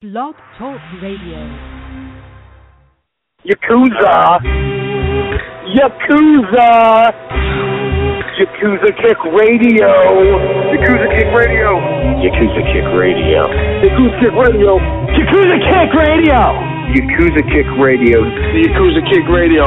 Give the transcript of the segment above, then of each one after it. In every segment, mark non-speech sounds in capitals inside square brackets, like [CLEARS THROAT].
Blog Talk Radio. Yakuza! Yakuza! Yakuza Kick Radio! Yakuza Kick Radio! Yakuza Kick Radio! Yakuza Kick Radio! Yakuza Kick Radio! Yakuza Kick Radio! Yakuza Kick Radio!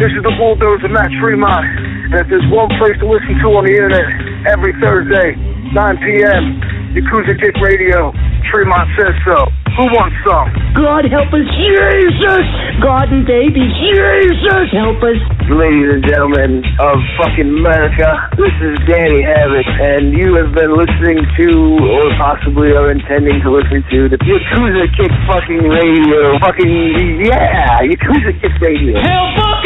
This is the bulldozer Matt Fremont, and if there's one place to listen to on the internet every Thursday, 9 p.m., Yakuza Kick Radio, Fremont says so. Who wants some? God help us, Jesus! God and baby, Jesus help us! Ladies and gentlemen of fucking America, this is Danny Havoc, and you have been listening to, or possibly are intending to listen to, the Yakuza Kick fucking radio. Fucking, yeah! Yakuza Kick radio. Hell fucking yeah!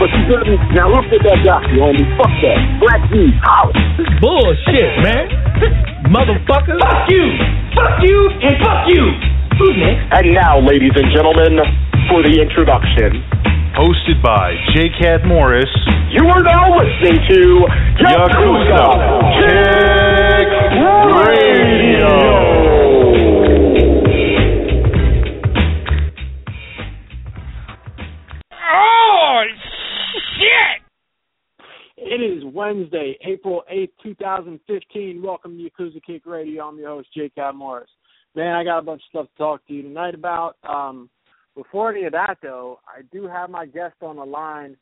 but you didn't. Now look at that doctor, homie. Fuck that. Black D, holla. Bullshit, man. Motherfucker. Fuck you. Fuck you and fuck you. Who's next? And now, ladies and gentlemen, for the introduction. Hosted by J. Cat Morris. You are now listening to Yakuza, Kick Radio. It is Wednesday, April 8th, 2015. Welcome to Yakuza Kick Radio. I'm your host, Jake Morris. Man, I got a bunch of stuff to talk to you tonight about. Um, before any of that, though, I do have my guest on the line,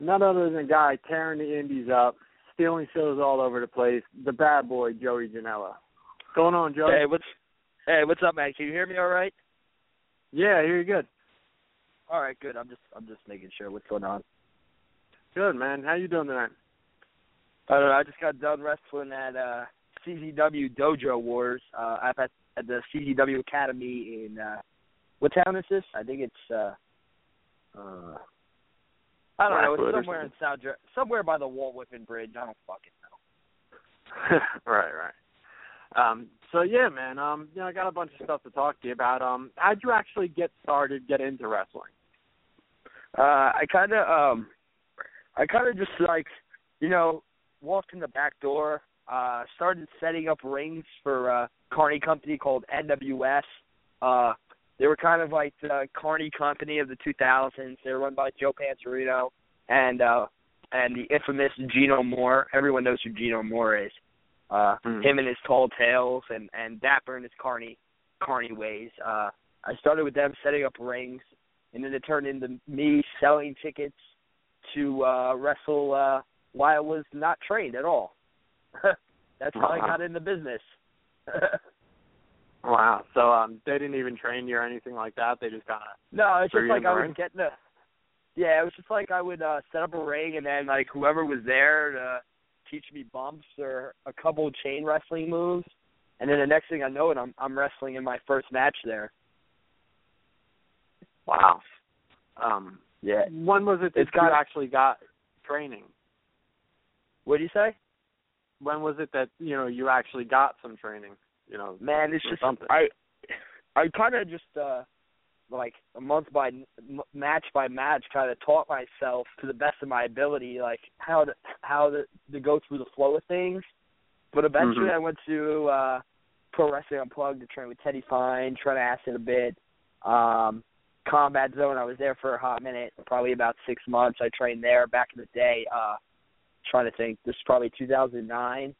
none other than a guy tearing the indies up, stealing shows all over the place, the bad boy, Joey Janela. What's going on, Joey? Hey, what's hey, what's up, man? Can you hear me all right? Yeah, I hear you good. All right, good. I'm just I'm just making sure what's going on. Good, man. How you doing tonight? I don't know. I just got done wrestling at uh CZW Dojo Wars. Uh I'm at at the CZW Academy in uh what town is this? I think it's uh uh I don't know, Blackwood or it's somewhere in South Jer- somewhere by the Walt Whitman Bridge. I don't fucking know. [LAUGHS] right, right. Um, so yeah, man. Um, you know, I got a bunch of stuff to talk to you about. Um, how'd you actually get started, get into wrestling? Uh I kinda um I kinda just like you know, walked in the back door, uh started setting up rings for uh Carney company called NWS. Uh they were kind of like the Carney company of the 2000s. They were run by Joe Panzerino and uh and the infamous Gino Moore. Everyone knows who Gino Moore is. Uh Mhm. him and his tall tales and and Dapper and his Carney Carney ways. Uh I started with them setting up rings and then it turned into me selling tickets to uh wrestle uh while I was not trained at all. [LAUGHS] That's how I got in the business. [LAUGHS] Wow. So um, they didn't even train you or anything like that. They just kind of. no, it's just like I ring? was getting a yeah, it was just like I would uh set up a ring and then like whoever was there to teach me bumps or a couple of chain wrestling moves and then the next thing I know it I'm I'm wrestling in my first match there. Wow. Um, Yeah. when was it that It's got- you actually got training? What do you say? When was it that you know you actually got some training? You know, Man, it's just something. I I kind of just uh like a month by m- match by match, kind of taught myself to the best of my ability, like how to how to, to go through the flow of things. But eventually, Mhm. I went to uh Pro Wrestling Unplugged to train with Teddy Fine, Trent Acid a bit. Um, Combat Zone, I was there for a hot minute, probably about six months. I trained there back in the day. Uh, trying to think, this is probably 2009.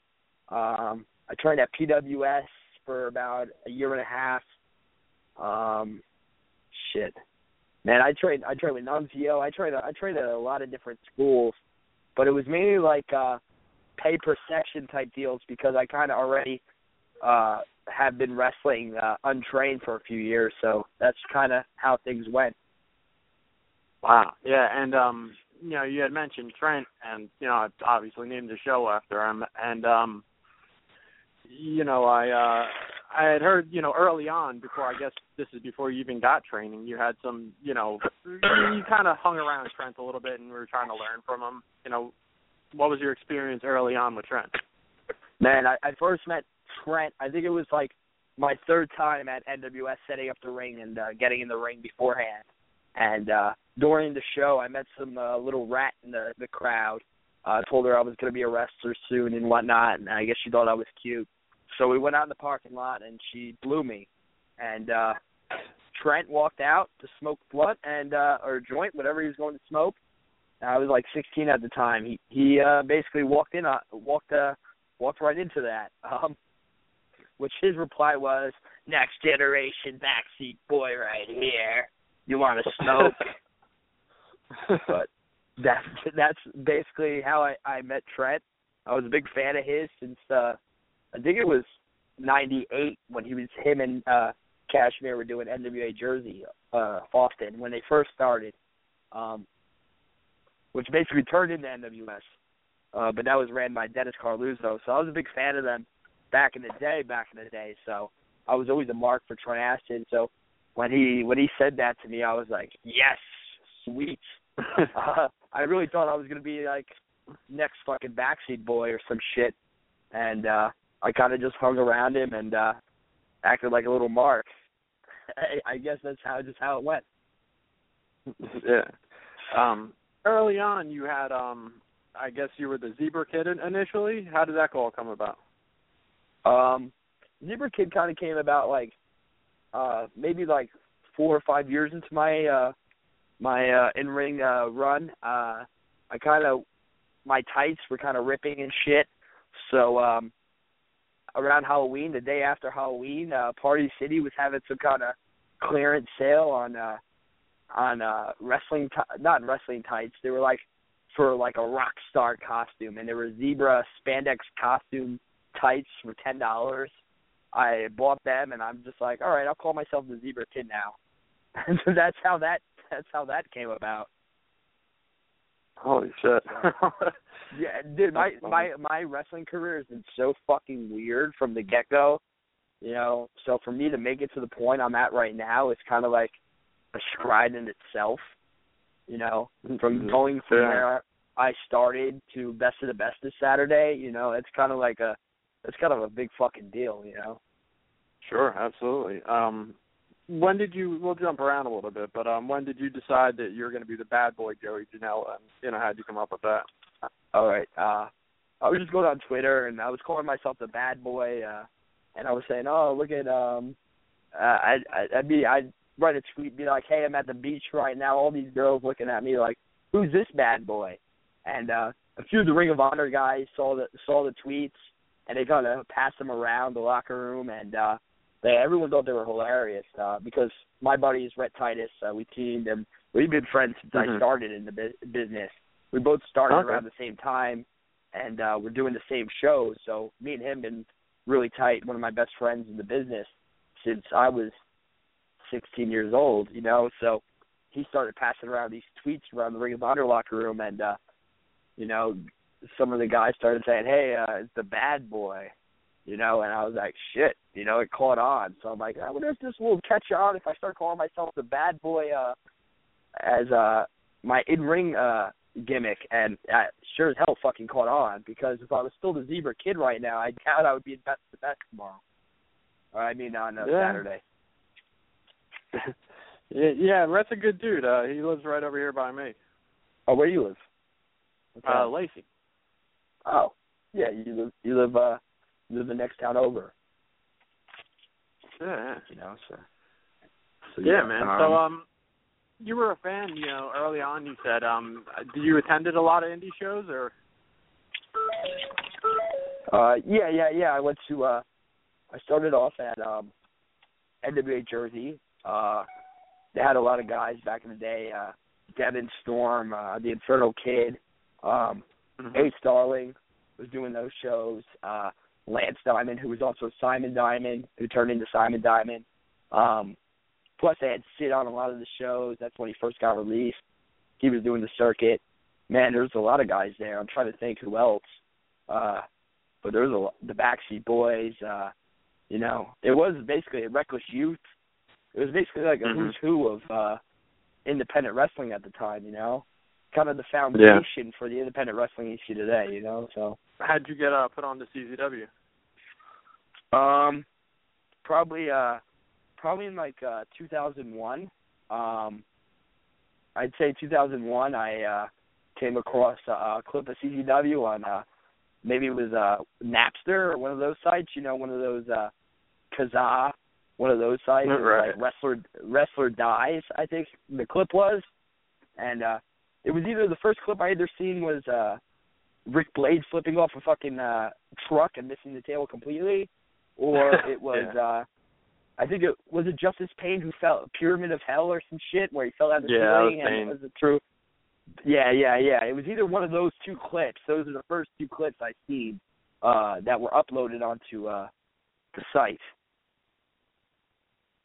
Um, I trained at PWS for about a year and a half. Um, shit, man, I trained. I trained with Nunzio. I trained. I trained at a lot of different schools, but it was mainly like uh, pay per section type deals because I kind of already uh have been wrestling uh, untrained for a few years, so that's kind of how things went. Wow. Yeah, and um, you know, you had mentioned Trent, and you know, I obviously named the show after him, and um, you know, I uh, I had heard, you know, early on before I guess this is before you even got training, you had some, you know, you kind of hung around Trent a little bit, and we were trying to learn from him. You know, what was your experience early on with Trent? Man, I, I first met Trent. I think it was like my third time at NWS setting up the ring and uh, getting in the ring beforehand. And uh during the show, I met some uh, little rat in the the crowd. Uh, told her I was going to be a wrestler soon and whatnot, and I guess she thought I was cute. So we went out in the parking lot, and she blew me. And uh Trent walked out to smoke blunt and uh or joint, whatever he was going to smoke. I was like 16 at the time. He he uh basically walked in, uh, walked uh walked right into that. [LAUGHS] Um, which his reply was, "Next generation backseat boy right here. You want to smoke?" [LAUGHS] but [LAUGHS] that's that's basically how I I met Trent. I was a big fan of his since uh I think it was '98 when he was him and uh Kashmere were doing NWA Jersey uh Austin when they first started, um, which basically turned into NWS. Uh, but that was ran by Dennis Coraluzzo, so I was a big fan of them back in the day. Back in the day, so I was always a mark for Trent Acid. So when he when he said that to me, I was like, yes, sweet. Uh, [LAUGHS] I really thought I was gonna be like next fucking backseat boy or some shit, and uh I kind of just hung around him and uh acted like a little mark. [LAUGHS] I, I guess that's how just how it went. yeah. Um, early on, you had um, I guess you were the Zebra Kid initially. How did that all come about? Um, Zebra Kid kind of came about like uh maybe like four or five years into my uh my uh in ring uh run. Uh I kind of my tights were kind of ripping and shit. So um around Halloween, the day after Halloween, uh Party City was having some kind of clearance sale on uh on uh wrestling t- not wrestling tights. They were like for like a rock star costume and there were zebra spandex costume tights for ten dollars. I bought them and I'm just like, all right, I'll call myself the Zebra Kid now. And [LAUGHS] so that's how that [LAUGHS] that's how that came about. Holy shit! [LAUGHS] Yeah, dude, my my my wrestling career has been so fucking weird from the get go. You know, so for me to make it to the point I'm at right now, it's kind of like a stride in itself. You know, from Mhm. going from Yeah. where I started to best of the best this Saturday, you know, it's kind of like a it's kind of a big fucking deal, you know. Sure, absolutely. Um, when did you? We'll jump around a little bit, but um, when did you decide that you're going to be the bad boy Joey Janela? And you know, how did you come up with that? All right. Uh I was just going on Twitter and I was calling myself the bad boy, uh and I was saying, Oh, look at um uh I I I'd be I'd write a tweet, be like, Hey, I'm at the beach right now, all these girls looking at me like, Who's this bad boy? And uh a few of the Ring of Honor guys saw the saw the tweets and they kinda passed them around the locker room and uh they everyone thought they were hilarious, uh because my buddy is Rhett Titus, uh, we teamed and we've been friends since I Mhm. started in the bu- business. We both started Okay. around the same time, and uh, we're doing the same shows. So me and him been really tight. One of my best friends in the business since I was 16 years old. You know, so he started passing around these tweets around the Ring of Honor locker room, and uh, you know, some of the guys started saying, "Hey, uh, it's the bad boy." You know, and I was like, "Shit!" You know, it caught on. So I'm like, I wonder if this will catch on if I start calling myself the bad boy uh, as uh, my in-ring uh, gimmick, and uh, sure as hell fucking caught on because if I was still the Zebra Kid right now, I doubt I would be in best the best tomorrow. Or I mean on uh, Yeah. Saturday. [LAUGHS] Yeah, yeah, Rhett's a good dude. Uh, he lives right over here by me. Oh, where do you live? What's Uh. Lacey. oh, yeah, you live you live uh live the next town over. Yeah, You know, so. so yeah, man. Um, so um, you were a fan, you know, early on. You said um, did you attended a lot of indie shows or? Uh, yeah, yeah, yeah. I went to. uh I started off at um NWA Jersey. Uh, they had a lot of guys back in the day. Uh, Devon Storm, uh, the Inferno Kid, um, Mhm. Ace Darling was doing those shows. Uh, Lance Diamond, who was also Simon Diamond, who turned into Simon Diamond. Um, plus, they had Sid on a lot of the shows. That's when he first got released. He was doing the circuit. Man, there's a lot of guys there. I'm trying to think who else. Uh, but there was a lot, the Backstreet Boys. Uh, you know, it was basically a reckless youth. It was basically like a Mhm. who's who of uh, independent wrestling at the time. You know, kind of the foundation for the independent wrestling you see today. You know, so How'd you get uh, put on to CZW? um, probably uh, probably in like uh 2001. Um, I'd say 2001. I uh came across a, a clip of CZW on uh maybe it was uh Napster or one of those sites. You know, one of those uh Kazaa, one of those sites. Right. Like wrestler wrestler dies. I think the clip was, and uh it was either the first clip I either seen was uh Ric Blade flipping off a fucking uh truck and missing the tail completely, or [LAUGHS] it was Yeah. uh I think it was it Justice Payne who fell Pyramid of Hell or some shit where he fell out of the Yeah, ceiling and it was a true Yeah, yeah, yeah. It was either one of those two clips. Those are the first two clips I seen uh that were uploaded onto uh the site.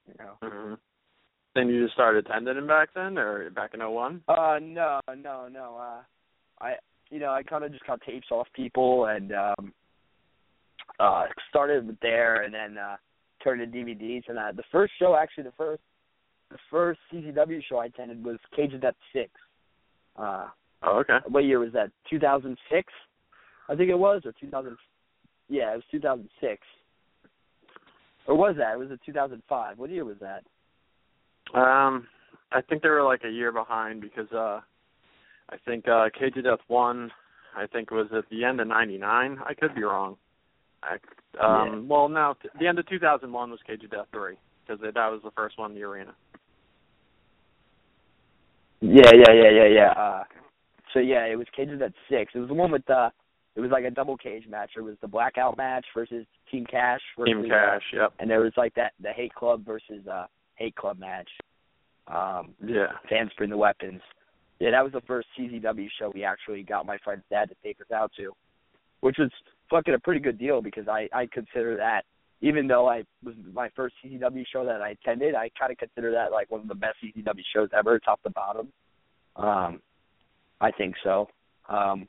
You know. hmm Then you just started attending back then, or back in '01? Uh no, no, no. Uh I you know, I kinda just got tapes off people and um uh started with there and then uh turned to DVDs and uh the first show actually the first the first CZW show I attended was Cage of Death six. Uh Oh, okay. what year was that? Two thousand six? I think it was, or two thousand yeah, it was two thousand six. Or was that? It was a two thousand five. What year was that? Um, I think they were like a year behind because uh, I think uh, Cage of Death one, I think was at the end of '99. I could be wrong. I, um, well, no, t- the end of 2001 was Cage of Death three because that was the first one in the arena. Yeah, yeah, yeah, yeah, yeah. Uh, so yeah, it was cages Death six. It was the one with the. It was like a double cage match. It was the blackout match versus Team Cash. Versus, Team Cash, uh, yep. and there was like that the Hate Club versus uh Hate Club match. Um, Yeah. fans bring the weapons. Yeah, that was the first CZW show we actually got my friend's dad to take us out to, which was fucking a pretty good deal because I I consider that even though I was my first CZW show that I attended, I kind of consider that like one of the best CZW shows ever, top to bottom. Um, I think so. Um,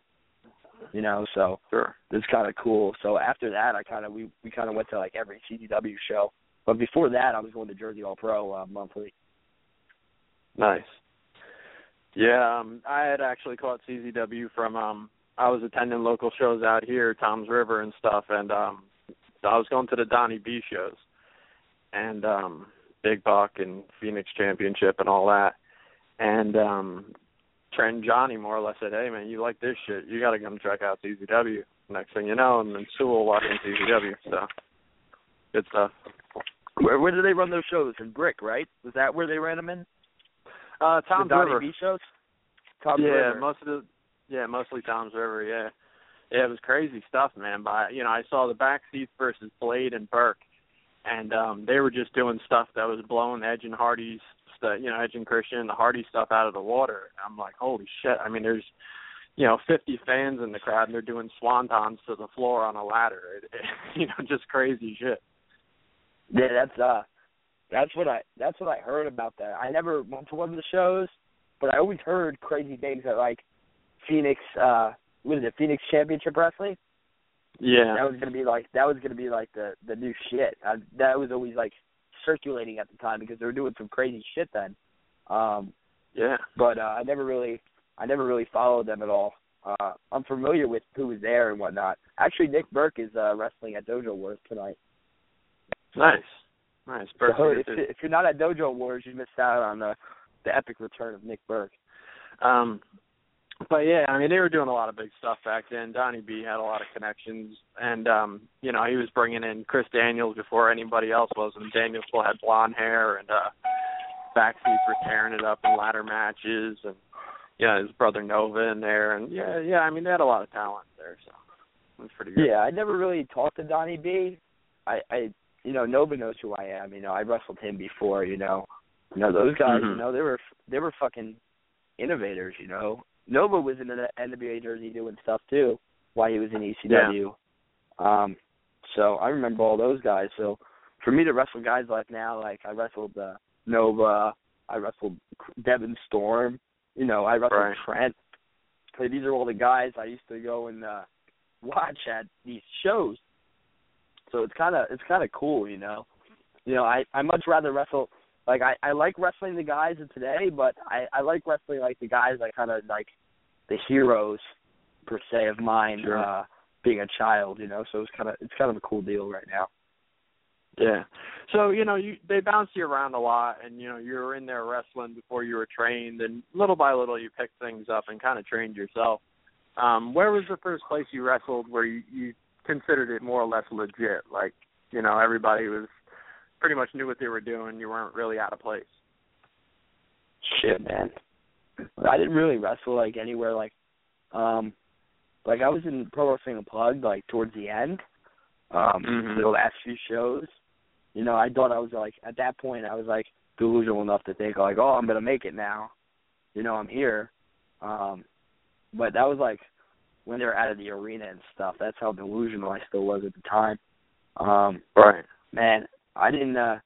you know, so Sure. it's kind of cool. So after that, I kind of we we kind of went to like every CZW show. But before that, I was going to Jersey All Pro uh, monthly. Nice. Yeah, um, I had actually caught CZW from um I was attending local shows out here, Toms River and stuff, and um I was going to the Donnie B shows and um Big Buck and Phoenix Championship and all that. And um Trent Johnny more or less said, Hey man, you like this shit, you gotta come check out CZW. Next thing you know, and then Sewell watching CZW, so good stuff. Where where did they run those shows? In Brick, right? Was that where they ran them in? Uh Tom's the River. B shows. Tom's yeah, River. most of the yeah, mostly Toms River. Yeah, yeah, it was crazy stuff, man. But you know, I saw the backseats versus Blade and Burke, and um they were just doing stuff that was blowing Edge and Hardy's, you know, Edge and Christian the Hardy stuff out of the water. I'm like, holy shit! I mean, there's you know 50 fans in the crowd, and they're doing swantons to the floor on a ladder. [LAUGHS] It, it, you know, just crazy shit. Yeah, that's uh that's what I that's what I heard about that. I never went to one of the shows, but I always heard crazy things that like Phoenix uh what is it, Phoenix Championship Wrestling? Yeah. That was gonna be like that was gonna be like the the new shit. I, that was always like circulating at the time because they were doing some crazy shit then. Um Yeah. but uh, I never really I never really followed them at all. Uh I'm familiar with who was there and whatnot. Actually Nick Burke is uh wrestling at Dojo Wars tonight. Nice. Nice. So if, if you're not at Dojo Wars, you missed out on the the epic return of Nick Burke. Um, but yeah, I mean they were doing a lot of big stuff back then. Donnie B had a lot of connections, and um, you know he was bringing in Chris Daniels before anybody else was, and Daniels still had blonde hair, and uh, backseats were tearing it up in ladder matches, and yeah, his brother Nova in there, and yeah, yeah, I mean they had a lot of talent there, so it was pretty good. Yeah, I never really talked to Donnie B. I, I, you know, Nova knows who I am. You know, I wrestled him before. You know, you know those guys. Mhm. You know, they were they were fucking innovators. You know, Nova was in the NWA jersey doing stuff too while he was in ECW. Um, so I remember all those guys. So for me to wrestle guys like now, like I wrestled uh, Nova, I wrestled Devon Storm. You know, I wrestled Right. Trent. Like, these are all the guys I used to go and uh watch at these shows. So it's kind of it's kind of cool, you know. You know, I I much rather wrestle like I I like wrestling the guys of today, but I I like wrestling like the guys I kind of like the heroes per se of mine Sure. uh being a child, you know. So it's kind of it's kind of a cool deal right now. Yeah. So, you know, you they bounced you around a lot and you know, you were in there wrestling before you were trained and little by little you picked things up and kind of trained yourself. Um where was the first place you wrestled where you, you considered it more or less legit? Like, you know, everybody was pretty much knew what they were doing, you weren't really out of place. Shit, man. I didn't really wrestle like anywhere like um like I was in Pro Wrestling Unplugged like towards the end. Um Mhm. the last few shows. You know, I thought I was like at that point I was like delusional enough to think like, Oh, I'm gonna make it now. You know, I'm here. Um but that was like when they were out of the arena and stuff. That's how delusional I still was at the time. Um Right. man, I didn't uh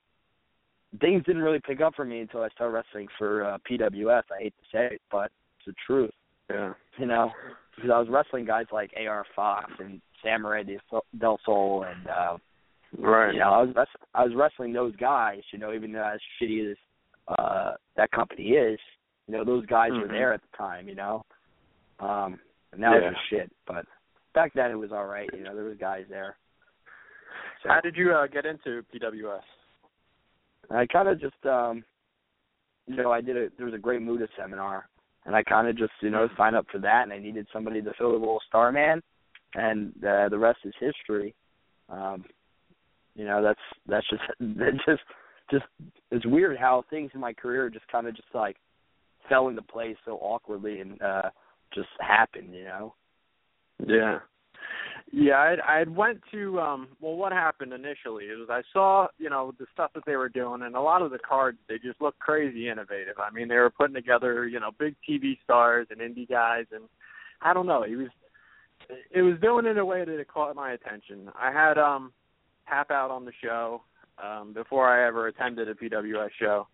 things didn't really pick up for me until I started wrestling for uh PWS. I hate to say it, but it's the truth, Yeah. you know. Because I was wrestling guys like AR Fox and Samurai de- Del Sol and uh Right. you know, I was I was wrestling those guys, you know, even though as shitty as uh that company is, you know, those guys were Mhm. there at the time, you know. Um and now Yeah. it's just shit. But back then it was all right, you know, there was guys there. So How did you uh, get into PWS? I kind of just, um, you know, I did a there was a great Muta seminar, and I kind of just, you know, signed up for that, and I needed somebody to fill the role of Starman, and uh, the rest is history. Um, you know, that's that's just [LAUGHS] that just just it's weird how things in my career just kind of just like fell into place so awkwardly and uh just happened, you know. Yeah. Yeah, I I went to um well what happened initially is I saw, you know, the stuff that they were doing and a lot of the cards they just looked crazy innovative. I mean, they were putting together, you know, big TV stars and indie guys and I don't know, he was it was doing it in a way that it caught my attention. I had um Tap out on the show um before I ever attended a PWS show.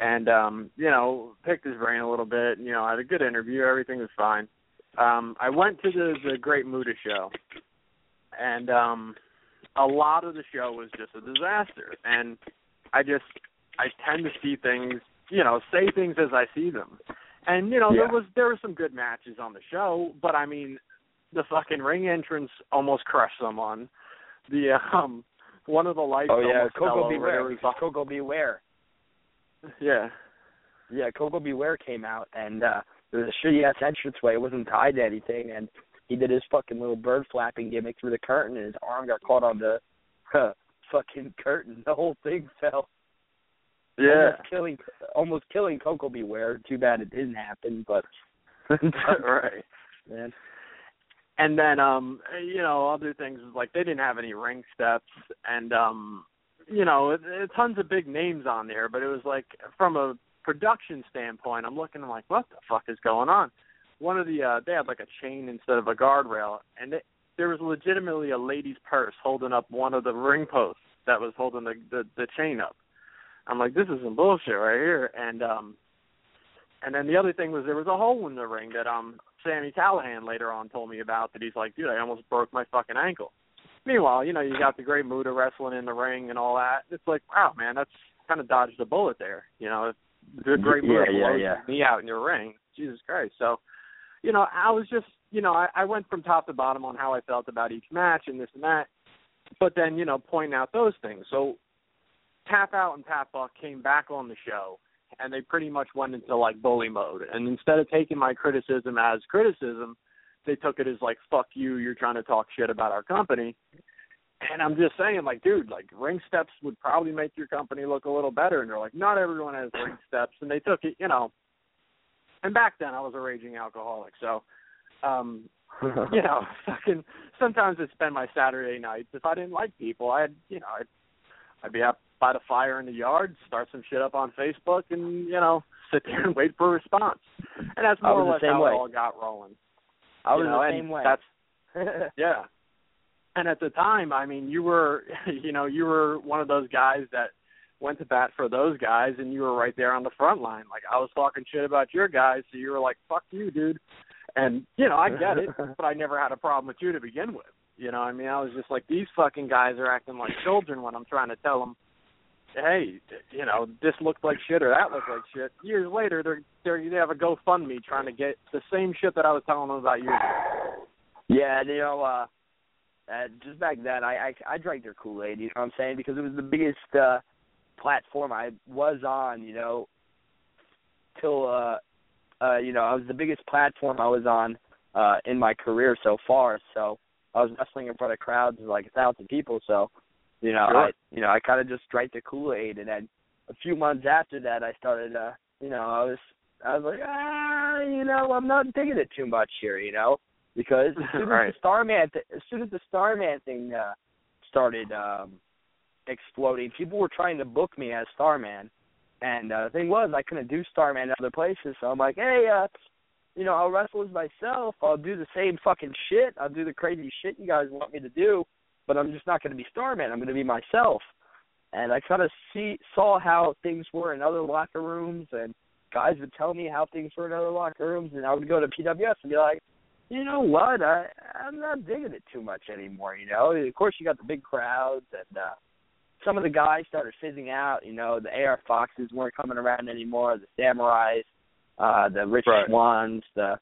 And um, you know, picked his brain a little bit, and you know, had a good interview, everything was fine um I went to the the Great Muta show and um a lot of the show was just a disaster and I just I tend to see things, you know, say things as I see them. And you know, Yeah. there was there were some good matches on the show, but I mean the fucking ring entrance almost crushed someone. The um one of the lights Oh yeah, Coco. Beware. Koko B. Ware. [LAUGHS] yeah. yeah, Koko B. Ware came out and uh there was a shitty ass entranceway, it wasn't tied to anything and he did his fucking little bird flapping gimmick through the curtain and his arm got caught on the uh, fucking curtain. The whole thing [LAUGHS] fell. Yeah. Almost killing almost killing Koko B. Ware. Too bad it didn't happen, but [LAUGHS] right. man. and then um you know other things is like they didn't have any ring steps and um you know it, it, tons of big names on there but it was like from a production standpoint i'm looking I'm like what the fuck is going on? One of the uh they had like a chain instead of a guardrail and it, there was legitimately a lady's purse holding up one of the ring posts that was holding the the, the chain up. I'm like this is some bullshit right here. And um and then the other thing was there was a hole in the ring that um Sami Callihan later on told me about that he's like, dude, I almost broke my fucking ankle. Meanwhile, you know, you got the great Muta wrestling in the ring and all that. It's like, wow, man, that's kind of dodged a bullet there. You know, the great Muta Yeah, yeah, yeah. me out in your ring. Jesus Christ. So, you know, I was just, you know, I, I went from top to bottom on how I felt about each match and this and that. But then, you know, pointing out those things. So Tap Out and Pat Buck came back on the show, and they pretty much went into like bully mode. And instead of taking my criticism as criticism, they took it as like "fuck you," you're trying to talk shit about our company. And I'm just saying, like, dude, like ring steps would probably make your company look a little better. And they're like, not everyone has ring steps, and they took it, you know. And back then, I was a raging alcoholic, so um [LAUGHS] you know, fucking sometimes I'd spend my Saturday nights if I didn't like people, I'd you know, I'd I'd be up by the fire in the yard, start some shit up on Facebook and, you know, sit there and wait for a response. And that's more or less how way. it all got rolling. I was you know, the same way. That's [LAUGHS] yeah. And at the time, I mean, you were [LAUGHS] you know, you were one of those guys that went to bat for those guys and you were right there on the front line. Like I was talking shit about your guys, so you were like, Fuck you, dude and you know, I get it, [LAUGHS] but I never had a problem with you to begin with. You know, I mean, I was just like, these fucking guys are acting like children when I'm trying to tell them, hey, you know, this looked like shit or that looked like shit. Years later, they're they're they have a GoFundMe trying to get the same shit that I was telling them about years ago. Yeah, you know, uh, uh just back then, I I, I drank their Kool Aid. You know what I'm saying? Because it was the biggest uh platform I was on. You know, till uh uh, you know, I was the biggest platform I was on uh in my career so far. So I was wrestling in front of crowds of like a thousand people. So, you know, Sure. I you know, I kinda just drank the Kool Aid and then a few months after that I started uh you know, I was I was like, ah, you know, I'm not digging it too much here, you know, because as [LAUGHS] soon Right. as the Starman, th- as soon as the Starman thing uh, started um, exploding, people were trying to book me as Starman, and uh, the thing was, I couldn't do Starman in other places, so I'm like, hey, uh, you know, I'll wrestle as myself. I'll do the same fucking shit. I'll do the crazy shit you guys want me to do, but I'm just not going to be Starman. I'm going to be myself. And I kind of see saw how things were in other locker rooms, and guys would tell me how things were in other locker rooms, and I would go to PWS and be like, you know what, I I'm not digging it too much anymore. You know, of course you got the big crowds, and uh, some of the guys started fizzing out. You know, the AR Foxes weren't coming around anymore. The Samurais, uh, the Rich Right. Swanns, the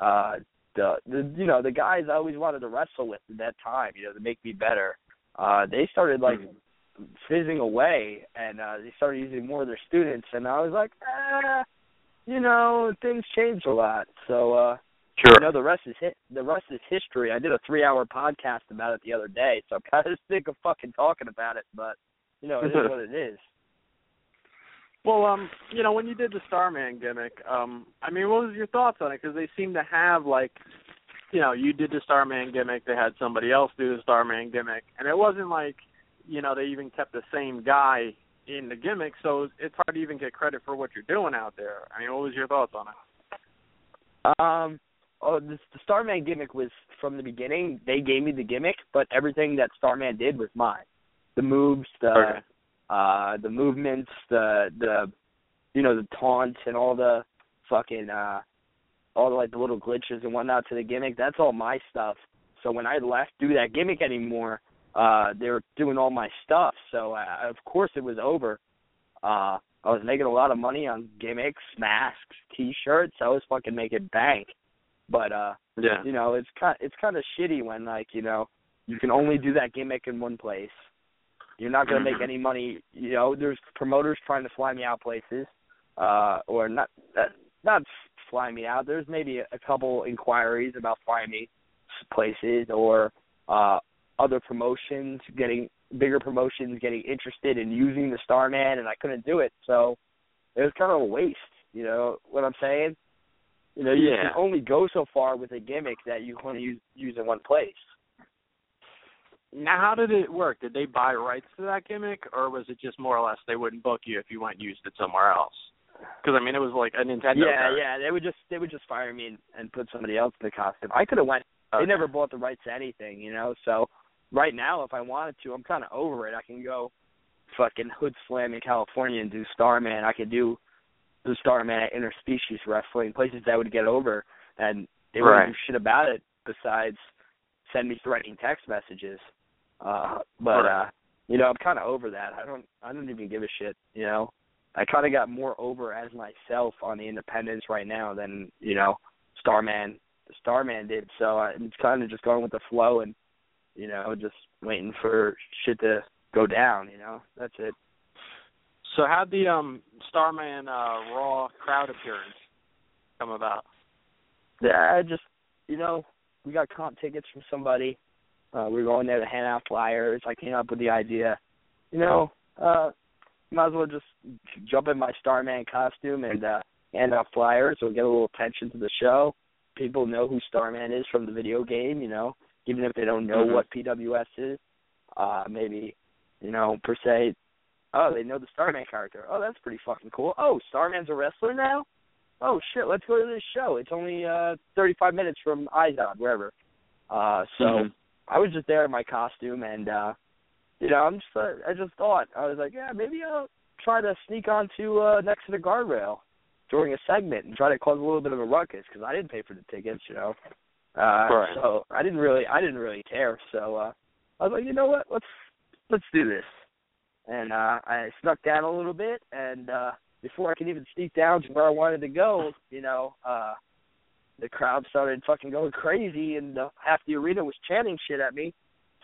uh, the the you know the guys I always wanted to wrestle with at that time. You know, to make me better. Uh, they started like fizzing away, and uh, they started using more of their students, and I was like, ah, you know, things changed a lot. So. uh Sure. you know the rest is hi- the rest is history. I did a three hour podcast about it the other day, so I'm kind of [LAUGHS] sick of fucking talking about it. But you know, it is [LAUGHS] what it is. Well, um, you know, when you did the Starman gimmick, um, I mean, what was your thoughts on it? Because they seem to have like, you know, you did the Starman gimmick, they had somebody else do the Starman gimmick, and it wasn't like, you know, they even kept the same guy in the gimmick, so it's hard to even get credit for what you're doing out there. I mean, what was your thoughts on it? Um, oh, this, the Starman gimmick was from the beginning. They gave me the gimmick, but everything that Starman did was mine. The moves, the Okay. Uh, the movements, the the you know the taunts and all the fucking uh, all the like the little glitches and whatnot to the gimmick. That's all my stuff. So when I left do that gimmick anymore, uh, they were doing all my stuff. So uh, of course it was over. Uh, I was making a lot of money on gimmicks, masks, T-shirts. I was fucking making bank. But uh, Yeah. you know, it's kind it's kind of shitty when like you know you can only do that gimmick in one place. You're not going to make any money. You know, there's promoters trying to fly me out places, uh, or not uh, not fly me out. There's maybe a, a couple inquiries about flying me places, or uh, other promotions getting bigger promotions getting interested in using the Starman, and I couldn't do it. So it was kind of a waste. You know what I'm saying? You know, you Yeah. can only go so far with a gimmick that you want to use use in one place. Now, how did it work? Did they buy rights to that gimmick, or was it just more or less they wouldn't book you if you went and used it somewhere else? Because I mean, it was like a Nintendo. yeah, card. yeah. They would just they would just fire me and, and put somebody else in the costume. I could have went. Okay. They never bought the rights to anything, you know. So right now, if I wanted to, I'm kind of over it. I can go fucking hood slam in California and do Starman. I could do the Starman at Interspecies Wrestling, places that would get over, and they wouldn't Right. do shit about it besides send me threatening text messages. Uh, but uh, you know, I'm kind of over that. I don't I don't even give a shit, you know. I kind of got more over as myself on the independents right now than you know Starman the Starman did. So I- it's kind of just going with the flow and you know just waiting for shit to go down. You know that's it. So how'd the um Starman uh Raw crowd appearance come about? Yeah, I just you know, we got comp tickets from somebody. Uh we were going there to hand out flyers. I came up with the idea. You know, uh might as well just jump in my Starman costume and uh hand out flyers or get a little attention to the show. People know who Starman is from the video game, you know, even if they don't know Mhm. what PWS is. Uh maybe, you know, per se, oh, they know the Starman character. Oh, that's pretty fucking cool. Oh, Starman's a wrestler now? Oh shit, let's go to this show. It's only uh 35 minutes from Izod, wherever. Uh so Mhm. I was just there in my costume and uh you know, I'm just uh, I just thought I was like, yeah, maybe I'll try to sneak onto uh next to the guardrail during a segment and try to cause a little bit of a ruckus because I didn't pay for the tickets, you know. Uh Right. so I didn't really I didn't really care. So uh I was like, you know what, let's let's do this. And uh I snuck down a little bit and uh before I could even sneak down to where I wanted to go, you know, uh the crowd started fucking going crazy and uh, half the arena was chanting shit at me.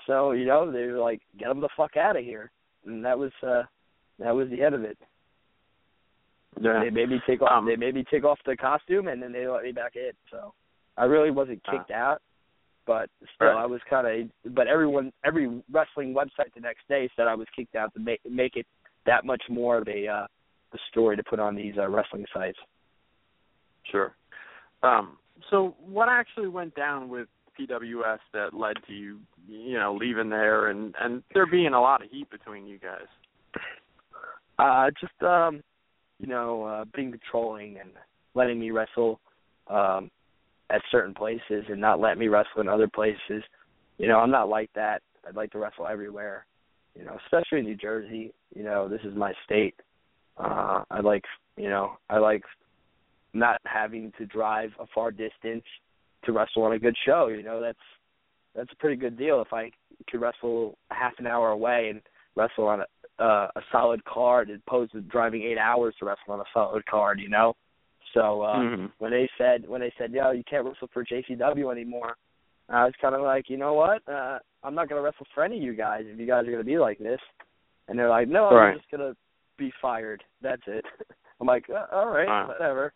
So, you know, they were like, get them the fuck out of here. And that was uh that was the end of it. Yeah. They made me take off Um, they made me take off the costume and then they let me back in. So I really wasn't kicked out. But still Right. I was kinda but everyone every wrestling website the next day said I was kicked out to make make it that much more of a uh a story to put on these uh, wrestling sites. Sure. Um, so what actually went down with PWS that led to you, you know, leaving there and and there being a lot of heat between you guys? Uh just um you know, uh being controlling and letting me wrestle um at certain places and not letting me wrestle in other places. You know, I'm not like that. I'd like to wrestle everywhere. You know, especially in New Jersey. You know, this is my state. Uh I like you know, I like not having to drive a far distance to wrestle on a good show, you know, that's that's a pretty good deal if I could wrestle half an hour away and wrestle on a uh, a solid card as opposed to driving eight hours to wrestle on a solid card, you know. So uh Mhm. when they said when they said, Yo, you can't wrestle for JCW anymore, I was kinda like, you know what? Uh I'm not gonna wrestle for any of you guys if you guys are gonna be like this and they're like, No, Right. I'm just gonna be fired. That's it. [LAUGHS] I'm like, uh, all right, Wow. whatever.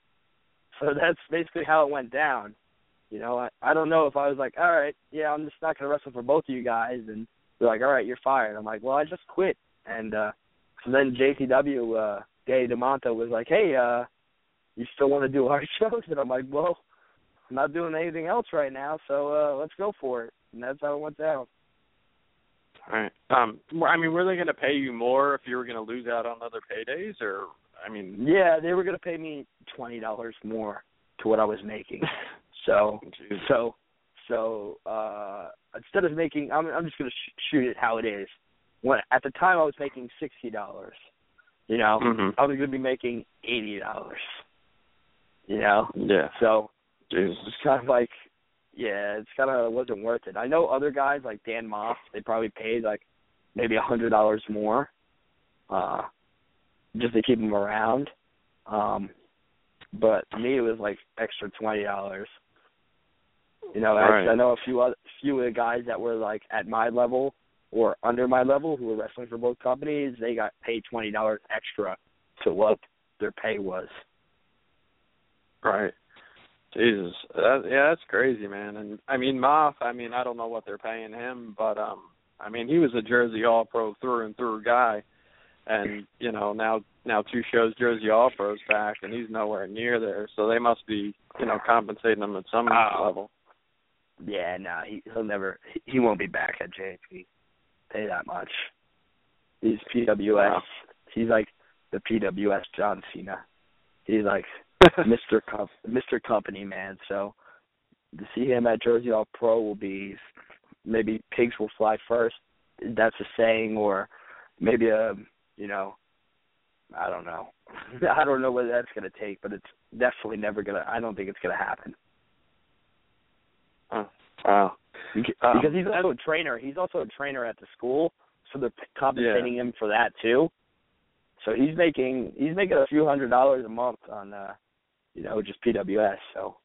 So [LAUGHS] that's basically how it went down. You know, I I don't know if I was like, all right, yeah, I'm just not gonna wrestle for both of you guys, and they're like, all right, you're fired. I'm like, well, I just quit, and uh so then JCW, uh, Danny Demanto was like, hey, uh, you still want to do our [LAUGHS] shows? And I'm like, well, I'm not doing anything else right now, so uh let's go for it. And that's how it went down. All right. Um, I mean, were they going to pay you more if you were going to lose out on other paydays, or I mean, Yeah, they were gonna pay me twenty dollars more to what I was making. [LAUGHS] So Jeez. so so uh instead of making I'm I'm just going to sh- shoot it how it is. When at the time I was making sixty dollars, you know, Mhm. I was going to be making eighty dollars. You know, yeah, so Jesus. it's kind of like, yeah, it's kind of wasn't worth it. I know other guys like Dan Maff, they probably paid like maybe a hundred dollars more, uh, just to keep him around. Um, but to me, it was like extra twenty dollars. You know, I, I know a few other few of the guys that were like at my level or under my level who were wrestling for both companies. They got paid twenty dollars extra to what their pay was. Right. Jesus. That, yeah, that's crazy, man. And I mean, Maff. I mean, I don't know what they're paying him, but um, I mean, he was a Jersey All Pro through and through guy, and you know now now two shows Jersey All Pros back, and he's nowhere near there. So they must be you know compensating him at some Oh. level. Yeah, no, he he'll never he- he won't be back at JP. Pay that much. He's PWS. Wow. He's like the PWS John Cena. He's like [LAUGHS] Mr. Com- Mr. Company man. So to see him at Jersey All Pro will be maybe pigs will fly first. That's a saying, or maybe a you know, I don't know. [LAUGHS] I don't know what that's gonna take, but it's definitely never gonna. I don't think it's gonna happen. Wow. Beca- Um, because he's also a trainer. He's also a trainer at the school, so they're compensating him for that too. So he's making he's making a few hundred dollars a month on uh you know just PWS. So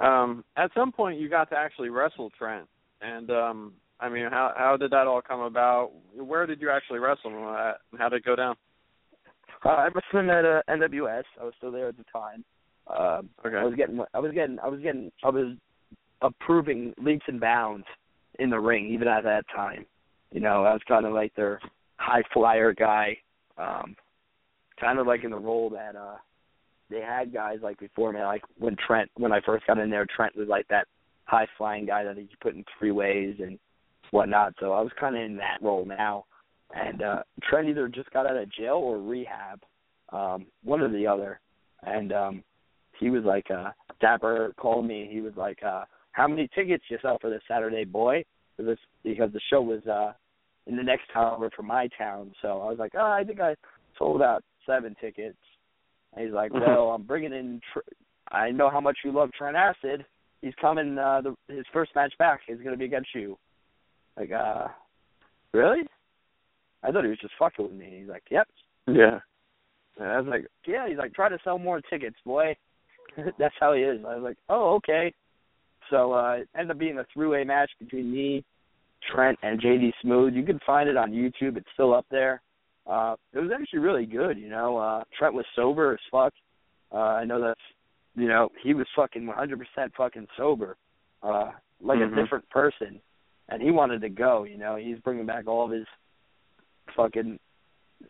um, at some point, you got to actually wrestle Trent, and um, I mean, how how did that all come about? Where did you actually wrestle? How did it go down? Uh, I wrestled at uh, NWS. I was still there at the time. Uh, Okay. I was getting, I was getting, I was getting, I was approving leaps and bounds in the ring, even at that time. You know, I was kind of like their high flyer guy, um, kind of like in the role that uh they had guys like before me. Like when Trent, when I first got in there, Trent was like that high flying guy that he put in three ways and whatnot. So I was kind of in that role now. And uh Trent either just got out of jail or rehab, um, one or the other. And um he was like, uh Dapper called me. He was like, uh, "How many tickets you sell for this Saturday, boy?" For this because the show was uh in the next town over from my town. So I was like, "Oh, I think I sold about seven tickets." And he's like, "Well, I'm bringing in. Tr- I know how much you love Trent Acid. He's coming. Uh, the, his first match back is going to be against you." Like, uh, really? I thought he was just fucking with me. He's like, "Yep." Yeah. And I was like, "Yeah." He's like, "Try to sell more tickets, boy." [LAUGHS] That's how he is. I was like, "Oh, okay." So uh, it ended up being a three-way match between me, Trent, and JD Smooth. You can find it on YouTube. It's still up there. Uh, it was actually really good. You know, uh, Trent was sober as fuck. Uh, I know that's, you know, he was fucking 100% fucking sober, uh, like Mhm. a different person, and he wanted to go. You know, he's bringing back all of his fucking,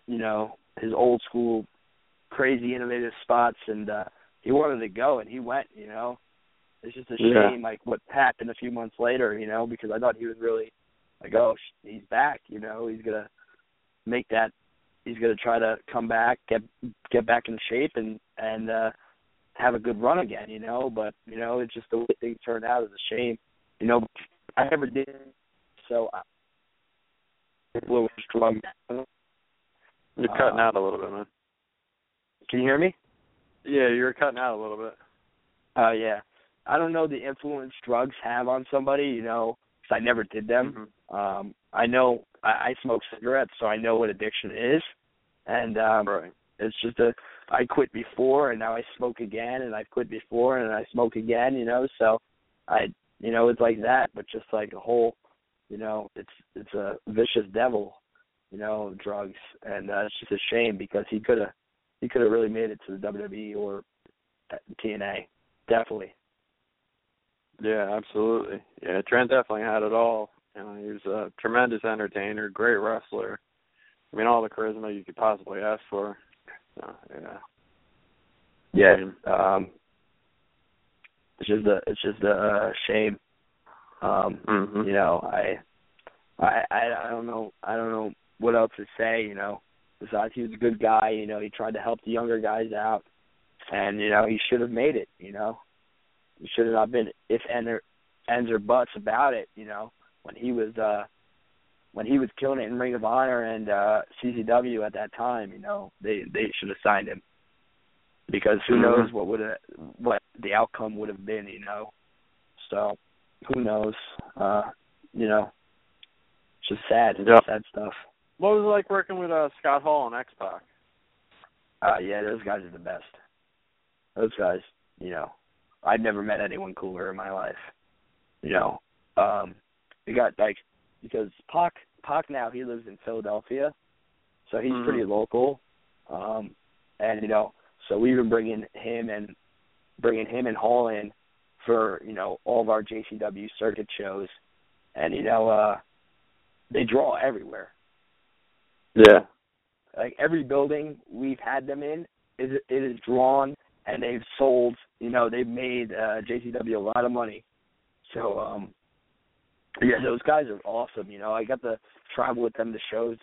you know, his old school, crazy innovative spots, and uh, he wanted to go, and he went. You know, it's just a Yeah. shame like what happened a few months later. You know, because I thought he was really like, oh, he's back. You know, he's gonna make that. He's gonna try to come back, get get back in shape, and and uh have a good run again. You know, but you know, it's just the way things turned out is a shame. You know, I never did. So I drunk. You're Uh, cutting out a little bit, man. Can you hear me? Yeah, you're cutting out a little bit. Uh, yeah. I don't know the influence drugs have on somebody, you know, 'cause I never did them. Mhm. Um, I know I, I smoke cigarettes, so I know what addiction is, and um, Right. it's just a I quit before, and now I smoke again, and I quit before, and I smoke again, you know. So I, you know, it's like that, but just like a whole, you know, it's it's a vicious devil, you know, drugs, and uh, it's just a shame because he could have he could have really made it to the WWE or TNA, definitely. Yeah, absolutely. Yeah, Trent definitely had it all. You know, he was a tremendous entertainer, great wrestler. I mean, all the charisma you could possibly ask for. So, yeah. Yeah. Um it's just a it's just a uh, shame. Um Mhm. you know, I I I I don't know I don't know what else to say, you know. Besides he was a good guy, you know, he tried to help the younger guys out and, you know, he should have made it, you know. He should have not been if and or ends or buts about it, you know, when he was uh when he was killing it in Ring of Honor and uh CZW at that time, you know, they they should have signed him because who Mhm. knows what would have what the outcome would have been, you know. So who knows? Uh, you know, it's just sad, Yeah. sad stuff. What was it like working with uh, Scott Hall and X Pac? Uh, yeah, those guys are the best. Those guys, you know, I've never met anyone cooler in my life. You know, um, we got like because Pac Pac now he lives in Philadelphia, so he's Mhm. pretty local. Um, and you know, so we've been bringing him and bringing him and Hall in for you know all of our JCW circuit shows, and you know, uh, they draw everywhere. Yeah. like every building we've had them in is it is drawn and they've sold you know they've made uh JCW a lot of money. So um yeah those guys are awesome. You know I got to travel with them to shows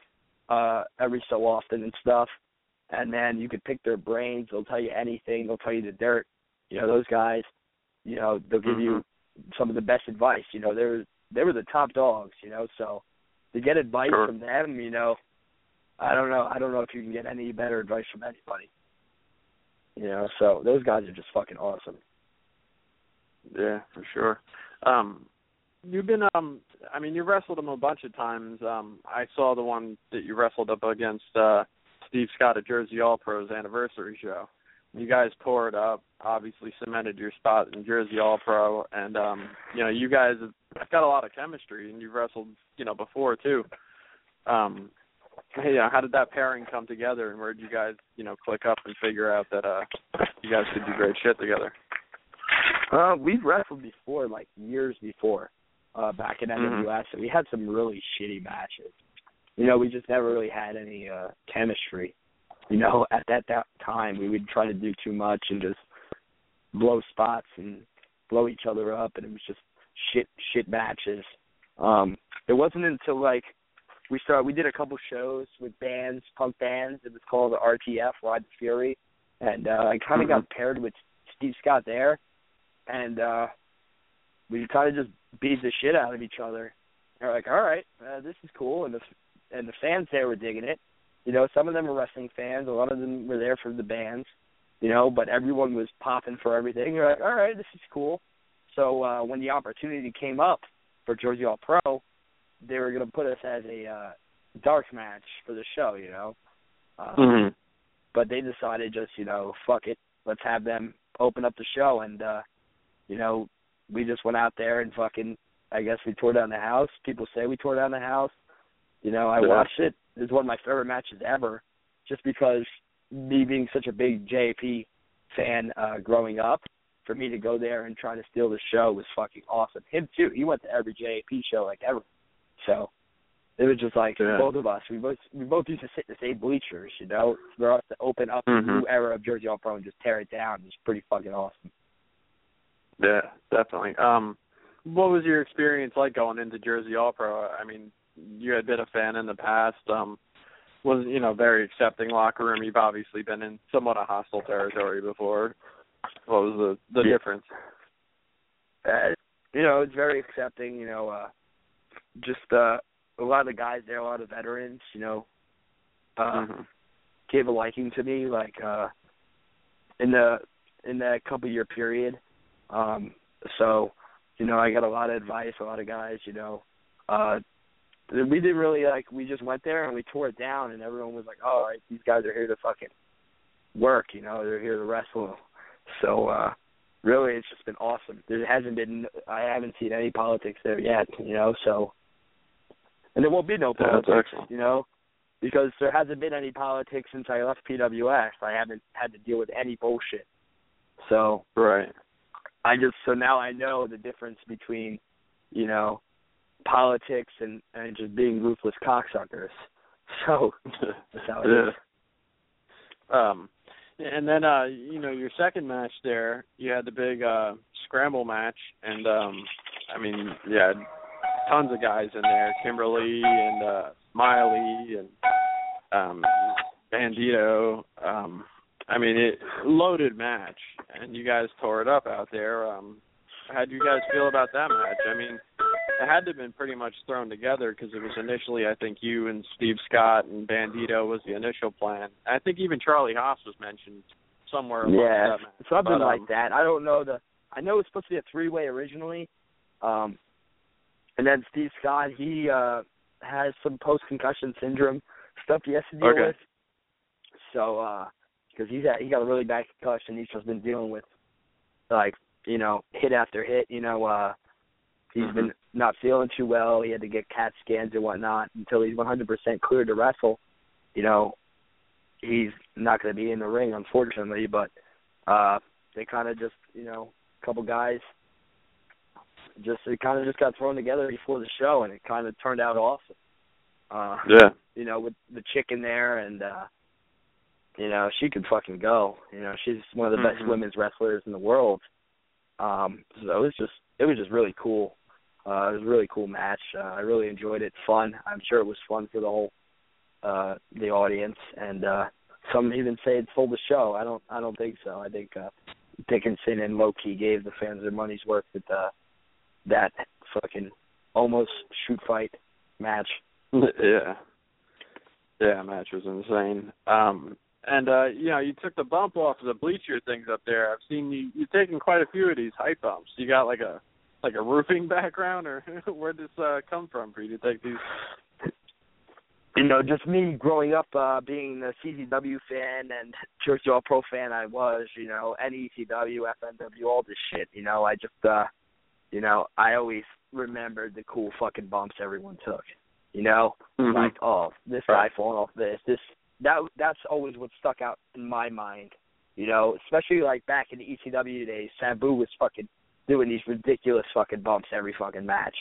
uh every so often and stuff and then you could pick their brains they'll tell you anything they'll tell you the dirt you know those guys you know they'll give you some of the best advice you know they're they were the top dogs you know so to get advice Sure. from them you know I don't know. I don't know if you can get any better advice from anybody. You know, so those guys are just fucking awesome. Yeah, for sure. Um you've been um I mean you wrestled him a bunch of times. Um I saw the one that you wrestled up against uh Steve Scott at Jersey All Pros anniversary show. you guys tore it up. Obviously, cemented your spot in Jersey All Pro, and um, you know, you guys have got a lot of chemistry, and you've wrestled, you know, before too. Um, hey, you know, how did that pairing come together, and where did you guys, you know, click up and figure out that uh, you guys could do great shit together? Uh, we've wrestled before, like years before, uh, back in NWS, Mhm. and we had some really shitty matches. You know, we just never really had any uh chemistry. You know, [LAUGHS] at that, that time, we would try to do too much and just blow spots and blow each other up, and it was just shit, shit matches. Um, it wasn't until like we started. We did a couple shows with bands, punk bands. It was called the RTF, Ride the Fury, and uh, I kind of got paired with Steve Scott there, and uh we kind of just beat the shit out of each other. They're like, all right, uh, this is cool, and the and the fans there were digging it. You know, some of them were wrestling fans, a lot of them were there for the bands. You know, but everyone was popping for everything. You're like, all right, this is cool. So uh when the opportunity came up for Jersey All Pro, they were going to put us as a uh dark match for the show. You know, uh, Mm-hmm. but they decided just you know fuck it let's have them open up the show and uh you know we just went out there and fucking i guess we tore down the house people say we tore down the house you know i watched it it's one of my favorite matches ever just because me being such a big jp fan uh growing up for me to go there and try to steal the show was fucking awesome him too he went to every jp show like ever so it was just like Yeah. both of us. We both we both used to sit in the same bleachers, you know, for us to open up Mhm. a new era of Jersey All Pro and just tear it down. It was pretty fucking awesome. Yeah, definitely. Um, what was your experience like going into Jersey All Pro? I mean, you had been a fan in the past. Um, was you know very accepting locker room. You've obviously been in somewhat a hostile territory before. What was the the Yeah. difference? Uh, you know, it's very accepting. You know, uh, just uh, a lot of the guys there, a lot of veterans. You know, uh, Mhm. gave a liking to me. Like uh, in the in that couple year period. Um, so, you know, I got a lot of advice. A lot of guys. You know, uh, we didn't really like. We just went there and we tore it down, and everyone was like, "All right, these guys are here to fucking work." You know, they're here to wrestle. So. uh really it's just been awesome. There hasn't been I haven't seen any politics there yet, you know, so and there won't be no politics, you know, because there hasn't been any politics since I left PWX. I haven't had to deal with any bullshit. So Right. I just so now I know the difference between, you know, politics and and just being ruthless cocksuckers. [LAUGHS] So that's how it yeah. is. Um, and then uh, you know, your second match there, you had the big uh scramble match, and um, I mean, yeah, tons of guys in there, Kimber Lee and uh Smiley and um Bandito. Um, I mean, it loaded match, and you guys tore it up out there. Um, how do you guys feel about that match? I mean, it had to have been pretty much thrown together because it was initially, I think, you and Steve Scott and Bandito was the initial plan. I think even Charlie Haas was mentioned somewhere. Yeah, that something But, um, like that. I don't know the. I know it was supposed to be a three way originally, um, and then Steve Scott he uh has some post concussion syndrome stuff he has to deal Okay. with. So, uh, because he's had, he got a really bad concussion, he's just been dealing with like you know hit after hit. You know, uh, he's Mhm. been not feeling too well. He had to get CAT scans and whatnot until he's 100% cleared to wrestle. You know, he's not going to be in the ring, unfortunately. But uh, they kind of just, you know, a couple guys, just it kind of just got thrown together before the show, and it kind of turned out awesome. Uh, Yeah. you know, with the chick in there, and uh, you know, she could fucking go. You know, she's one of the best Mhm. women's wrestlers in the world. Um, so it was just, it was just really cool. Uh, it was a really cool match. Uh, I really enjoyed it. Fun. I'm sure it was fun for the whole uh the audience and uh some even say it stole the show. I don't I don't think so. I think uh Dickinson and Low Ki gave the fans their money's worth with uh that fucking almost shoot fight match. [LAUGHS] yeah. Yeah, match was insane. Um and uh you know, you took the bump off of the bleacher things up there. I've seen you you've taken quite a few of these height bumps. You got like a like a roofing background or [LAUGHS] where did this uh come from for you to take these you know, just me growing up uh being a CZW fan and Jersey All Pro fan I was, you know, NECW, FNW, all this shit, you know, I just uh you know, I always remembered the cool fucking bumps everyone took. You know? Mhm. Like, oh, this guy falling off this, this that that's always what stuck out in my mind. You know, especially like back in the ECW days, Sabu was fucking doing these ridiculous fucking bumps every fucking match.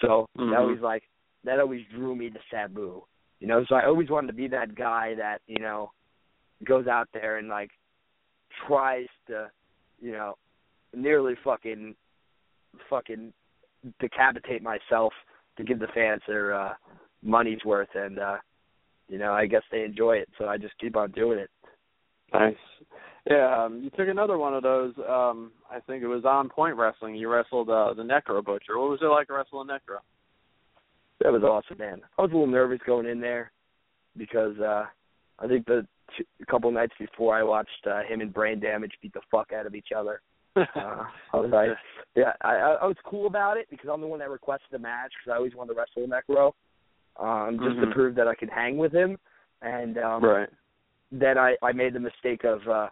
So Mhm. that always like that always drew me to Sabu. You know, so I always wanted to be that guy that, you know, goes out there and like tries to, you know, nearly fucking fucking decapitate myself to give the fans their uh money's worth and uh you know, I guess they enjoy it, so I just keep on doing it. Nice. Yeah, um, you took another one of those. Um, I think it was on Point Wrestling. You wrestled uh, the Necro Butcher. What was it like wrestling Necro? That was awesome, man. I was a little nervous going in there because uh I think the two, a couple nights before I watched uh, him and Brain Damage beat the fuck out of each other. [LAUGHS] Uh, I was like, yeah, I, I I was cool about it because I'm the one that requested the match because I always wanted to wrestle Necro, um, just Mhm. to prove that I could hang with him. And um, right. then I I made the mistake of uh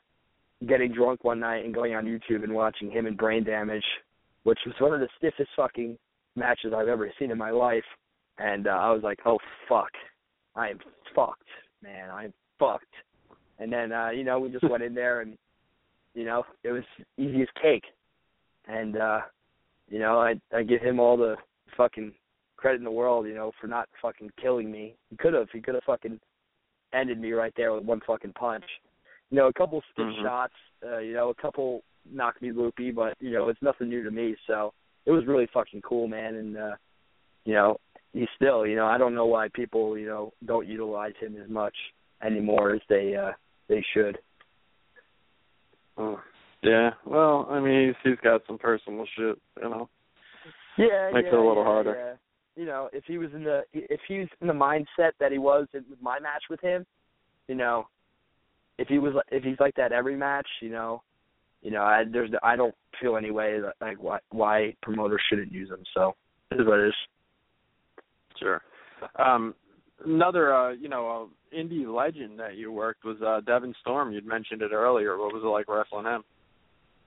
getting drunk one night and going on YouTube and watching him and Brain Damage, which was one of the stiffest fucking matches I've ever seen in my life. And uh, I was like, oh fuck, I am fucked, man, I'm fucked. And then uh, you know we just went in there and you know it was easy as cake. And uh, you know I I give him all the fucking credit in the world, you know, for not fucking killing me. He could have. He could have fucking ended me right there with one fucking punch. You know, a couple stiff Mhm. shots, uh, you know, a couple knocked me loopy, but you know, it's nothing new to me. So it was really fucking cool, man. And uh, you know, he's still, you know, I don't know why people, you know, don't utilize him as much anymore as they uh they should. Oh. Yeah. Well, I mean, he's he's got some personal shit, you know. Yeah, Makes yeah, it a little yeah, harder. yeah. You know, if he was in the if he was in the mindset that he was in with my match with him, you know, if he was if he's like that every match, you know, you know, I there's I don't feel any way that like why why promoters shouldn't use him. So it is what it is. Sure. Um, another, uh, you know, uh, indie legend that you worked was uh, Devon Storm. You'd mentioned it earlier. What was it like wrestling him?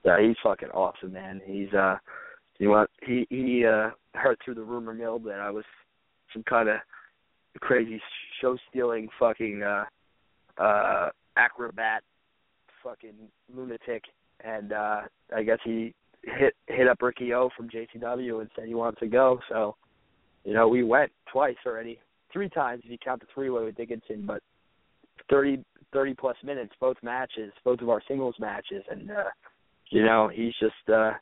Yeah, he's fucking awesome, man. He's uh you know he he uh heard through the rumor mill that I was some kind of crazy show stealing fucking uh uh acrobat fucking lunatic and uh I guess he hit hit up Ricky O from JCW and said he wants to go. So you know we went twice already. Three times if you count the three way with Dickinson but thirty thirty plus minutes both matches both of our singles matches. And uh you know he's just uh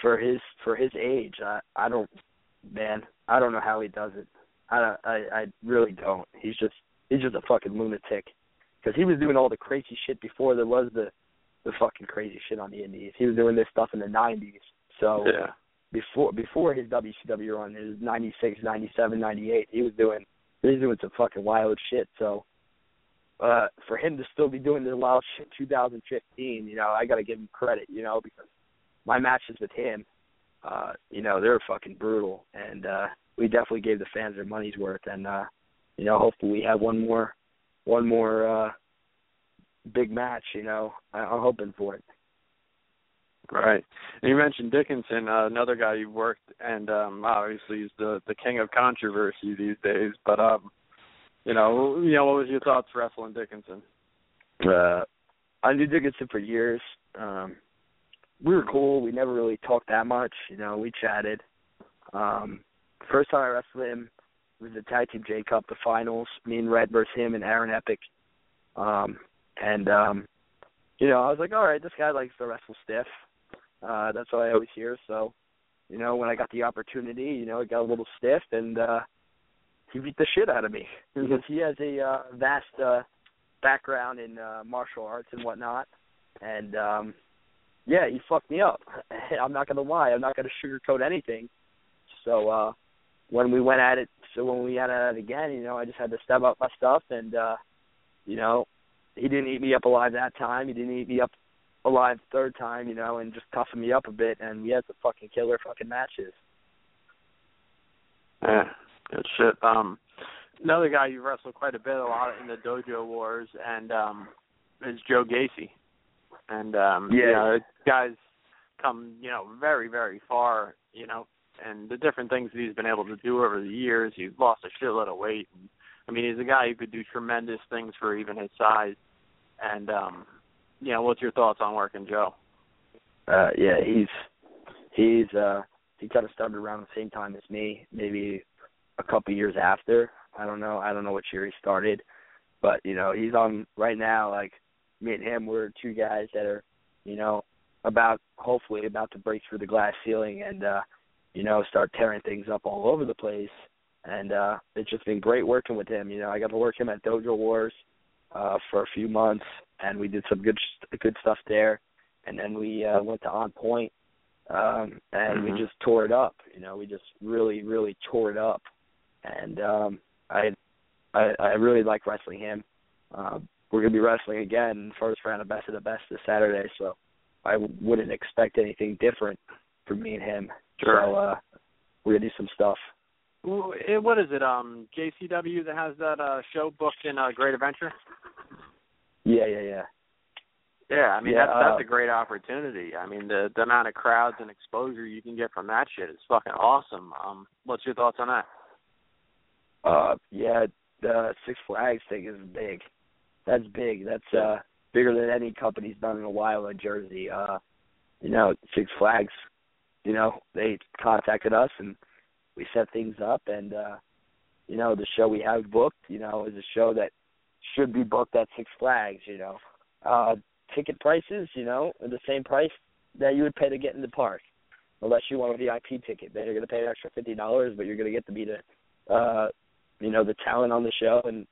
for his for his age i i don't man i don't know how he does it. I i i really don't. He's just he's just a fucking lunatic because he was doing all the crazy shit before there was the the fucking crazy shit on the indies he was doing this stuff in the nineties so Yeah. before before his WCW run, his ninety six, ninety seven, ninety eight, he was doing he was doing some fucking wild shit. So uh for him to still be doing this wild shit in 2015, you know, I got to give him credit, you know, because my matches with him, uh, you know, they're fucking brutal, and uh we definitely gave the fans their money's worth, and uh, you know, hopefully we have one more, one more uh big match. You know, I, I'm hoping for it. Right. And you mentioned Dickinson, uh, another guy you've worked, and um, obviously he's the the king of controversy these days. But um, you know, you know, what was your thoughts wrestling Dickinson? Uh, I knew Dickinson for years. Um, we were cool. We never really talked that much. You know, we chatted. Um, first time I wrestled him the Tag Team J Cup, the finals. Me and Red versus him and Aaron Epic. Um, and um, you know, I was like, all right, this guy likes to wrestle stiff. Uh, that's what I always hear. So, you know, when I got the opportunity, you know, it got a little stiff, and uh, he beat the shit out of me because he has a uh, vast uh, background in uh, martial arts and whatnot, and um, yeah, he fucked me up. [LAUGHS] I'm not gonna lie. I'm not gonna sugarcoat anything. So uh, when we went at it, so when we had it again, you know, I just had to step up my stuff, and uh, you know, he didn't eat me up alive that time. He didn't eat me up alive third time, you know, and just toughen me up a bit, and we had some fucking killer fucking matches. Yeah, good shit. Um, another guy you wrestled quite a bit, a lot in the Dojo Wars, and um, is Joe Gacy. And um, Yeah. you know, guys come you know very very far, you know, and the different things that he's been able to do over the years. He's lost a shitload of weight. And, I mean, he's a guy who could do tremendous things for even his size. And um, you know, what's your thoughts on working Joe? Uh, yeah, he's he's uh he kind of started around the same time as me, maybe a couple years after. I don't know. I don't know what year he started, but you know he's on right now. Like me and him, we're two guys that are, you know, about hopefully about to break through the glass ceiling and uh, you know start tearing things up all over the place. And uh it's just been great working with him. You know, I got to work him at Dojo Wars uh for a few months, and we did some good good stuff there. And then we uh went to On Point um and Mhm. we just tore it up you know we just really really tore it up and um i i i really like wrestling him um we're going to be wrestling again first round of best of the best this saturday so i wouldn't expect anything different from me and him Sure. so uh we're going to do some stuff eh, What is it? Um, JCW that has that uh show booked in uh, Great Adventure. yeah yeah yeah Yeah, I mean Yeah, that's that's uh, a great opportunity. I mean the the amount of crowds and exposure you can get from that shit is fucking awesome. Um, what's your thoughts on that? Uh, yeah, the Six Flags thing is big. That's big. That's uh bigger than any company's done in a while in Jersey. Uh, you know, Six Flags, you know, they contacted us and we set things up and uh you know, the show we have booked, you know, is a show that should be booked at Six Flags, you know. Uh ticket prices, you know, are the same price that you would pay to get in the park. Unless you want a VIP ticket. Then you're gonna pay an extra fifty dollars, but you're gonna get to be the uh you know, the talent on the show and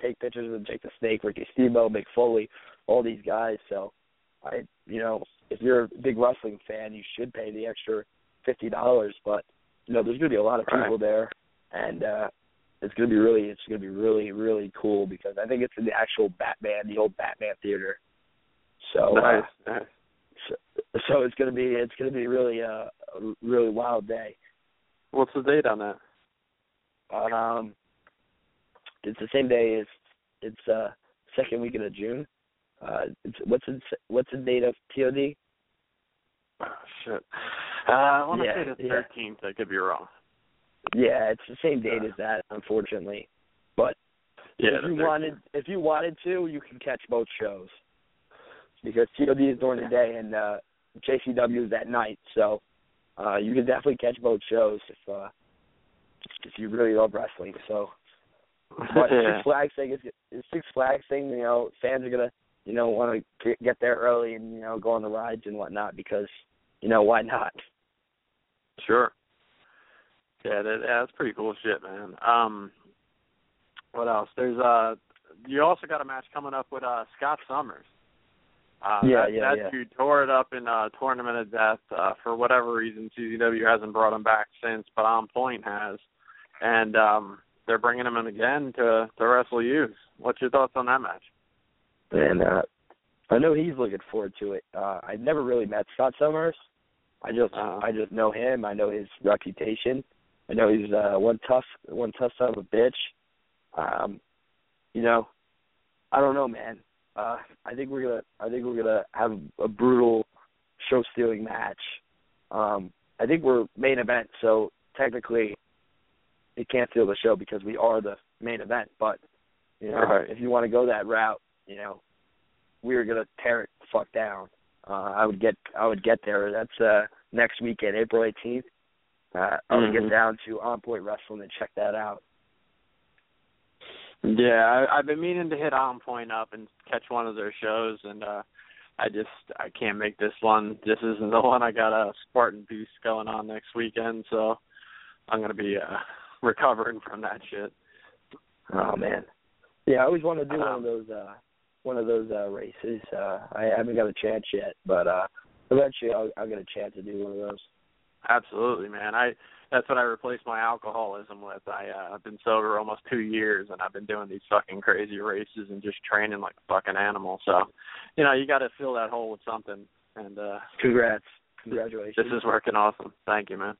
take pictures with Jake the Snake, Ricky Steamboat, Mick Foley, all these guys. So I you know, if you're a big wrestling fan you should pay the extra fifty dollars, but you know, there's gonna be a lot of Right. people there and uh it's gonna be really it's gonna be really, really cool because I think it's in the actual Batman, the old Batman theater. So nice, uh, nice. so, so it's gonna be it's gonna be really uh, a really wild day. What's the date on that? Um, it's the same day as it's uh second weekend of June. Uh, it's, what's the what's the date of TOD? Oh, shit. Uh, I want to Yeah, say the yeah. thirteenth. I could be wrong. Yeah, it's the same date as that, unfortunately. But Yeah, if you 13th. wanted if you wanted to, you can catch both shows because TOD is during the day and uh, JCW is at night. So uh, you can definitely catch both shows if uh, if you really love wrestling. So, but [LAUGHS] yeah. Six Flags thing is is Six Flags thing. You know, fans are gonna you know want to get there early and you know go on the rides and whatnot because you know why not? Sure. Yeah, that, yeah, that's pretty cool shit, man. Um, what else? There's uh, you also got a match coming up with uh Scot Summers. Uh, Yeah, that, yeah, that yeah. dude tore it up in uh, Tournament of Death. Uh, for whatever reason, CZW hasn't brought him back since, but On Point has, and um, they're bringing him in again to to wrestle you. What's your thoughts on that match? And uh, I know he's looking forward to it. Uh, I've never really met Scot Summers. I just Uh-huh. I just know him. I know his reputation. I know he's uh, one tough one tough son of a bitch. Um, you know, I don't know, man. Uh, I think we're gonna I think we're gonna have a brutal show stealing match. Um, I think we're main event, so technically it can't steal the show because we are the main event. But you know, Right. if you want to go that route, you know, we were gonna tear it the fuck down. Uh, I would get I would get there. That's uh next weekend, April eighteenth. Uh, I would get down to On Point Wrestling and check that out. Yeah, I, I've been meaning to hit On Point up and catch one of their shows, and uh I just I can't make this one. This isn't the one. I got a Spartan Beast going on next weekend, so I'm gonna be uh recovering from that shit. Oh man. Yeah, I always want to do one Um, of those uh one of those uh races. Uh I haven't got a chance yet, but uh eventually I'll I'll get a chance to do one of those. Absolutely, man. I that's what I replaced my alcoholism with. I uh, I've been sober almost two years, and I've been doing these fucking crazy races and just training like a fucking animal. So, you know, you got to fill that hole with something. And uh Congrats. Congratulations. This is working awesome. Thank you, man.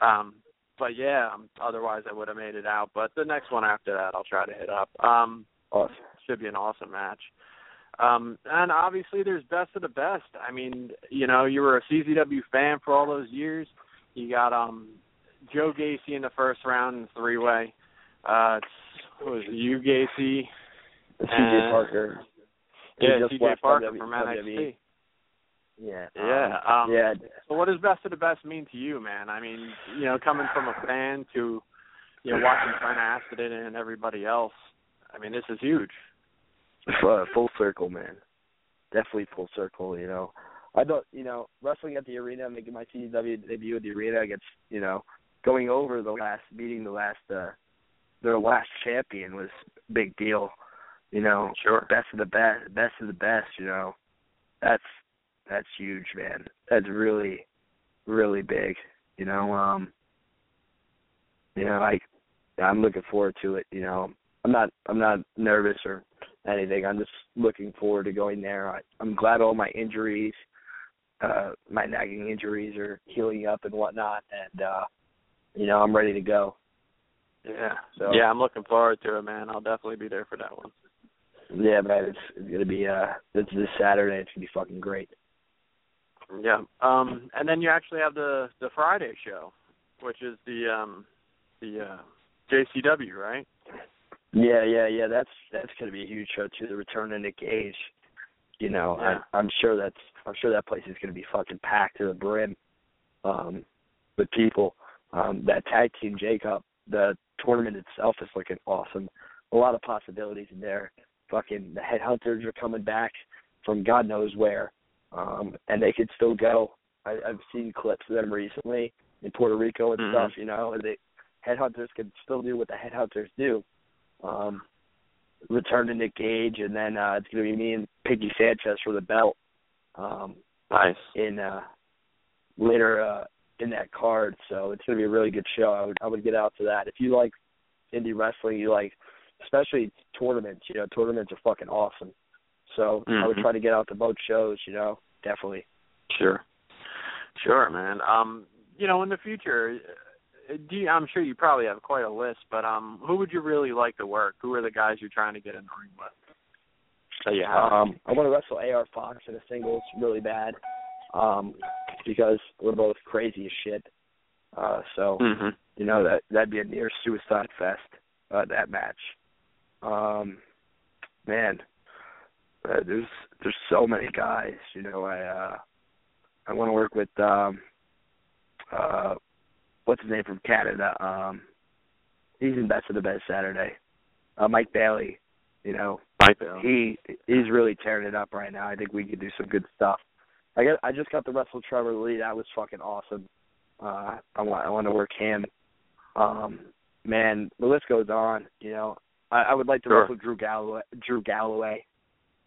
Um, but yeah, um, otherwise I would have made it out. But the next one after that, I'll try to hit up. Um, awesome. Should be an awesome match. Um, and obviously, there's best of the best. I mean, you know, you were a CZW fan for all those years. You got um Joe Gacy in the first round in three way. Uh, it's, was it, you Gacy? CJ Parker. Yeah, CJ Parker from NXT. Yeah. Yeah. Um, Um, yeah. So what does best of the best mean to you, man? I mean, you know, coming from a fan to, you know, watching Trent Acid and everybody else. I mean, this is huge. Full, full circle, man. Definitely full circle. You know, I don't. You know, wrestling at the arena, making my CW debut at the arena against, you know, going over the last meeting, the last, uh their last champion was a big deal. You know, Sure. best of the best, best of the best. You know, that's that's huge, man. That's really, really big. You know, um, you know, I I'm looking forward to it. You know, I'm not I'm not nervous or anything. I'm just looking forward to going there. I, I'm glad all my injuries, uh, my nagging injuries are healing up and whatnot, and uh, you know, I'm ready to go. Yeah. So- yeah, I'm looking forward to it, man. I'll definitely be there for that one. Yeah, man, it's, it's gonna be uh, it's this Saturday. It's gonna be fucking great. Yeah. Um and then you actually have the the Friday show, which is the um the uh JCW, right? Yeah, yeah, yeah. That's that's gonna be a huge show too. The return of Nick Gage. You know, Yeah. I, I'm sure that's I'm sure that place is gonna be fucking packed to the brim, um, with people. Um, that tag team J Cup, the tournament itself is looking awesome. A lot of possibilities in there. Fucking the headhunters are coming back from God knows where, um, and they could still go. I, I've seen clips of them recently in Puerto Rico and Mhm. stuff. You know, and they headhunters can still do what the headhunters do. Um, return to Nick Gage, and then uh, it's going to be me and Pinkie Sanchez for the belt. Um, Nice. in uh, later uh, in that card, so it's going to be a really good show. I would I would get out to that. If you like indie wrestling, you like especially tournaments. You know, tournaments are fucking awesome. So I would Mhm. try to get out to both shows. You know, definitely. Sure. Sure, man. Um, you know, in the future, do you, I'm sure you probably have quite a list, but um, who would you really like to work? Who are the guys you're trying to get in the ring with? So you have. Um, I want to wrestle AR Fox in a singles really bad, um, because we're both crazy as shit. Uh, so hmm you know that that'd be a near suicide fest. Uh, that match. Um, man, uh, there's there's so many guys. You know, I uh, I want to work with um, uh, what's his name from Canada. Um, he's in Best of the Best Saturday. Uh, Mike Bailey. You know, Mike Bailey. he he's really tearing it up right now. I think we could do some good stuff. I got I just got the wrestle Trevor Lee. That was fucking awesome. Uh, I want I want to work him. Um, man, the list goes on. You know, I, I would like to Sure. wrestle Drew Galloway. Drew Galloway.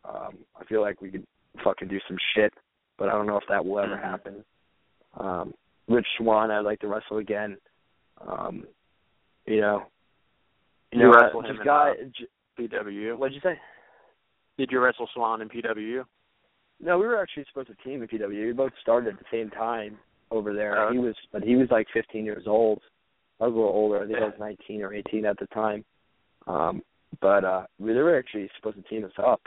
Um, I feel like we could fucking do some shit, but I don't know if that will ever happen. Um, Rich Swann, I'd like to wrestle again. Um, you know, you You know, wrestle uh, him this in, guy. uh, J- PWU. what'd you say? Did you wrestle Swann in PWU? No, we were actually supposed to team in PW. We both started at the same time over there. Oh, He was, but he was like 15 years old. I was a little older. I think I was 19 or 18 at the time. Um, but uh, we they were actually supposed to team us up,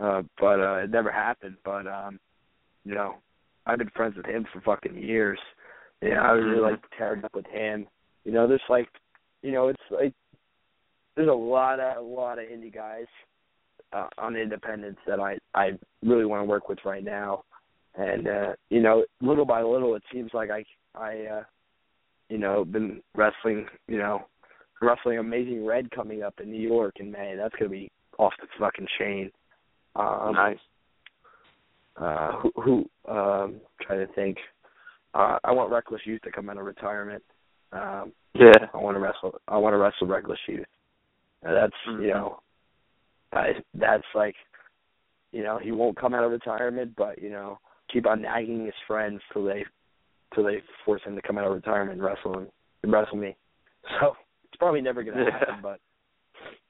uh, but uh, it never happened. But um, you know, I've been friends with him for fucking years. Yeah, I was really Mhm. like to tear up with him. You know, there's like, you know, it's like there's a lot of a lot of indie guys uh, on independence that I I really want to work with right now, and uh, you know, little by little, it seems like I I uh, you know been wrestling, you know, wrestling Amazing Red coming up in New York in May. That's gonna be off the fucking chain. Um, nice. uh who who um trying to think uh I want Reckless Youth to come out of retirement. Um Yeah. I want to wrestle I want to wrestle Reckless Youth. And that's Mhm. you know I that's like you know, he won't come out of retirement but, you know, keep on nagging his friends till they till they force him to come out of retirement and wrestle him and wrestle me. [LAUGHS] So it's probably never gonna Yeah. happen but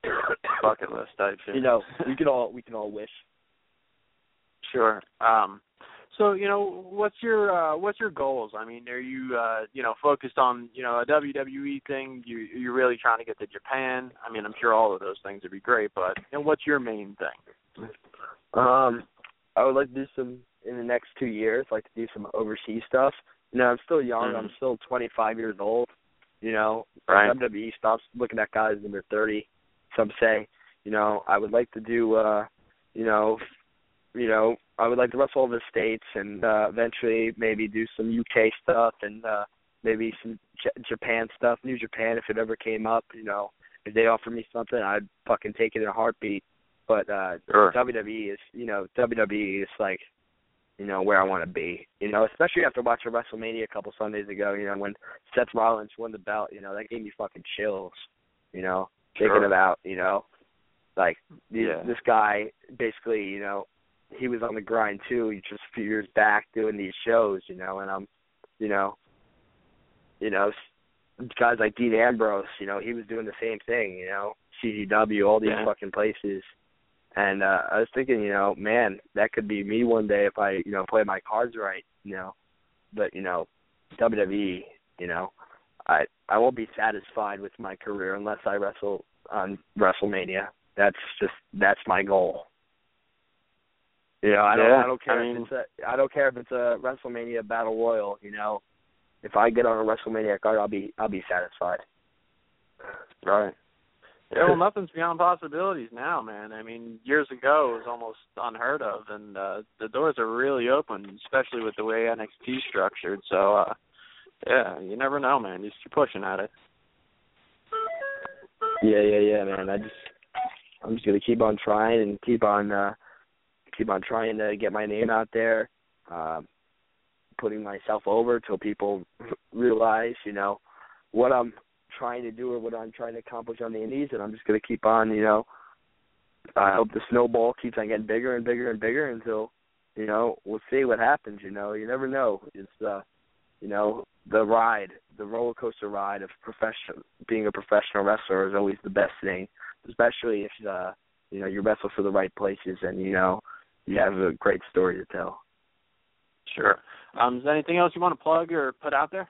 [COUGHS] Bucket list type shit. you know, we can all we can all wish. Sure. Um, So you know, what's your uh, what's your goals? I mean, are you uh, you know focused on you know a WWE thing? You you're really trying to get to Japan? I mean, I'm sure all of those things would be great, but you know, what's your main thing? Um, I would like to do some in the next two years. Like to do some overseas stuff. You know, I'm still young. Mm-hmm. I'm still 25 years old. You know, Right. WWE stops looking at guys their 30. Some say, you know, I would like to do, uh, you know, you know, I would like to wrestle over the states and uh, eventually maybe do some UK stuff and uh, maybe some J- Japan stuff, New Japan if it ever came up. You know, if they offered me something, I'd fucking take it in a heartbeat. But uh, Sure. WWE is, you know, WWE is like, you know, where I want to be. You know, especially after watching WrestleMania a couple Sundays ago. You know, when Seth Rollins won the belt, you know, that gave me fucking chills. You know, thinking about, you know, like Yeah. this guy basically, you know, he was on the grind too. He just a few years back doing these shows, you know, and I'm, you know, you know, guys like Dean Ambrose, you know, he was doing the same thing, you know, CZW, all these Yeah. fucking places. And uh I was thinking, you know, man, that could be me one day if I, you know, play my cards right, you know. But, you know, WWE, you know, I I won't be satisfied with my career unless I wrestle on WrestleMania. That's just that's my goal. You know, I don't Yeah, I don't care I if it's a I don't care if it's a WrestleMania battle royal, you know. If I get on a WrestleMania card I'll be I'll be satisfied. Right. Yeah, well, nothing's beyond possibilities now, man. I mean, years ago it was almost unheard of, and uh, the doors are really open, especially with the way NXT structured. So, uh, yeah, you never know, man. Just keep pushing at it. Yeah, yeah, yeah, man. I just I'm just gonna keep on trying and keep on uh keep on trying to get my name out there, um, putting myself over till people [LAUGHS] realize, you know, what I'm trying to do or what I'm trying to accomplish on the indies and I'm just gonna keep on, you know I hope the snowball keeps on getting bigger and bigger and bigger until, you know, we'll see what happens, you know. You never know. It's uh you know, the ride, the roller coaster ride of profession being a professional wrestler is always the best thing, especially if uh you know you wrestle for the right places and you know you have a great story to tell. Sure. Um, is there anything else you want to plug or put out there?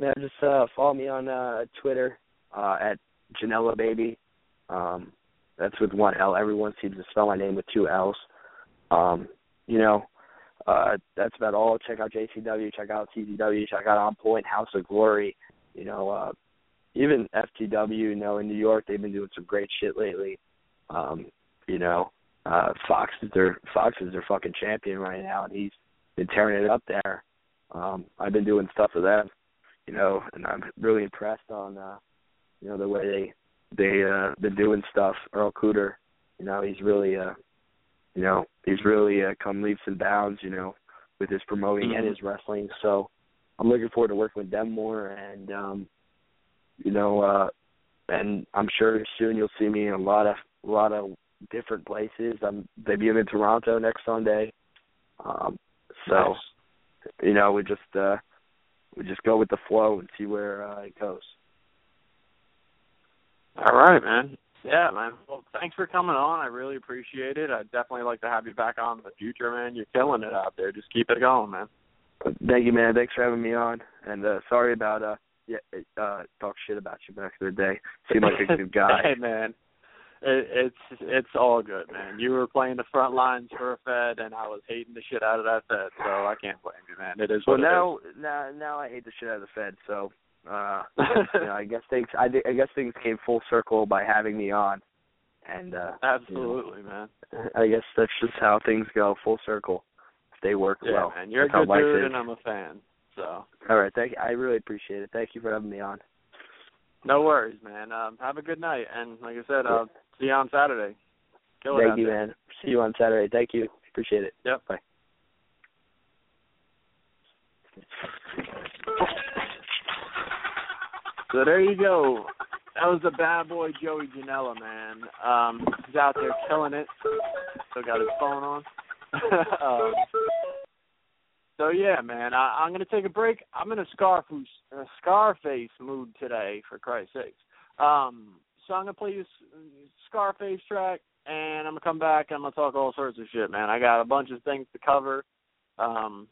Yeah, just uh follow me on uh Twitter uh at Janela Baby. Um that's with one L. Everyone seems to spell my name with two L's. Um, you know, uh that's about all. Check out JCW, check out CZW, check out On Point, House of Glory, you know, uh even FTW, you know, in New York they've been doing some great shit lately. Um, you know, uh Fox is their Fox is their fucking champion right now and he's been tearing it up there. Um, I've been doing stuff with them you know, and I'm really impressed on uh you know the way they they uh been doing stuff. Earl Cooter, you know, he's really uh you know, he's really uh come leaps and bounds, you know, with his promoting and Mhm. his wrestling. So I'm looking forward to working with them more and um you know, uh and I'm sure soon you'll see me in a lot of a lot of different places. I'm debuting in Toronto next Sunday. Um so Nice. you know, we just uh we just go with the flow and see where uh, it goes. All right, man. Yeah, man. Well, thanks for coming on. I really appreciate it. I'd definitely like to have you back on in the future, man. You're killing it out there. Just keep it going, man. Thank you, man. Thanks for having me on. And uh sorry about uh yeah uh talk shit about you back in the day. Seem like a good [LAUGHS] guy. hey, man. It, it's it's all good, man. You were playing the front lines for a Fed, and I was hating the shit out of that Fed, so I can't blame you, man. It is well what it now now now I hate the shit out of the Fed, so uh [LAUGHS] you know, I guess things I, I guess things came full circle by having me on. And uh Absolutely, man. [LAUGHS] I guess that's just how things go, full circle. They work Yeah, well. man. You're a That's how good dude, is. and I'm a fan. So All right, thank you. I really appreciate it. Thank you for having me on. No worries, man. Um, have a good night, and like I said, I'll see you on Saturday. Kill Thank you, there. man. See you on Saturday. Thank you. Appreciate it. Yep. Bye. So there you go. That was the bad boy Joey Janela, man. Um, he's out there killing it. Still got his phone on. um, [LAUGHS] so yeah, man. I, I'm gonna take a break. I'm in a Scarface, a Scarface mood today, for Christ's sakes. Um, so I'm gonna play this Scarface track, and I'm gonna come back. and I'm gonna talk all sorts of shit, man. I got a bunch of things to cover. Um,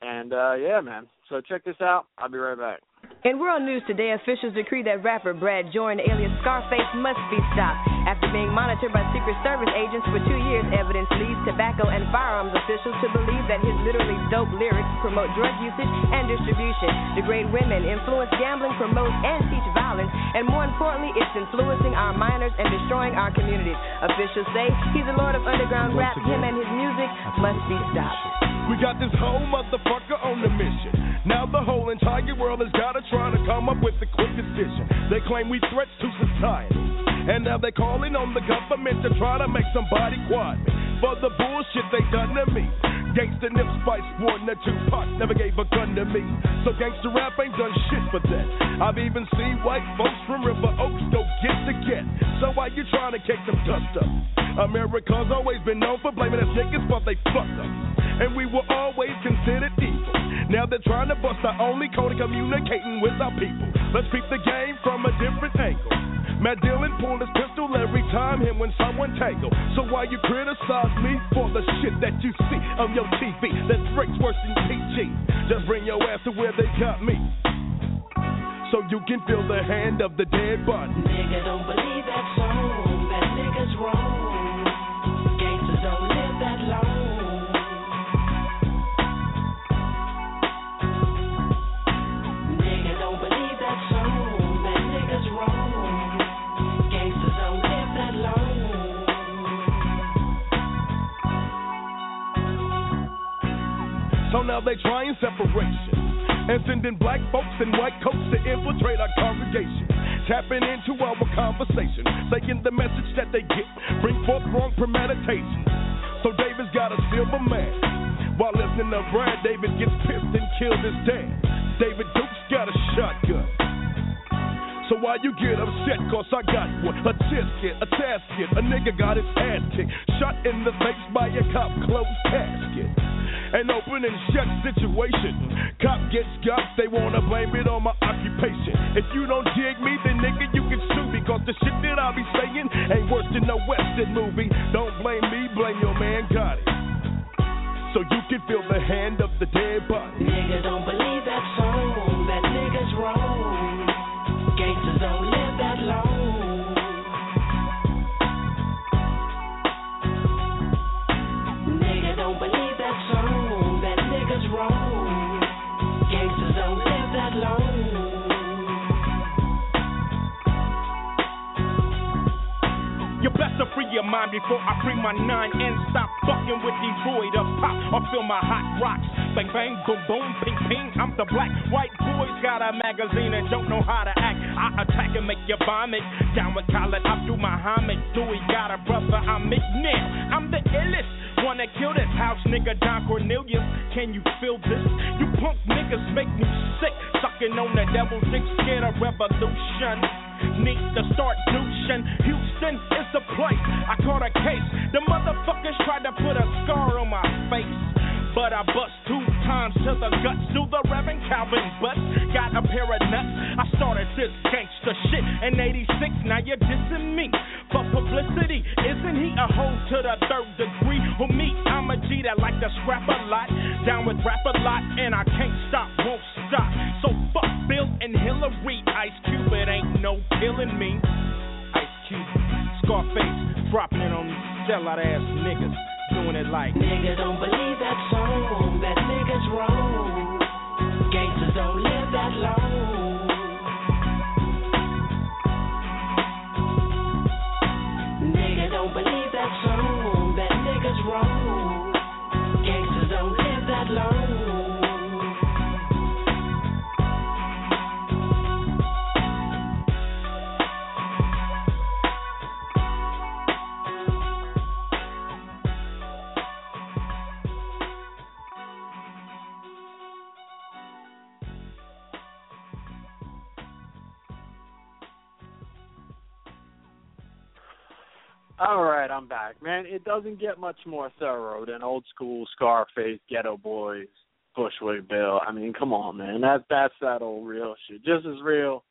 and uh, yeah, man. So check this out. I'll be right back. In world news today, officials decree that rapper Brad Jordan, alias Scarface, must be stopped. After being monitored by Secret Service agents for two years, evidence leads tobacco and firearms officials to believe that his literally dope lyrics promote drug usage and distribution, degrade women, influence gambling, promote and teach violence, and more importantly, it's influencing our minors and destroying our communities. Officials say he's a lord of underground rap. Him and his music must be stopped. We got this whole motherfucker on the mission. Now the whole entire world has got to try to come up with the quick decision. They claim we threats to society. And now they're calling on the government to try to make somebody quiet for the bullshit they done to me. Gangsta Nip Spice one or Tupac never gave a gun to me. So gangsta rap ain't done shit for that. I've even seen white folks from River Oaks go get to get. So why you trying to kick some dust up? America's always been known for blaming us niggas, but they fucked up. And we were always considered evil. Now they're trying to bust our only code of communicating with our people. Let's peep the game from a different angle. Matt Dillon pulled his pistol every time him when someone tangle. So why you criticize me for the shit that you see on your TV? That freaks worse than PG. Just bring your ass to where they got me. So you can feel the hand of the dead body. Nigga don't believe that So now they trying separation and sending black folks in white coats to infiltrate our congregation. Tapping into our conversation, saying the message that they get bring forth wrong premeditation. So David's got a silver man. While listening to Brad, David gets pissed and killed his dad. David Duke's got a shotgun. So why you get upset? Cause I got one. A tisket, a tasket. A nigga got his ass kicked. Shot in the face by a cop, closed casket. An open and shut situation. Cop gets got, they wanna blame it on my occupation. If you don't dig me, then nigga, you can sue me. Cause the shit that I be saying ain't worse than a Western movie. Don't blame me, blame your man, got it. So you can feel the hand of the dead body. Nigga don't believe that song. Gangsters don't live that long. Don't believe You better free your mind before I free my nine and stop fucking with void of pop or feel my hot rocks. Bang bang, boom boom, ping ping. I'm the black white boys got a magazine and don't know how to act. I attack and make you vomit. Down with Khalid Abdul Muhammad. Dewey got a brother, I'm McNair. I'm the illest. Wanna kill this house nigga Don Cornelius? Can you feel this? You punk niggas make me sick. Sucking on the devil's dick, scared of revolution. Need to start douching. Houston is the place. I caught a case. The motherfuckers tried to put a scar on my face. But I bust two times to the guts. Do the Reverend Calvin Butts. Got a pair of nuts. I started this gangster shit in 86. Now you're dissing me for publicity. Isn't he a hoe to the third degree? Who me? I'm a G that like to scrap a lot. Down with rap a lot. And I can't stop, won't stop. So fuck Bill and Hillary. Ice Cube, it ain't no killing me. Ice Cube, Scarface, dropping it on sellout ass niggas. Doing it like Nigga don't believe that song. That wrong. Gangsters don't live All right, I'm back, man. It doesn't get much more thorough than old school Scarface, Geto Boys, Bushwick Bill. I mean, come on, man. That that's that old real shit. Just as real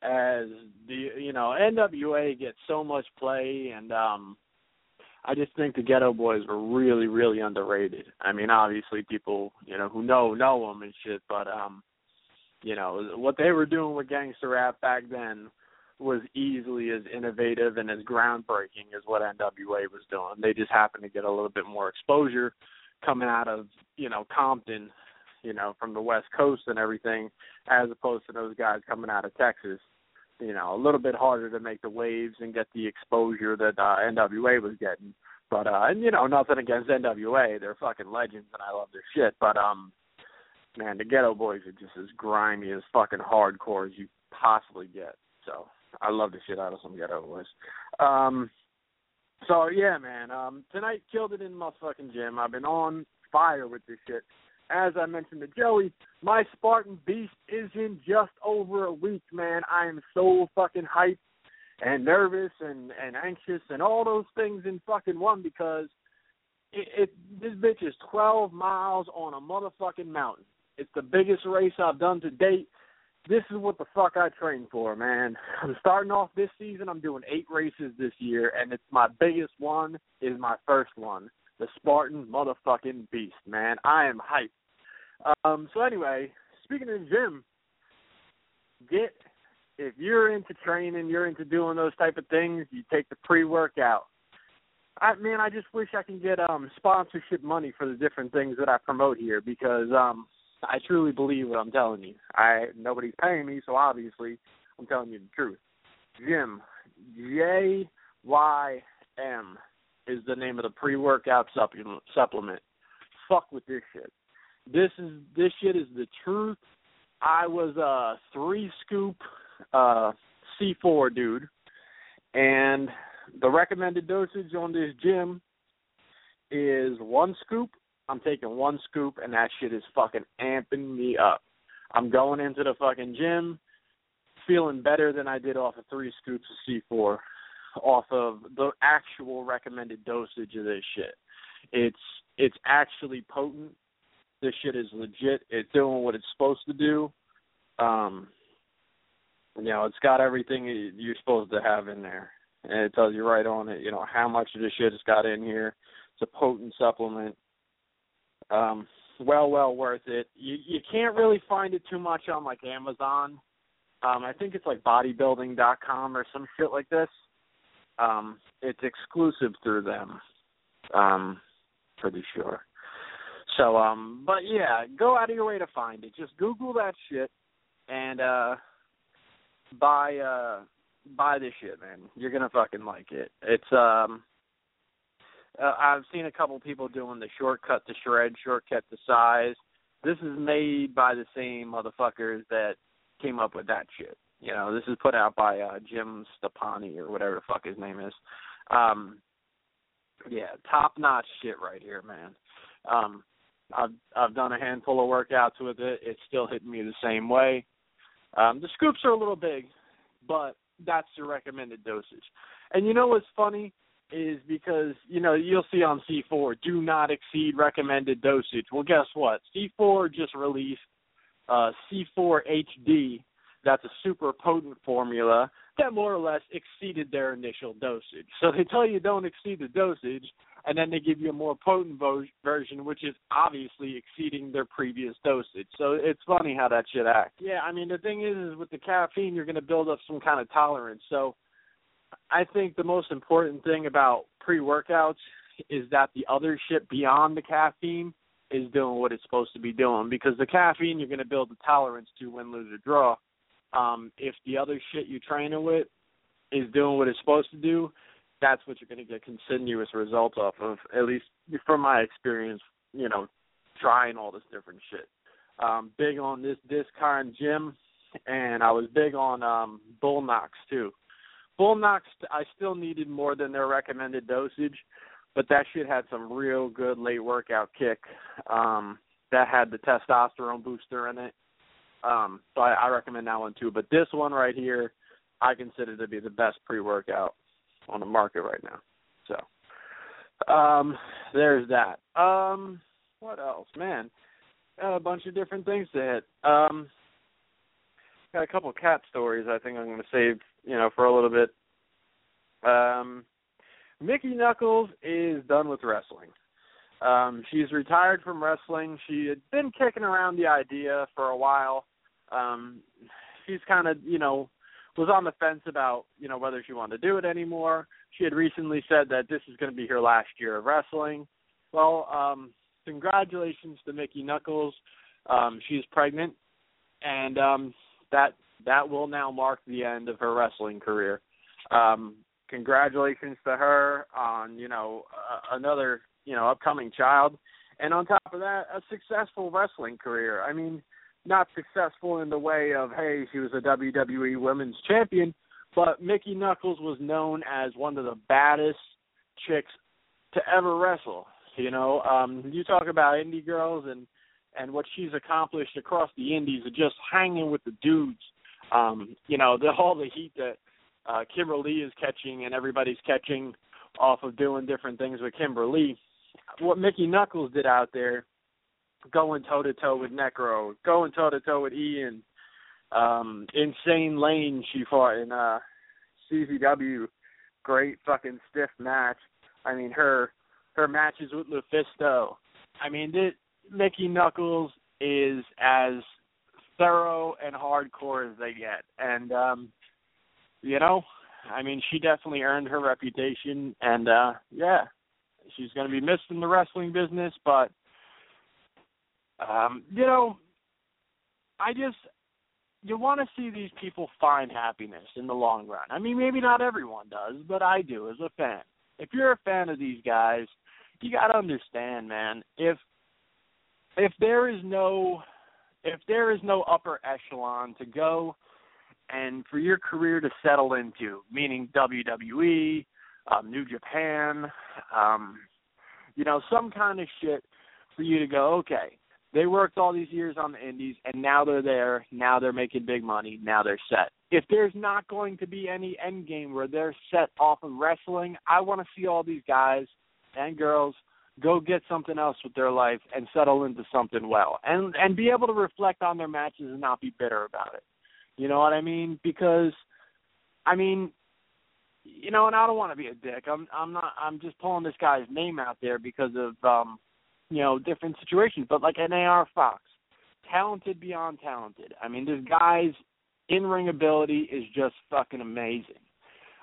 as the you know NWA gets so much play, and um, I just think the Geto Boys were really, really underrated. I mean, obviously people, you know, who know know them and shit, but um, you know, what they were doing with gangster rap back then was easily as innovative and as groundbreaking as what NWA was doing. They just happened to get a little bit more exposure coming out of, you know, Compton, you know, from the West Coast and everything, as opposed to those guys coming out of Texas. You know, a little bit harder to make the waves and get the exposure that uh, NWA was getting. But uh and you know, nothing against NWA. They're fucking legends and I love their shit. But um man, the Geto Boys are just as grimy as fucking hardcore as you possibly get. So I love the shit out of some Geto Boys. Um so yeah, man. Um tonight killed it in my fucking gym. I've been on fire with this shit. As I mentioned to Joey, my Spartan Beast is in just over a week, man. I am so fucking hyped and nervous and and anxious and all those things in fucking one because it, it this bitch is 12 miles on a motherfucking mountain. It's the biggest race I've done to date. This is what the fuck I train for, man. I'm starting off this season. I'm doing eight races this year, and it's my biggest one. Is my first one, the Spartan motherfucking Beast, man. I am hyped. Um. So anyway, speaking of the gym, get if you're into training, you're into doing those type of things, you take the pre-workout. I man, I just wish I can get um sponsorship money for the different things that I promote here because um I truly believe what I'm telling you. I nobody's paying me, so obviously I'm telling you the truth. JYM J Y M is the name of the pre-workout supplement. Supplement. Fuck with this shit. This is this shit is the truth. I was a three scoop uh, C4 dude, and the recommended dosage on this JYM is one scoop. I'm taking one scoop, and that shit is fucking amping me up. I'm going into the fucking gym feeling better than I did off of three scoops of C4, off of the actual recommended dosage of this shit. It's it's actually potent. This shit is legit. It's doing what it's supposed to do. Um, you know, it's got everything you're supposed to have in there, and it tells you right on it. You know how much of the shit it's got in here. It's a potent supplement. Um, well, well worth it. You you can't really find it too much on like Amazon. Um, I think it's like bodybuilding.com or some shit like this. Um, it's exclusive through them. Um, pretty sure. So, um, but yeah, go out of your way to find it. Just Google that shit and uh buy uh buy this shit, man. You're gonna fucking like it. It's um uh, I've seen a couple people doing the shortcut to shred, shortcut to size. This is made by the same motherfuckers that came up with that shit. You know, this is put out by uh Jim Stoppani or whatever the fuck his name is. Um yeah, top notch shit right here, man. Um I've I've done a handful of workouts with it. It's still hitting me the same way. Um, the scoops are a little big, but that's the recommended dosage. And you know what's funny is because you know you'll see on C4 do not exceed recommended dosage. Well, guess what? C4 just released uh, C4 HD. That's a super potent formula that more or less exceeded their initial dosage. So they tell you don't exceed the dosage, and then they give you a more potent vo- version, which is obviously exceeding their previous dosage. So it's funny how that shit acts. Yeah, I mean the thing is, is with the caffeine, you're going to build up some kind of tolerance. So I think the most important thing about pre-workouts is that the other shit beyond the caffeine is doing what it's supposed to be doing because the caffeine you're going to build the tolerance to win, lose, or draw. Um, if the other shit you're training with is doing what it's supposed to do, that's what you're going to get continuous results off of. At least from my experience, you know, trying all this different shit. Um, big on this kind JYM, and I was big on um, Bullnox too. Bullnox, I still needed more than their recommended dosage, but that shit had some real good late workout kick. Um, that had the testosterone booster in it. Um, so I, I recommend that one too. But this one right here, I consider to be the best pre-workout on the market right now. So um there's that. Um what else? Man, got a bunch of different things to hit. Um got a couple cat stories I think I'm gonna save, you know, for a little bit. Um Mickie Knuckles is done with wrestling. Um, she's retired from wrestling. She had been kicking around the idea for a while. Um, she's kind of, you know, was on the fence about, you know, whether she wanted to do it anymore. She had recently said that this is going to be her last year of wrestling. Well, um, congratulations to Mickie Knuckles. Um, she's pregnant, and um, that that will now mark the end of her wrestling career. Um, congratulations to her on you know uh, another you know upcoming child, and on top of that, a successful wrestling career. I mean, not successful in the way of hey, she was a WWE Women's Champion, but Mickie Knuckles was known as one of the baddest chicks to ever wrestle. You know, um, you talk about indie girls and and what she's accomplished across the indies of just hanging with the dudes. Um, you know, the [LAUGHS] all the heat that uh Kimber Lee is catching and everybody's catching off of doing different things with Kimber Lee. What Mickie Knuckles did out there, going toe to toe with Necro, going toe to toe with Ian, um, Insane Lane she fought in uh CZW, great fucking stiff match. I mean her her matches with Lufisto. I mean, this, Mickie Knuckles is as thorough and hardcore as they get, and um, you know, I mean, she definitely earned her reputation, and uh, yeah, she's to be missed in the wrestling business, but um, you know, I just you want to see these people find happiness in the long run. I mean, maybe not everyone does, but I do as a fan. If you're a fan of these guys, you got to understand, man. If if there is no if there is no upper echelon to go and for your career to settle into, meaning WWE, um, New Japan, um, you know, some kind of shit for you to go, okay, they worked all these years on the indies and now they're there, now they're making big money, now they're set. If there's not going to be any end game where they're set off of wrestling, I want to see all these guys and girls go get something else with their life and settle into something well. And and be able to reflect on their matches and not be bitter about it. You know what i mean? Because i mean you know and i don't want to be a dick. I'm i'm not i'm just pulling this guy's name out there because of um you know different situations. But like an AR Fox talented beyond talented. I mean this guy's in ring ability is just fucking amazing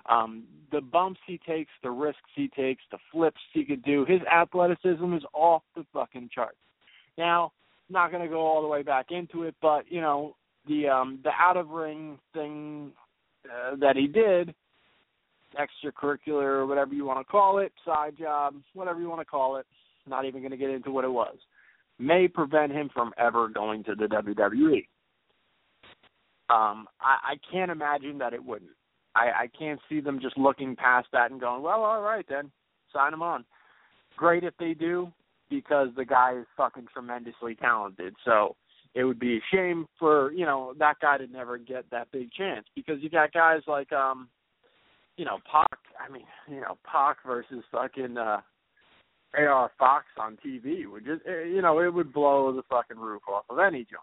um, the bumps he takes, the risks he takes, the flips he could do, his athleticism is off the fucking charts. Now, not going to go all the way back into it, but you know the um, the out of ring thing uh, that he did, extracurricular or whatever you want to call it, side job, whatever you want to call it. Not even going to get into what it was. May prevent him from ever going to the WWE. Um, I, I can't imagine that it wouldn't. I, I can't see them just looking past that and going, well, all right then, sign him on. Great if they do, because the guy is fucking tremendously talented. So it would be a shame for you know that guy to never get that big chance because you got guys like um, you know Pac. I mean, you know Pac versus fucking uh, AR Fox on TV would just eh, you know it would blow the fucking roof off of any joint.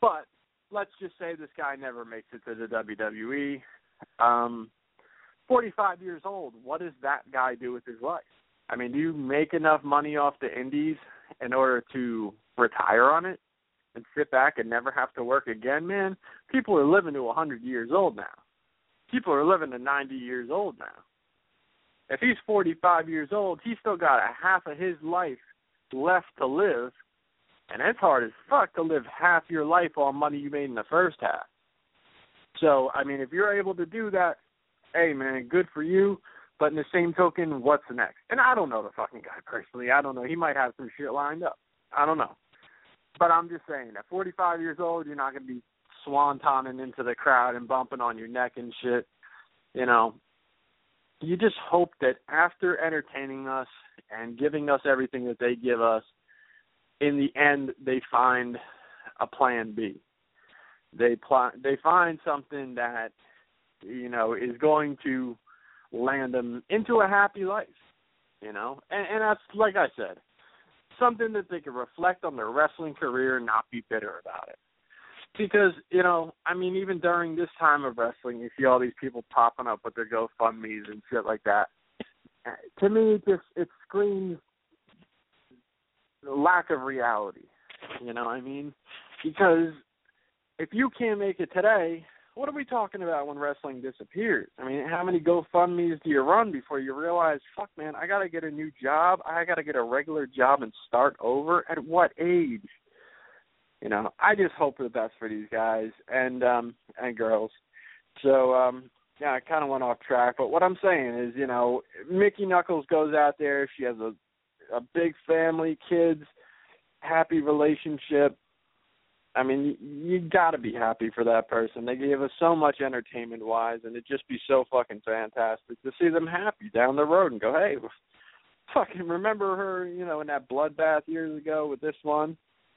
But let's just say this guy never makes it to the WWE um, 45 years old. What does that guy do with his life? I mean, do you make enough money off the indies in order to retire on it and sit back and never have to work again, man? People are living to a 100 years old now. People are living to 90 years old now. If he's 45 years old, he's still got a half of his life left to live, and it's hard as fuck to live half your life on money you made in the first half. So, I mean, if you're able to do that, hey, man, good for you. But in the same token, what's next? And I don't know the fucking guy personally. I don't know. He might have some shit lined up. I don't know. But I'm just saying, at 45 years old, you're not going to be swantoning into the crowd and bumping on your neck and shit. You know, you just hope that after entertaining us and giving us everything that they give us, in the end, they find a plan B they pl- they find something that you know is going to land them into a happy life you know and and that's like i said something that they can reflect on their wrestling career and not be bitter about it because you know i mean even during this time of wrestling you see all these people popping up with their gofundme's and shit like that to me, it just it screams lack of reality. You know what I mean? Because if you can't make it today, what are we talking about when wrestling disappears? I mean, how many GoFundMe's do you run before you realize, fuck, man, I got to get a new job. I got to get a regular job and start over. At what age? You know, I just hope for the best for these guys and um and girls. So um yeah, I kind of went off track, but what I'm saying is, you know, Mickie Knuckles goes out there. She has a a big family, kids, happy relationship. I mean, you, you got to be happy for that person. They gave us so much entertainment wise, and it'd just be so fucking fantastic to see them happy down the road and go, hey, [LAUGHS] fucking remember her, you know, in that bloodbath years ago with this one.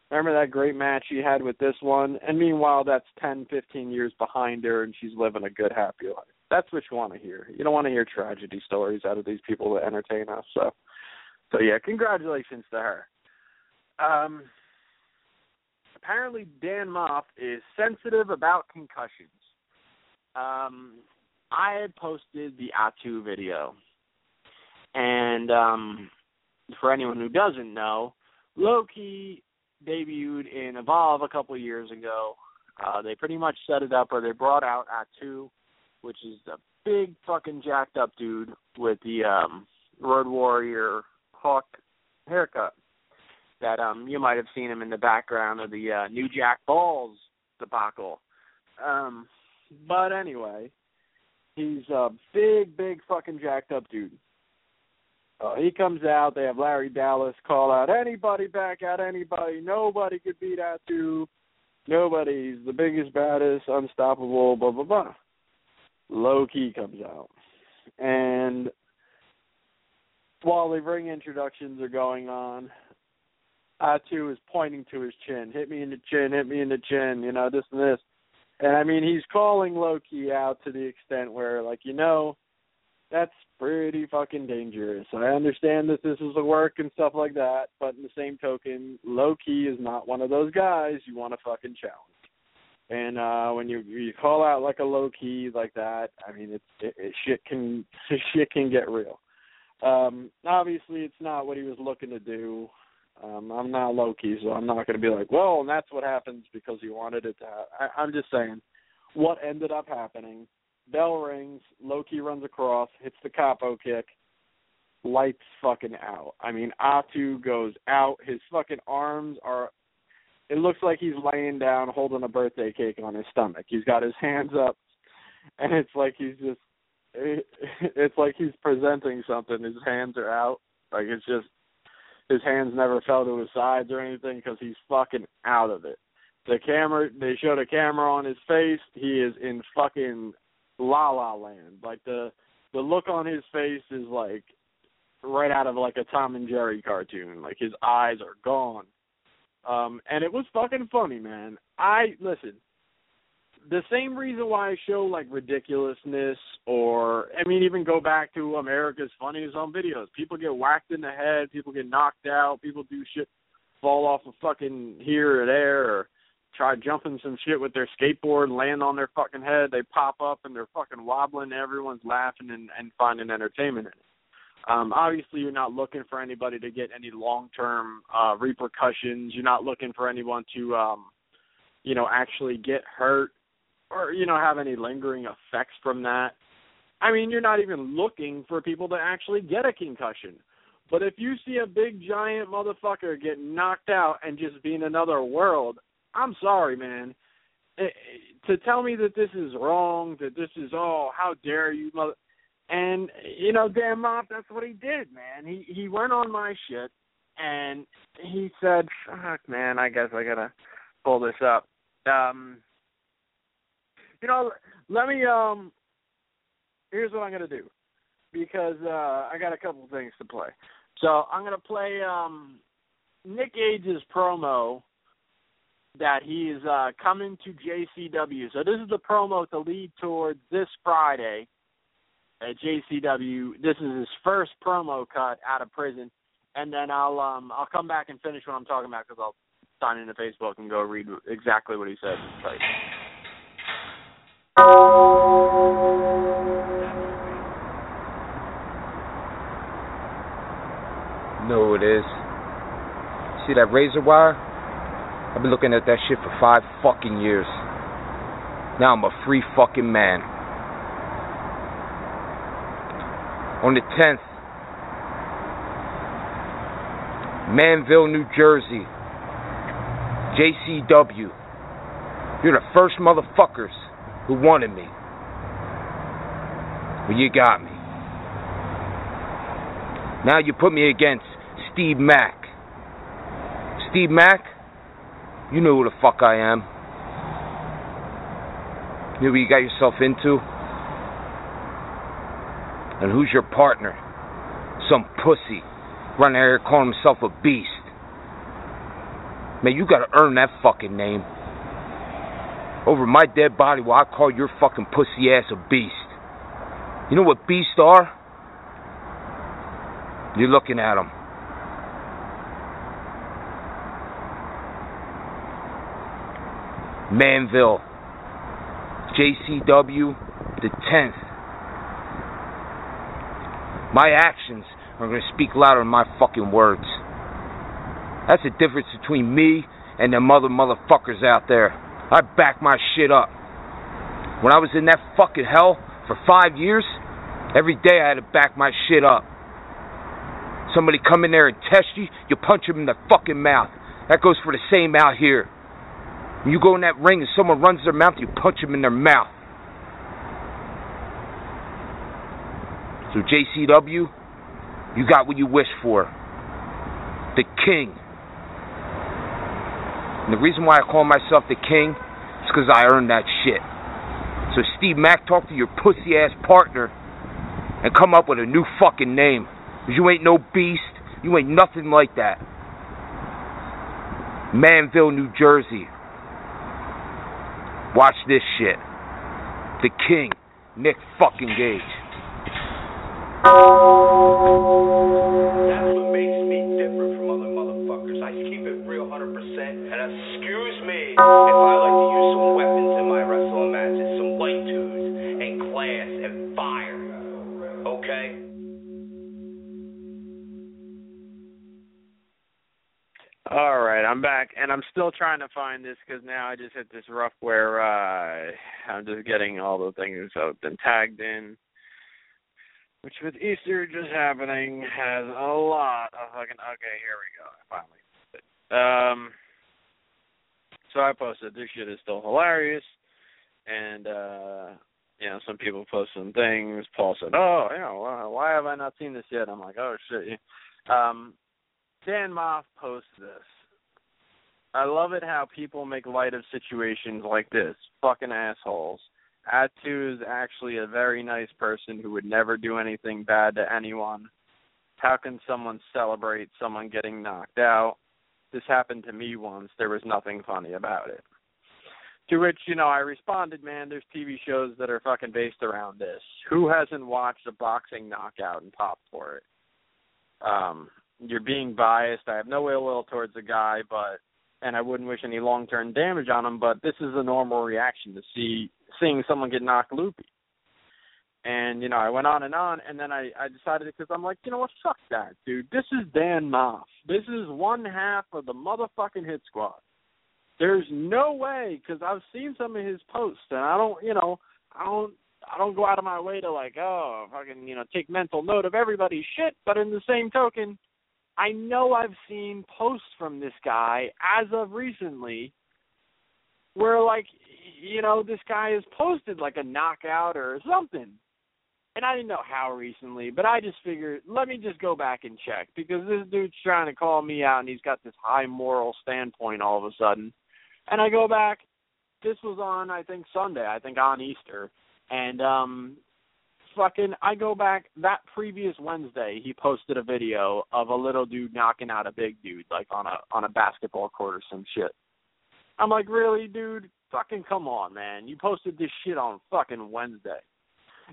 Remember that great match she had with this one? And meanwhile, that's ten, fifteen years behind her, and she's living a good, happy life. That's what you want to hear. You don't want to hear tragedy stories out of these people that entertain us. So, so yeah, congratulations to her. Um, apparently Dan Maff is sensitive about concussions. Um, I had posted the Atu video, and um, for anyone who doesn't know, Low Ki debuted in Evolve a couple of years ago. Uh, they pretty much set it up, or they brought out Atu, which is a big fucking jacked up dude with the um, Road Warrior Hawk haircut that um you might have seen him in the background of the uh, New Jack Balls debacle. Um but anyway, he's a big, big fucking jacked up dude. Uh, he comes out, they have Larry Dallas call out anybody back out anybody, nobody could beat that dude. Nobody's the biggest, baddest, unstoppable, blah blah blah. Low Ki comes out. And while the ring introductions are going on, Atu is pointing to his chin. Hit me in the chin, hit me in the chin, you know, this and this. And I mean, he's calling Low Ki out to the extent where, like, you know, that's pretty fucking dangerous. I understand that this is a work and stuff like that, but in the same token, Low Ki is not one of those guys you want to fucking challenge. And uh when you you call out like a Low Ki like that, I mean, it's it, it, shit can [LAUGHS] shit can get real. Um obviously, it's not what he was looking to do. Um, I'm not Low Ki, so I'm not going to be like, well, and that's what happens because he wanted it to. Ha-. I, I'm just saying, what ended up happening. Bell rings. Low Ki runs across, hits the koppo kick, lights fucking out. I mean, Atu goes out. His fucking arms are. It looks like he's laying down holding a birthday cake on his stomach. He's got his hands up, and it's like he's just. [LAUGHS] It's like he's presenting something. His hands are out. Like it's just his hands never fell to his sides or anything because he's fucking out of it. The camera, they showed a camera on his face. He is in fucking la la land. Like the the look on his face is like right out of like a Tom and Jerry cartoon. Like his eyes are gone. Um and it was fucking funny, man. I listen, the same reason why I show like ridiculousness or I mean even go back to America's Funniest Home Videos. People get whacked in the head, people get knocked out, people do shit fall off of fucking here or there or try jumping some shit with their skateboard and land on their fucking head, they pop up and they're fucking wobbling, everyone's laughing and, and finding entertainment in it. Um, obviously, you're not looking for anybody to get any long-term uh, repercussions. You're not looking for anyone to, um, you know, actually get hurt or you know have any lingering effects from that. I mean, you're not even looking for people to actually get a concussion. But if you see a big giant motherfucker get knocked out and just be in another world, I'm sorry, man. It, it, to tell me that this is wrong, that this is oh, how dare you, mother. And you know, Dan Maff, that's what he did, man. He he went on my shit and he said, "Fuck, man, I guess I gotta pull this up." Um, you know, let me um here's what I'm gonna do. Because uh I got a couple things to play. So I'm gonna play um Nick Gage's promo that he is uh coming to JCW. So this is the promo to lead towards this Friday at JCW. This is his first promo cut out of prison. And then I'll um I'll come back and finish what I'm talking about because I'll sign into Facebook and go read exactly what he says. Like, it is. See that razor wire? I've been looking at that shit for five fucking years. Now I'm a free fucking man. On the 10th, Manville, New Jersey, JCW. You're the first motherfuckers who wanted me. Well, you got me. Now you put me against Steve Mack. Steve Mack, you know who the fuck I am. You know what you got yourself into? And who's your partner? Some pussy running out here calling himself a beast. Man, you gotta earn that fucking name. Over my dead body, will I call your fucking pussy ass a beast? You know what beasts are? You're looking at them. Manville, JCW, the 10th. My actions are going to speak louder than my fucking words. That's the difference between me and the mother motherfuckers out there. I back my shit up. When I was in that fucking hell for five years, every day I had to back my shit up. Somebody come in there and test you, you punch them in the fucking mouth. That goes for the same out here. When you go in that ring and someone runs their mouth, you punch them in their mouth. So JCW, you got what you wish for. The king. And the reason why I call myself the king is because I earned that shit. So Steve Mack, talk to your pussy ass partner and come up with a new fucking name. Cause you ain't no beast. You ain't nothing like that. Manville, New Jersey. Watch this shit. The king, Nick fucking Gage. Still trying to find this because now I just hit this rough where uh, I'm just getting all the things have been tagged in, which with Easter just happening has a lot of fucking. Okay, here we go. I finally. Um, so I posted this shit is still hilarious, and uh, you know some people post some things. Paul said, "Oh, you know, why have I not seen this yet?" I'm like, "Oh shit." Um, Dan Maff posts this. I love it how people make light of situations like this. Fucking assholes. Atu is actually a very nice person who would never do anything bad to anyone. How can someone celebrate someone getting knocked out? This happened to me once. There was nothing funny about it. To which, you know, I responded, man, there's TV shows that are fucking based around this. Who hasn't watched a boxing knockout and popped for it? Um, you're being biased. I have no ill will towards the guy, but and I wouldn't wish any long term damage on him, but this is a normal reaction to see seeing someone get knocked loopy. And you know, I went on and on, and then I I decided because I'm like, you know what, fuck that, dude. This is Dan Maff. This is one half of the motherfucking hit squad. There's no way because I've seen some of his posts, and I don't, you know, I don't I don't go out of my way to like, oh, fucking, you know, take mental note of everybody's shit. But in the same token, I know I've seen posts from this guy as of recently where like you know this guy has posted like a knockout or something. And I didn't know how recently, but I just figured let me just go back and check because this dude's trying to call me out and he's got this high moral standpoint all of a sudden. And I go back, this was on I think Sunday, I think on Easter, and um fucking I go back that previous Wednesday he posted a video of a little dude knocking out a big dude like on a on a basketball court or some shit. I'm like, really, dude? Fucking come on, man. You posted this shit on fucking Wednesday.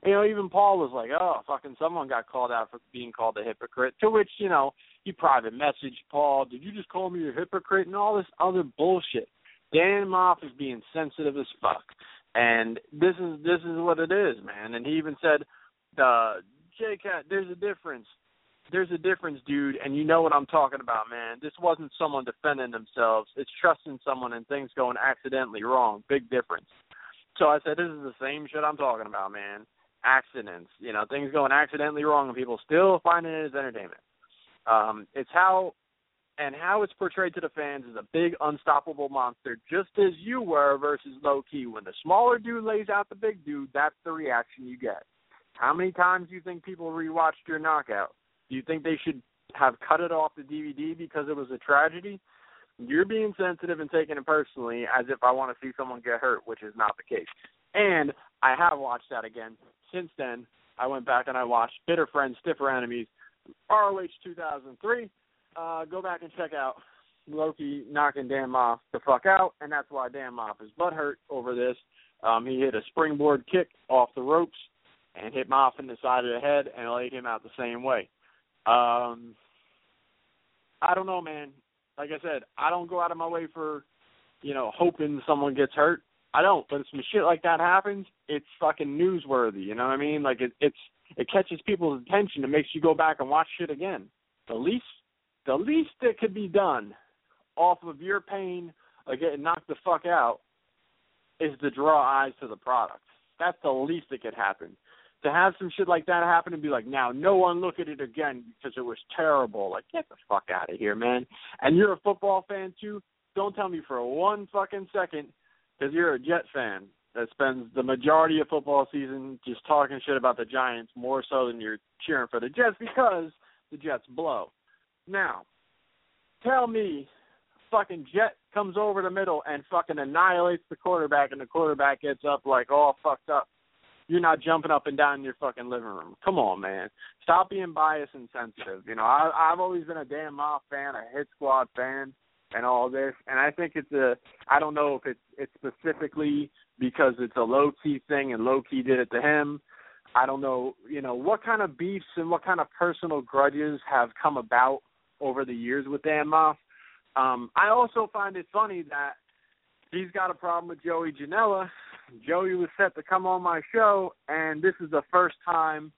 You know, even Paul was like, oh, fucking someone got called out for being called a hypocrite. To which, you know, he private messaged Paul, did you just call me a hypocrite and all this other bullshit. Dan Maff is being sensitive as fuck. And this is this is what it is, man. And he even said, uh, J Cat, there's a difference. there's a difference, dude, and you know what I'm talking about, man. This wasn't someone defending themselves. It's trusting someone and things going accidentally wrong. Big difference. So I said, this is the same shit I'm talking about, man. Accidents, you know, things going accidentally wrong and people still finding it as entertainment. Um, it's how and how it's portrayed to the fans is a big unstoppable monster, just as you were versus Low Ki. When the smaller dude lays out the big dude, that's the reaction you get. How many times do you think people rewatched your knockout? Do you think they should have cut it off the DVD because it was a tragedy? You're being sensitive and taking it personally as if I want to see someone get hurt, which is not the case. And I have watched that again. Since then, I went back and I watched Bitter Friends, Stiffer Enemies, ROH 2003. Uh, go back and check out Low Ki knocking Dan Maff the fuck out, and that's why Dan Maff is butthurt over this. Um, he hit a springboard kick off the ropes and hit Maff in the side of the head and laid him out the same way. Um, I don't know, man. Like I said, I don't go out of my way for, you know, hoping someone gets hurt. I don't. But if some shit like that happens, it's fucking newsworthy. You know what I mean? Like it, it's it catches people's attention. It makes you go back and watch shit again. The least, the least that could be done off of your pain of getting knocked the fuck out is to draw eyes to the product. That's the least that could happen to have some shit like that happen and be like, now no one look at it again because it was terrible. Like, get the fuck out of here, man. And you're a football fan too. Don't tell me for one fucking second because you're a Jet fan that spends the majority of football season just talking shit about the Giants more so than you're cheering for the Jets because the Jets blow. Now, tell me fucking Jet comes over the middle and fucking annihilates the quarterback and the quarterback gets up like all fucked up you're not jumping up and down in your fucking living room. Come on, man. Stop being biased and sensitive. You know, I I've always been a Dan Maff fan, a hit squad fan and all this. And I think it's a I don't know if it's it's specifically because it's a Low Ki thing and Low Ki did it to him. I don't know, you know, what kind of beefs and what kind of personal grudges have come about over the years with Dan Maff. Um, I also find it funny that he's got a problem with Joey Janela Joey was set to come on my show, and this is the first time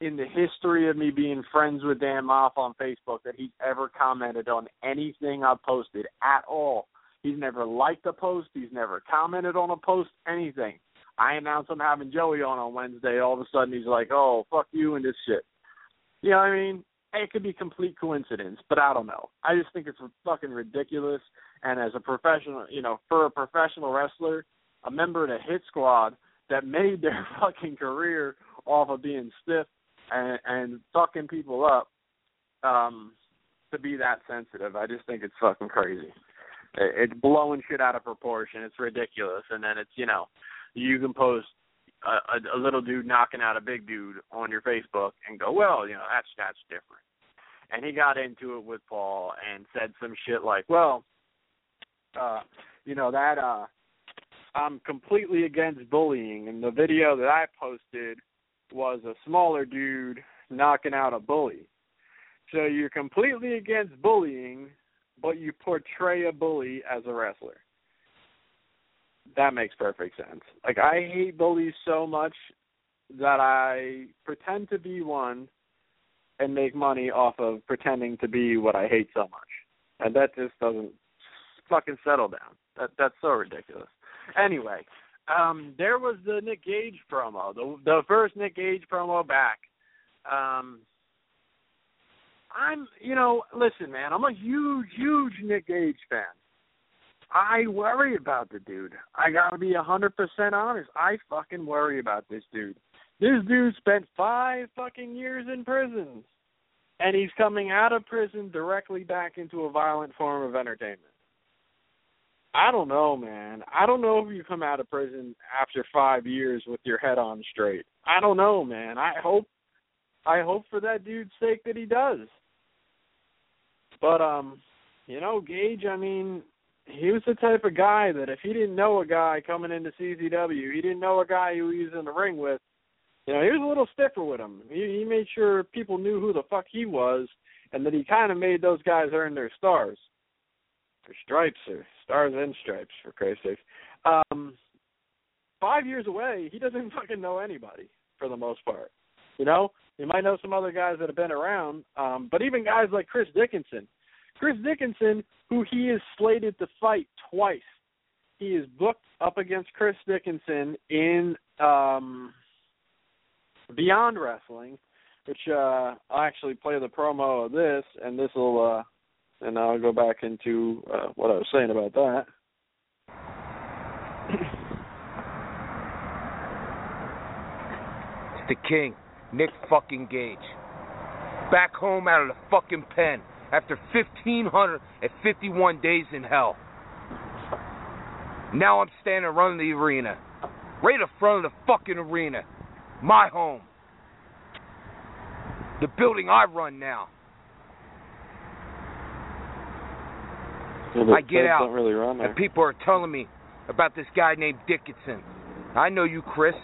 in the history of me being friends with Dan Maff on Facebook that he's ever commented on anything I've posted at all. He's never liked a post. He's never commented on a post, anything. I announced I'm having Joey on on Wednesday. All of a sudden, he's like, "Oh, fuck you and this shit." You know what I mean? It could be complete coincidence, but I don't know. I just think it's fucking ridiculous. And as a professional, you know, for a professional wrestler, a member of the hit squad that made their [LAUGHS] fucking career off of being stiff and and fucking people up um to be that sensitive. I just think it's fucking crazy. It's blowing shit out of proportion. It's ridiculous. And then it's, you know, you can post a, a, little dude knocking out a big dude on your Facebook and go, well, you know, that's that's different. And he got into it with Paul and said some shit like, well, uh, you know that uh I'm completely against bullying, and the video that I posted was a smaller dude knocking out a bully. So you're completely against bullying, but you portray a bully as a wrestler. That makes perfect sense. Like I hate bullies so much that I pretend to be one and make money off of pretending to be what I hate so much. And that just doesn't fucking settle down. That that's so ridiculous. Anyway, um, there was the Nick Gage promo, the the first Nick Gage promo back. Um, I'm, you know, listen, man, I'm a huge, huge Nick Gage fan. I worry about the dude. I gotta be a hundred percent honest. I fucking worry about this dude. This dude spent five fucking years in prison, and he's coming out of prison directly back into a violent form of entertainment. I don't know, man. I don't know if you come out of prison after five years with your head on straight. I don't know, man. I hope I hope for that dude's sake that he does. But um, you know, Gage, I mean, he was the type of guy that if he didn't know a guy coming into CZW, he didn't know a guy who he was in the ring with, you know, he was a little stiffer with him. He he made sure people knew who the fuck he was and that he kind of made those guys earn their stars their stripes or stars and stripes for Christ's sake. Um, five years away, he doesn't [LAUGHS] fucking know anybody for the most part. You know, you might know some other guys that have been around, um, but even guys like Chris Dickinson. Chris Dickinson, who he is slated to fight twice. He is booked up against Chris Dickinson in um, Beyond Wrestling, which uh, I'll actually play the promo of this, and this will, uh, and I'll go back into uh, what I was saying about that. The king, Nick fucking Gage. Back home out of the fucking pen after 1,551 days in hell. Now I'm standing running the arena. Right in front of the fucking arena. My home. The building I run now. Yeah, I get out, really and people are telling me about this guy named Dickinson. I know you, Chris.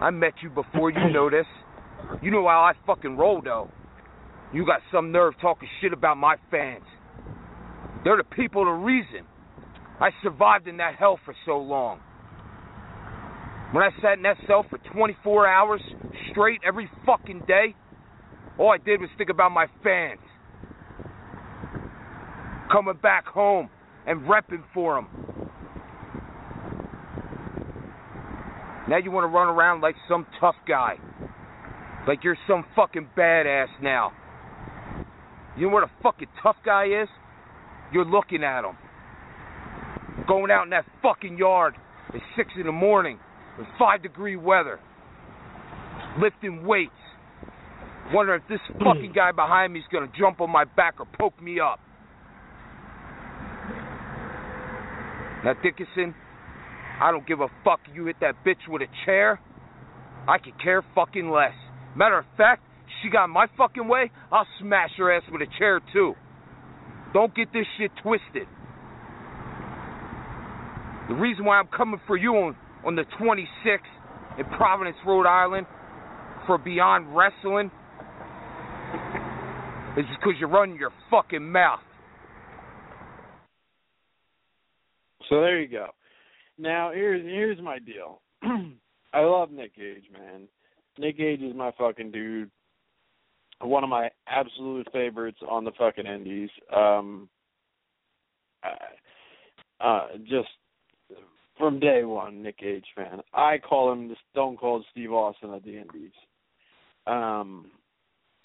I met you before you [LAUGHS] know this. You know how I fucking roll, though. You got some nerve talking shit about my fans. They're the people the reason. I survived in that hell for so long. When I sat in that cell for 24 hours straight every fucking day, all I did was think about my fans. Coming back home and repping for them. Now you want to run around like some tough guy. Like you're some fucking badass now. You know what a fucking tough guy is? You're looking at him. Going out in that fucking yard at 6 in the morning with 5 degree weather. Lifting weights. Wondering if this [CLEARS THROAT] fucking guy behind me is going to jump on my back or poke me up. Now, Dickinson, I don't give a fuck you hit that bitch with a chair. I could care fucking less. Matter of fact, she got my fucking way, I'll smash her ass with a chair too. Don't get this shit twisted. The reason why I'm coming for you on, on the 26th in Providence, Rhode Island for Beyond Wrestling is because you're running your fucking mouth. So there you go. Now here's here's my deal. [CLEARS THROAT] I love Nick Gage, man. Nick Gage is my fucking dude. One of my absolute favorites on the fucking indies. Um uh, just from day one, Nick Gage fan. I call him the Stone Cold Steve Austin of the indies. Um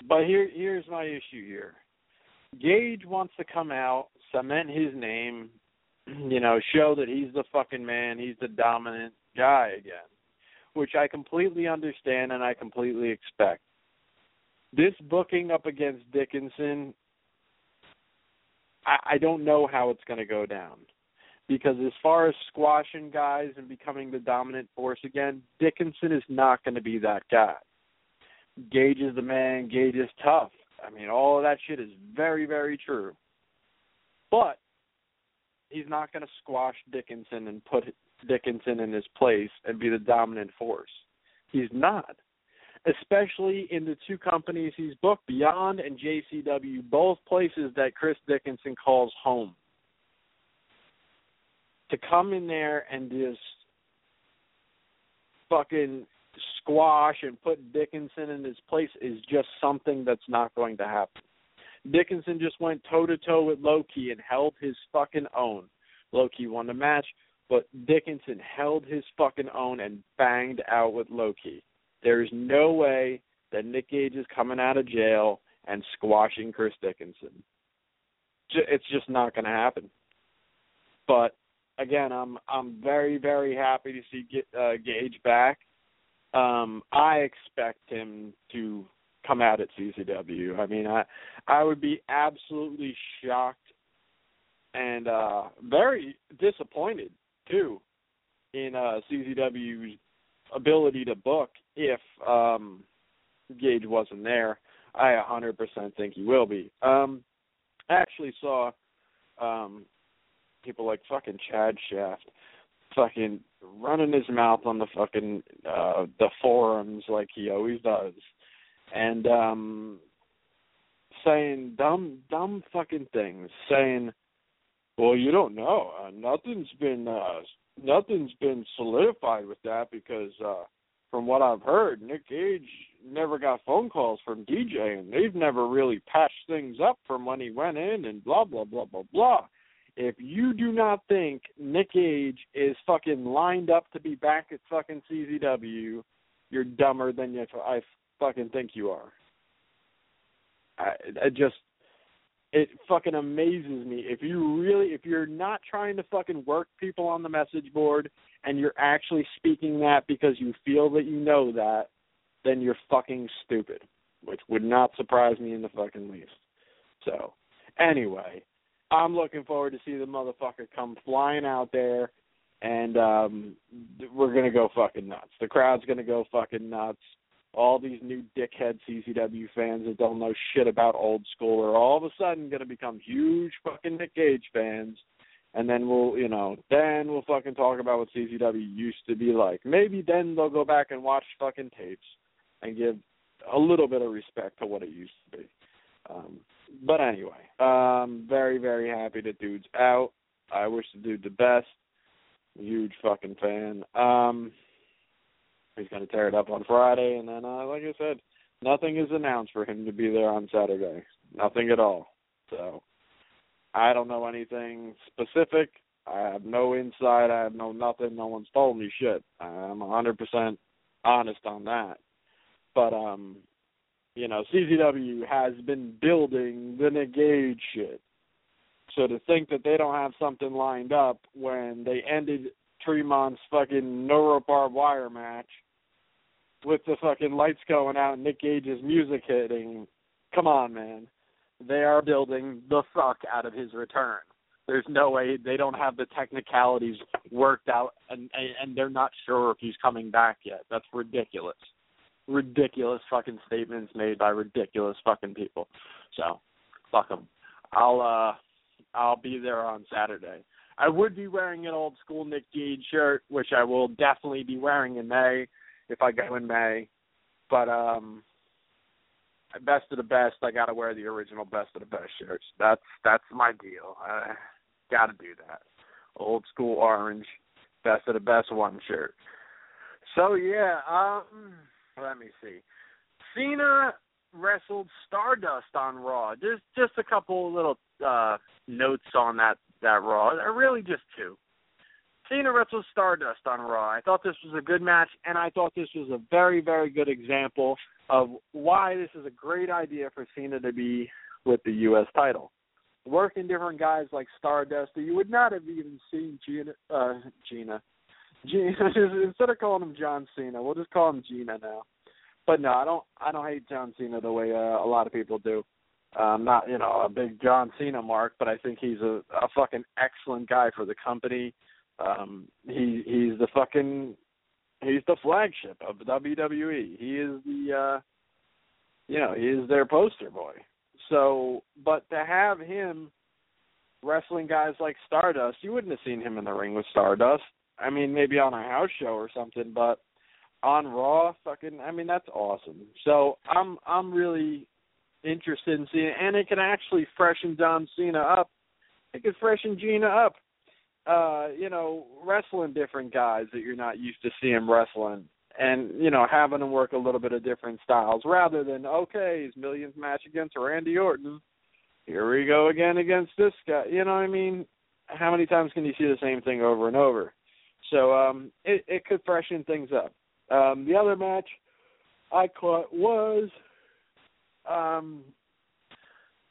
but here here's my issue here. Gage wants to come out, cement his name, you know, show that he's the fucking man, he's the dominant guy again, which I completely understand and I completely expect. This booking up against Dickinson, I, I don't know how it's going to go down. Because as far as squashing guys and becoming the dominant force again, Dickinson is not going to be that guy. Gage is the man, Gage is tough. I mean, all of that shit is very, very true. But he's not going to squash Dickinson and put Dickinson in his place and be the dominant force. He's not. Especially in the two companies he's booked, Beyond and JCW, both places that Chris Dickinson calls home. To come in there and just fucking squash and put Dickinson in his place is just something that's not going to happen. Dickinson just went toe to toe with Low Ki and held his fucking own. Low Ki won the match, but Dickinson held his fucking own and banged out with Low Ki. There is no way that Nick Gage is coming out of jail and squashing Chris Dickinson. It's just not going to happen. But again, I'm I'm very very happy to see uh, Gage back. Um, I expect him to come out at CZW. I mean, I I would be absolutely shocked and uh very disappointed too in uh CZW's ability to book if um Gage wasn't there. I a hundred percent think he will be. Um I actually saw um people like fucking Chad Shaft fucking running his mouth on the fucking uh the forums like he always does and um saying dumb dumb fucking things saying well you don't know uh, nothing's been uh nothing's been solidified with that because uh from what I've heard Nick Gage never got phone calls from DJ, and they've never really patched things up from when he went in, and blah blah blah blah blah. If you do not think Nick Gage is fucking lined up to be back at fucking CZW, you're dumber than you I fucking think you are. I, I just it fucking amazes me. If you really if you're not trying to fucking work people on the message board and you're actually speaking that because you feel that you know that then you're fucking stupid which would not surprise me in the fucking least. So anyway i'm looking forward to see the motherfucker come flying out there and um we're gonna go fucking nuts. The crowd's gonna go fucking nuts all these new dickhead CZW fans that don't know shit about old school are all of a sudden going to become huge fucking Nick Gage fans. And then we'll, you know, then we'll fucking talk about what CZW used to be like. Maybe then they'll go back and watch fucking tapes and give a little bit of respect to what it used to be. Um, but anyway, um, very, very happy that dude's out. I wish the dude the best. Huge fucking fan. Um, He's going to tear it up on Friday, and then, uh, like I said, nothing is announced for him to be there on Saturday. Nothing at all. So I don't know anything specific. I have no insight. I have no nothing. No one's told me shit. I'm a 100% honest on that. But um, you know, CZW has been building the Nick shit. So to think that they don't have something lined up when they ended Tremont's fucking rope barbed wire match with the fucking lights going out and Nick Gage's music hitting. Come on, man. They are building the fuck out of his return. There's no way they don't have the technicalities worked out and and they're not sure if he's coming back yet. That's ridiculous. Ridiculous fucking statements made by ridiculous fucking people. So, fuck them. I'll uh I'll be there on Saturday. I would be wearing an old school Nick Gage shirt, which I will definitely be wearing in May if I go in May. But um best of the best, I gotta wear the original best of the best shirts. That's that's my deal. I gotta do that. Old school orange, best of the best one shirt. So yeah, um let me see. Cena wrestled Stardust on Raw. Just just a couple little uh notes on that that Raw. Really just two. Cena wrestled Stardust on Raw. I thought this was a good match, and I thought this was a very, very good example of why this is a great idea for Cena to be with the U.S. title. Working different guys like Stardust, you would not have even seen Gina. Uh, Gina. Gina. [LAUGHS] Instead of calling him John Cena, we'll just call him Gina now. But no, I don't. I don't hate John Cena the way uh, a lot of people do. I'm not, you know, a big John Cena mark, but I think he's a, a fucking excellent guy for the company. Um, he he's the fucking he's the flagship of the WWE. He is the uh you know, he is their poster boy. So but to have him wrestling guys like Stardust, you wouldn't have seen him in the ring with Stardust. I mean, maybe on a house show or something, but on Raw, fucking I mean that's awesome. So I'm I'm really interested in seeing and it can actually freshen John Cena up. It can freshen Gina up uh, you know, wrestling different guys that you're not used to seeing wrestling and, you know, having them work a little bit of different styles rather than, okay, his millions match against Randy Orton. Here we go again against this guy. You know what I mean? How many times can you see the same thing over and over? So um it, it could freshen things up. Um the other match I caught was um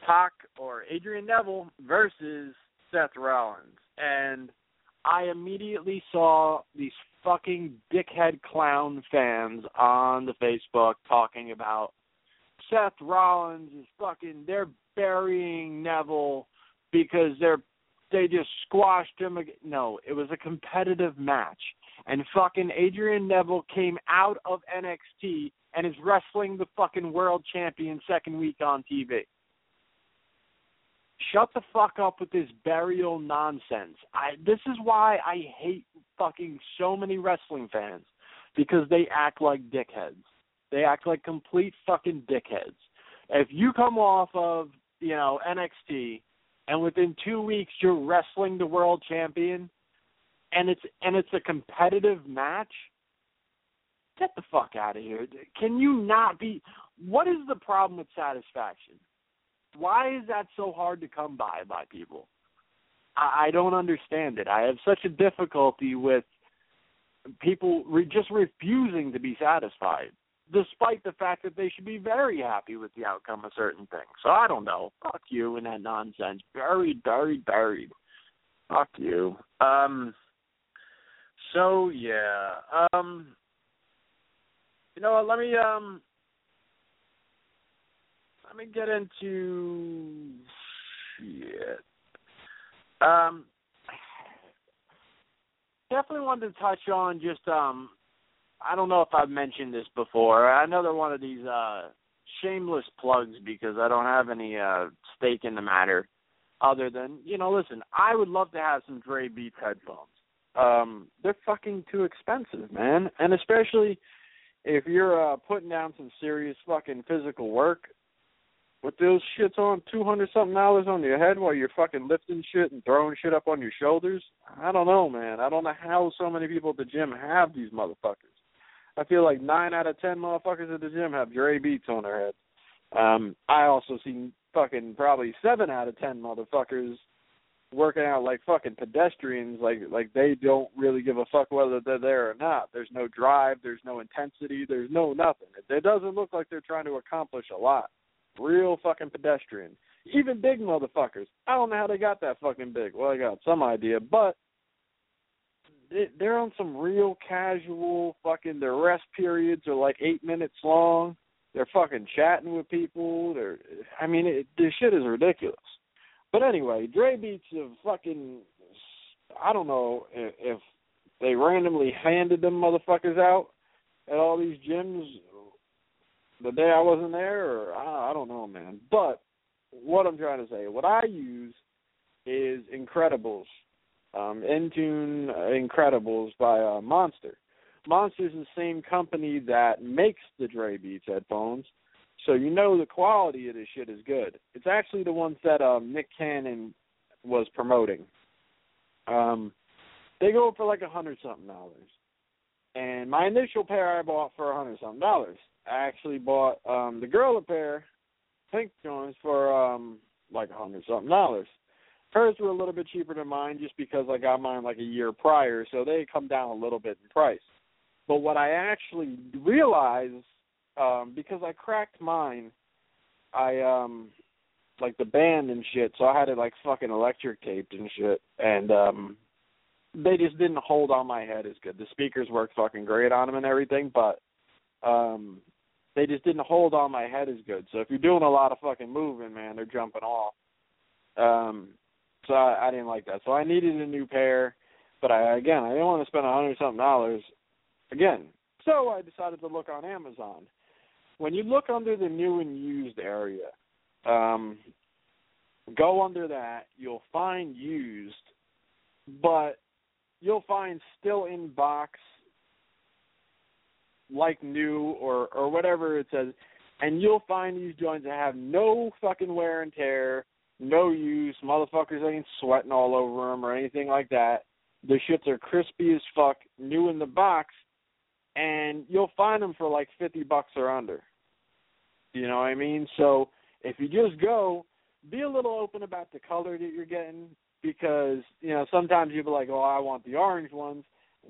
Pac or Adrian Neville versus Seth Rollins and I immediately saw these fucking dickhead clown fans on the Facebook talking about Seth Rollins is fucking they're burying Neville because they're they just squashed him. No, it was a competitive match, and fucking Adrian Neville came out of NXT and is wrestling the fucking world champion second week on TV shut the fuck up with this burial nonsense. I this is why I hate fucking so many wrestling fans because they act like dickheads. They act like complete fucking dickheads. If you come off of, you know, NXT and within 2 weeks you're wrestling the world champion and it's and it's a competitive match, Get the fuck out of here. Can you not be? What is the problem with satisfaction? Why is that so hard to come by by people? I, I don't understand it. I have such a difficulty with people re- just refusing to be satisfied, despite the fact that they should be very happy with the outcome of certain things. So I don't know. Fuck you and that nonsense. Buried, buried, buried. Fuck you. Um. So yeah. Um. You know what? Let me um. Let me get into shit. Um, definitely wanted to touch on just um, I don't know if I've mentioned this before. Another one of these uh shameless plugs because I don't have any uh stake in the matter other than, you know, listen, I would love to have some Dre Beats headphones. Um, they're fucking too expensive, man. And especially if you're uh putting down some serious fucking physical work, with those shits on two hundred something dollars on your head while you're fucking lifting shit and throwing shit up on your shoulders. I don't know, man. I don't know how so many people at the gym have these motherfuckers. I feel like nine out of ten motherfuckers at the gym have Dre beats on their head. Um, I also see fucking probably seven out of ten motherfuckers working out like fucking pedestrians, like like they don't really give a fuck whether they're there or not. There's no drive, there's no intensity, there's no nothing. It, it doesn't look like they're trying to accomplish a lot. Real fucking pedestrian. Even big motherfuckers. I don't know how they got that fucking big. Well, I got some idea, but they're on some real casual fucking. Their rest periods are like eight minutes long. They're fucking chatting with people. They're, I mean, it, this shit is ridiculous. But anyway, Dre Beats have fucking. I don't know if, if they randomly handed them motherfuckers out at all these gyms the day I wasn't there, or I, I don't know, man. But what I'm trying to say, what I use is Incredibles, um, NTune Incredibles by uh, Monster. Monster's the same company that makes the Dre Beats headphones, so you know the quality of this shit is good. It's actually the ones that um, Nick Cannon was promoting. Um, they go for like a hundred something dollars, and my initial pair I bought for a hundred something dollars. I actually bought um the girl a pair, pink joints for um like a hundred something dollars. Hers were a little bit cheaper than mine just because I got mine like a year prior, so they come down a little bit in price. But what I actually realized, um, because I cracked mine, I um like the band and shit, so I had it like fucking electric taped and shit. And um they just didn't hold on my head as good. The speakers worked fucking great on them and everything, but um they just didn't hold on my head as good. So if you're doing a lot of fucking moving, man, they're jumping off. Um, so I, I didn't like that. So I needed a new pair, but I again I didn't want to spend a hundred something dollars again. So I decided to look on Amazon. When you look under the new and used area, um, go under that, you'll find used, but you'll find still in box like new or or whatever it says, and you'll find these joints that have no fucking wear and tear, no use. Motherfuckers ain't sweating all over them or anything like that. The shits are crispy as fuck, new in the box, and you'll find them for like fifty bucks or under. You know what I mean? So if you just go, be a little open about the color that you're getting because you know sometimes you'll be like, oh, I want the orange ones.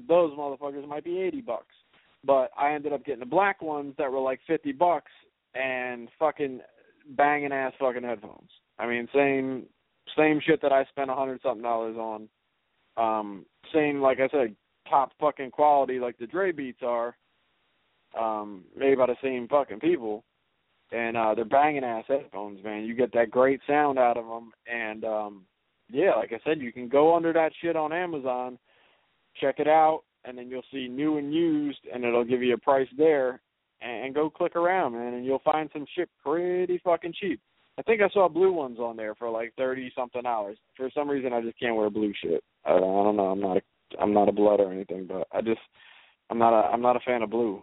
Those motherfuckers might be eighty bucks but I ended up getting the black ones that were like fifty bucks and fucking banging ass fucking headphones. I mean, same same shit that I spent a hundred something dollars on. Um, same like I said, top fucking quality like the Dre Beats are. Um, made by the same fucking people, and uh, they're banging ass headphones, man. You get that great sound out of them, and um, yeah, like I said, you can go under that shit on Amazon, check it out, and then you'll see new and used, and it'll give you a price there, and go click around, man, and you'll find some shit pretty fucking cheap. I think I saw blue ones on there for like thirty something dollars. For some reason, I just can't wear blue shit. I, I don't know. I'm not. A, I'm not a blood or anything, but I just. I'm not a. I'm not a fan of blue.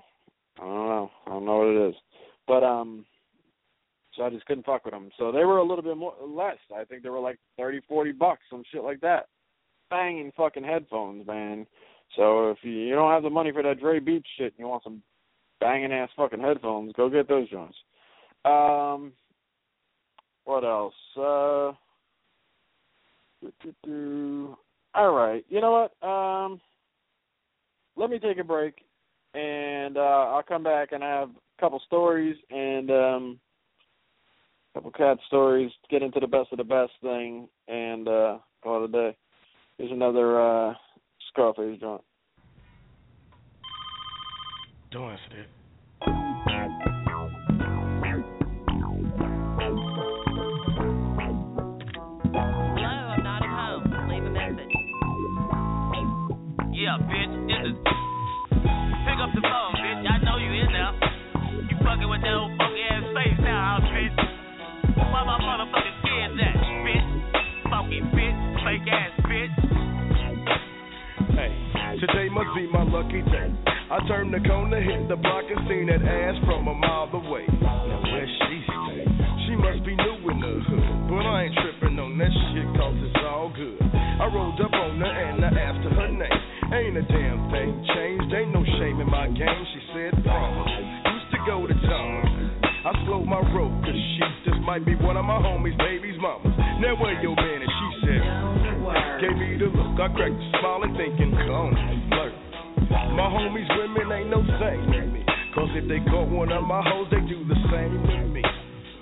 I don't know. I don't know what it is, but um. So I just couldn't fuck with them. So they were a little bit more less. I think they were like thirty, forty bucks, some shit like that. Banging fucking headphones, man. So if you, you don't have the money for that Dre Beats shit, and you want some banging ass fucking headphones. Go get those joints. Um, what else? Uh, all right. You know what? Um, let me take a break, and uh, I'll come back and I have a couple stories and um, a couple cat stories. Get into the best of the best thing, and uh, call it a day. Here's another uh, Scarface joint. Don't answer that. Hello, I'm not at home. Leave a message. Yeah, bitch, this is. Pick up the phone, bitch. I know you in there. You fucking with that old funky ass face now, bitch. Why my motherfucking kids at, bitch? Funky bitch, fake ass bitch. Hey, today must be my lucky day. I turned the corner, hit the block, and seen that ass from a mile away. Now where she stay? She must be new in the hood, but I ain't tripping on that shit 'cause it's all good. I rolled up on her and I asked her her name. Ain't a damn thing changed, ain't no shame in my game. She said promise. Used to go to town. I slowed my roll, cause she just might be one of my homies' baby's mamas. Now where your man? And she said, gave me the. I cracked a smile and thinking, come flirt. My homies' women ain't no same to me. Cause if they caught one of my hoes, they do the same to me.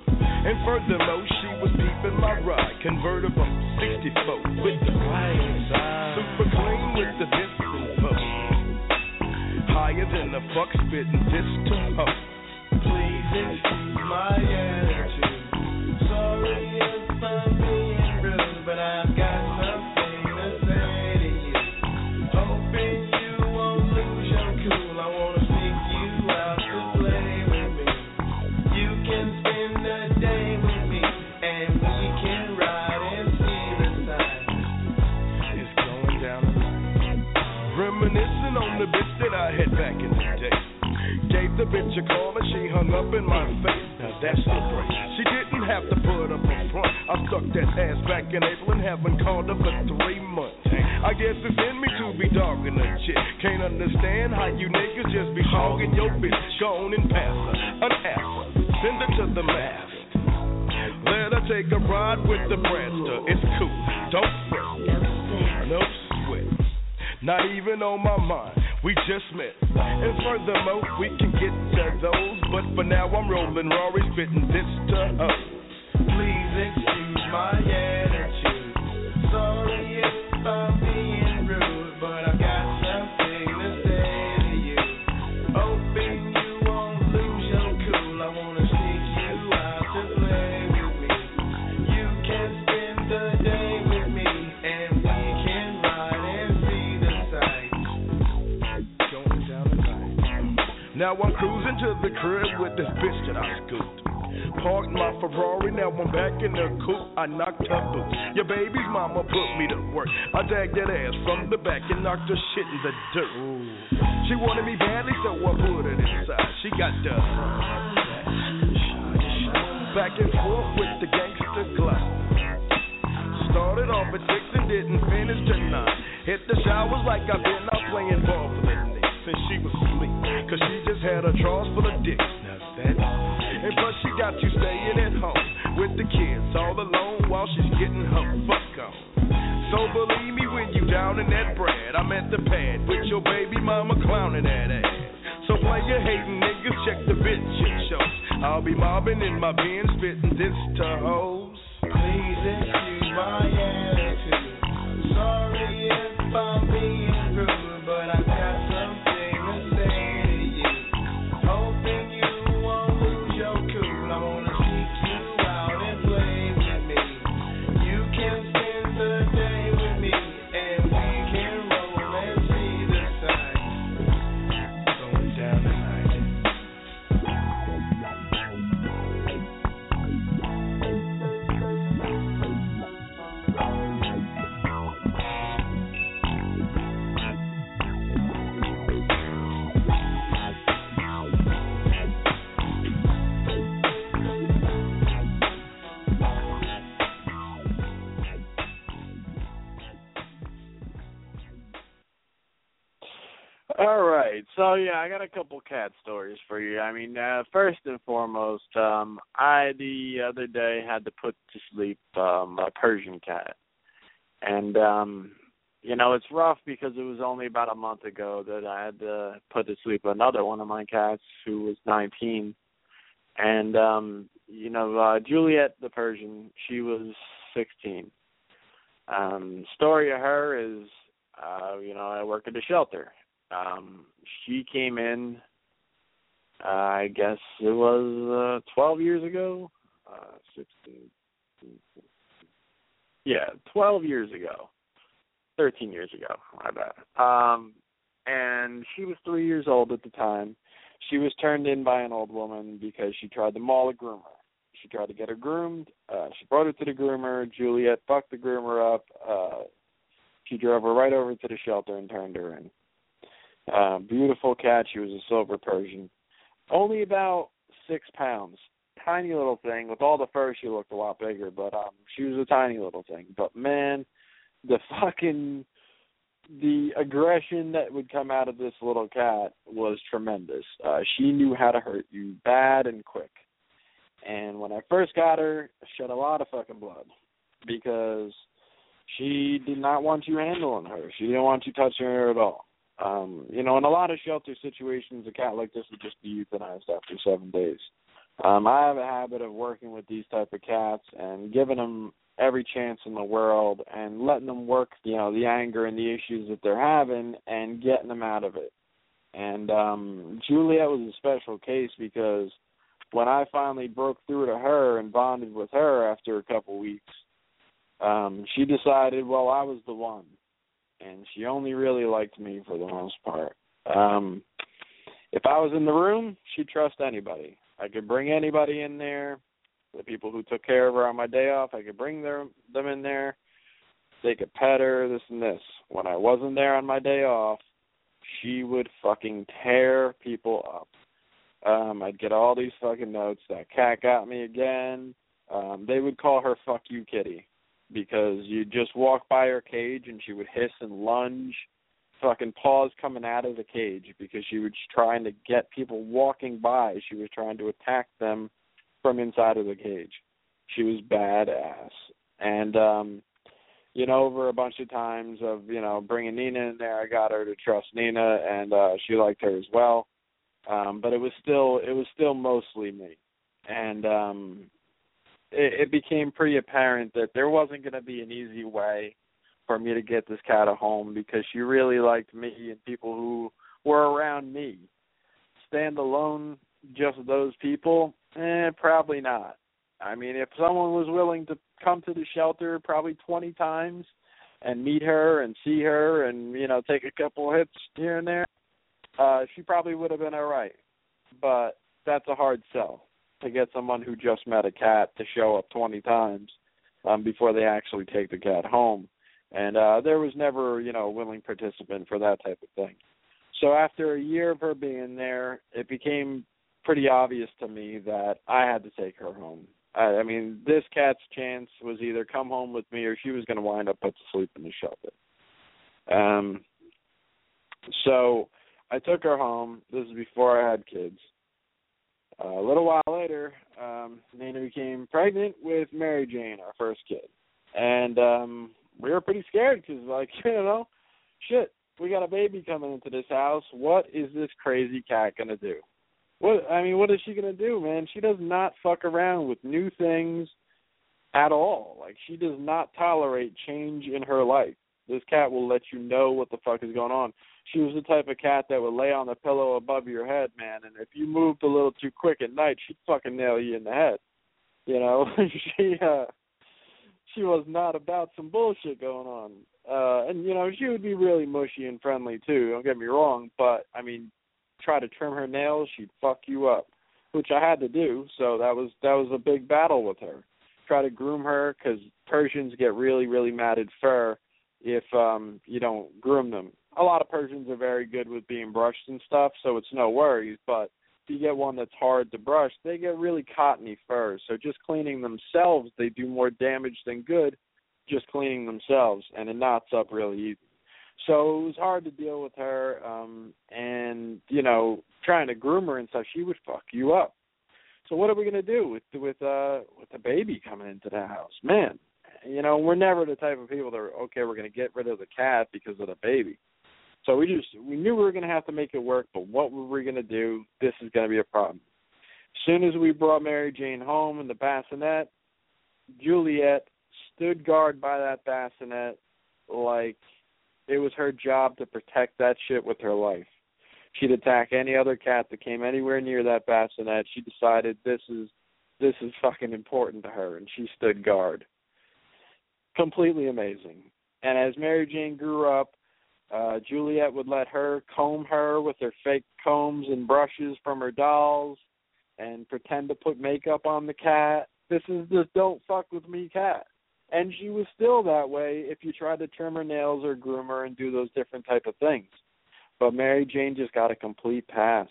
And furthermore, she was peeping my ride, convertible 64 with the right side. Super clean with the distant vote. Higher than the fuck spitting this to. Please excuse my attitude. Sorry if I'm being rude, but I've got the bitch a call and she hung up in my face. Now that's the break. She didn't have to put up a front. I stuck that ass back in April and haven't called her for three months. I guess it's in me to be dogging a chick. Can't understand how you niggas just be hogging your bitch. Go on and pass her, unask her, send her to the master. Let her take a ride with the Bradster. It's cool, don't fret. No sweat. Not even on my mind. We just met. And furthermore, we can get to those. But for now, I'm rolling Rory, spitting this to her. Please excuse my attitude. Now I'm cruising to the crib with this bitch that I scooped. Parked my Ferrari, now I'm back in the coupe. I knocked her boots. Your baby's mama put me to work. I dagged that ass from the back and knocked her shit in the dirt. She wanted me badly, so I put it inside. She got the back and forth with the gangster glide. Started off at six and didn't finish nine. Hit the showers like I've been out playing ball for the Knicks. And she was cause she just had a drawers full of dicks. Now that's And plus she got you staying at home with the kids all alone while she's getting her fuck on. So believe me when you down in that bread, I'm at the pad with your baby mama clowning that ass. So play your hating niggas, check the bitch shit shows. I'll be mobbing in my bin, spitting this to hoes. Please excuse my attitude. Sorry if I'm being rude, but I've So yeah, I got a couple cat stories for you. I mean, uh, first and foremost, um, I the other day had to put to sleep um, a Persian cat, and um, you know it's rough because it was only about a month ago that I had to put to sleep another one of my cats who was 19, and um, you know uh, Juliet the Persian, she was 16. Um, story of her is, uh, you know, I work at a shelter um she came in uh, I guess it was uh 12 years ago? Uh 16 yeah 12 years ago. 13 years ago my bad. Um and she was 3 years old at the time. She was turned in by an old woman because she tried to maul a groomer. She tried to get her groomed uh she brought her to the groomer. Juliet fucked the groomer up uh she drove her right over to the shelter and turned her in uh, beautiful cat. She was a silver Persian. Only about six pounds. Tiny little thing. With all the fur, she looked a lot bigger, but um, she was a tiny little thing. But man, the fucking the aggression that would come out of this little cat was tremendous. Uh, she knew how to hurt you bad and quick. And when I first got her, I shed a lot of fucking blood because she did not want you handling her. She didn't want you touching her at all. Um, you know, in a lot of shelter situations, a cat like this would just be euthanized after seven days. Um, I have a habit of working with these type of cats and giving them every chance in the world and letting them work, you know, the anger and the issues that they're having and getting them out of it. And um Juliet was a special case because when I finally broke through to her and bonded with her after a couple weeks, um, she decided, well, I was the one and she only really liked me for the most part. Um if I was in the room, she'd trust anybody. I could bring anybody in there. The people who took care of her on my day off, I could bring their, them in there. They could pet her, this and this. When I wasn't there on my day off, she would fucking tear people up. Um, I'd get all these fucking notes. That cat got me again. Um, they would call her "fuck you, kitty." Because you'd just walk by her cage and she would hiss and lunge, fucking paws coming out of the cage because she was trying to get people walking by. She was trying to attack them from inside of the cage. She was badass. And um you know, over a bunch of times of, you know, bringing Nina in there, I got her to trust Nina and uh she liked her as well. Um but it was still it was still mostly me. And um it, it became pretty apparent that there wasn't going to be an easy way for me to get this cat a home because she really liked me and people who were around me. Stand alone, just those people, eh, probably not. I mean, if someone was willing to come to the shelter probably 20 times and meet her and see her and, you know, take a couple hits here and there, uh, she probably would have been all right. But that's a hard sell to get someone who just met a cat to show up 20 times um, before they actually take the cat home. And uh, there was never, you know, a willing participant for that type of thing. So after a year of her being there, it became pretty obvious to me that I had to take her home. I, I mean, this cat's chance was either come home with me or she was going to wind up put to sleep in the shelter. Um, so I took her home. This is before I had kids. A little while later, um, Nina became pregnant with Mary Jane, our first kid, and um, we were pretty scared because, like, [LAUGHS] you know, shit, we got a baby coming into this house. What is this crazy cat gonna do? What I mean, what is she gonna do, man? She does not fuck around with new things at all. Like, she does not tolerate change in her life. This cat will let you know what the fuck is going on she was the type of cat that would lay on the pillow above your head, man. And if you moved a little too quick at night, she'd fucking nail you in the head. You know, [LAUGHS] she uh she was not about some bullshit going on. Uh and you know, she would be really mushy and friendly too, don't get me wrong, but I mean, try to trim her nails, she'd fuck you up, which I had to do, so that was that was a big battle with her. Try to groom her cuz Persians get really really at fur if um you don't groom them a lot of Persians are very good with being brushed and stuff, so it's no worries. But if you get one that's hard to brush, they get really cottony fur. So just cleaning themselves, they do more damage than good just cleaning themselves, and it knots up really easy. So it was hard to deal with her, um, and you know, trying to groom her and stuff. She would fuck you up. So what are we gonna do with with uh with the baby coming into the house, man? You know, we're never the type of people that are okay. We're gonna get rid of the cat because of the baby. So we just we knew we were gonna have to make it work, but what were we gonna do? This is gonna be a problem. As soon as we brought Mary Jane home in the bassinet, Juliet stood guard by that bassinet like it was her job to protect that shit with her life. She'd attack any other cat that came anywhere near that bassinet. She decided this is this is fucking important to her and she stood guard. Completely amazing. And as Mary Jane grew up, uh Juliet would let her comb her with her fake combs and brushes from her dolls and pretend to put makeup on the cat. This is the don't fuck with me cat. And she was still that way if you tried to trim her nails or groom her and do those different type of things. But Mary Jane just got a complete pass.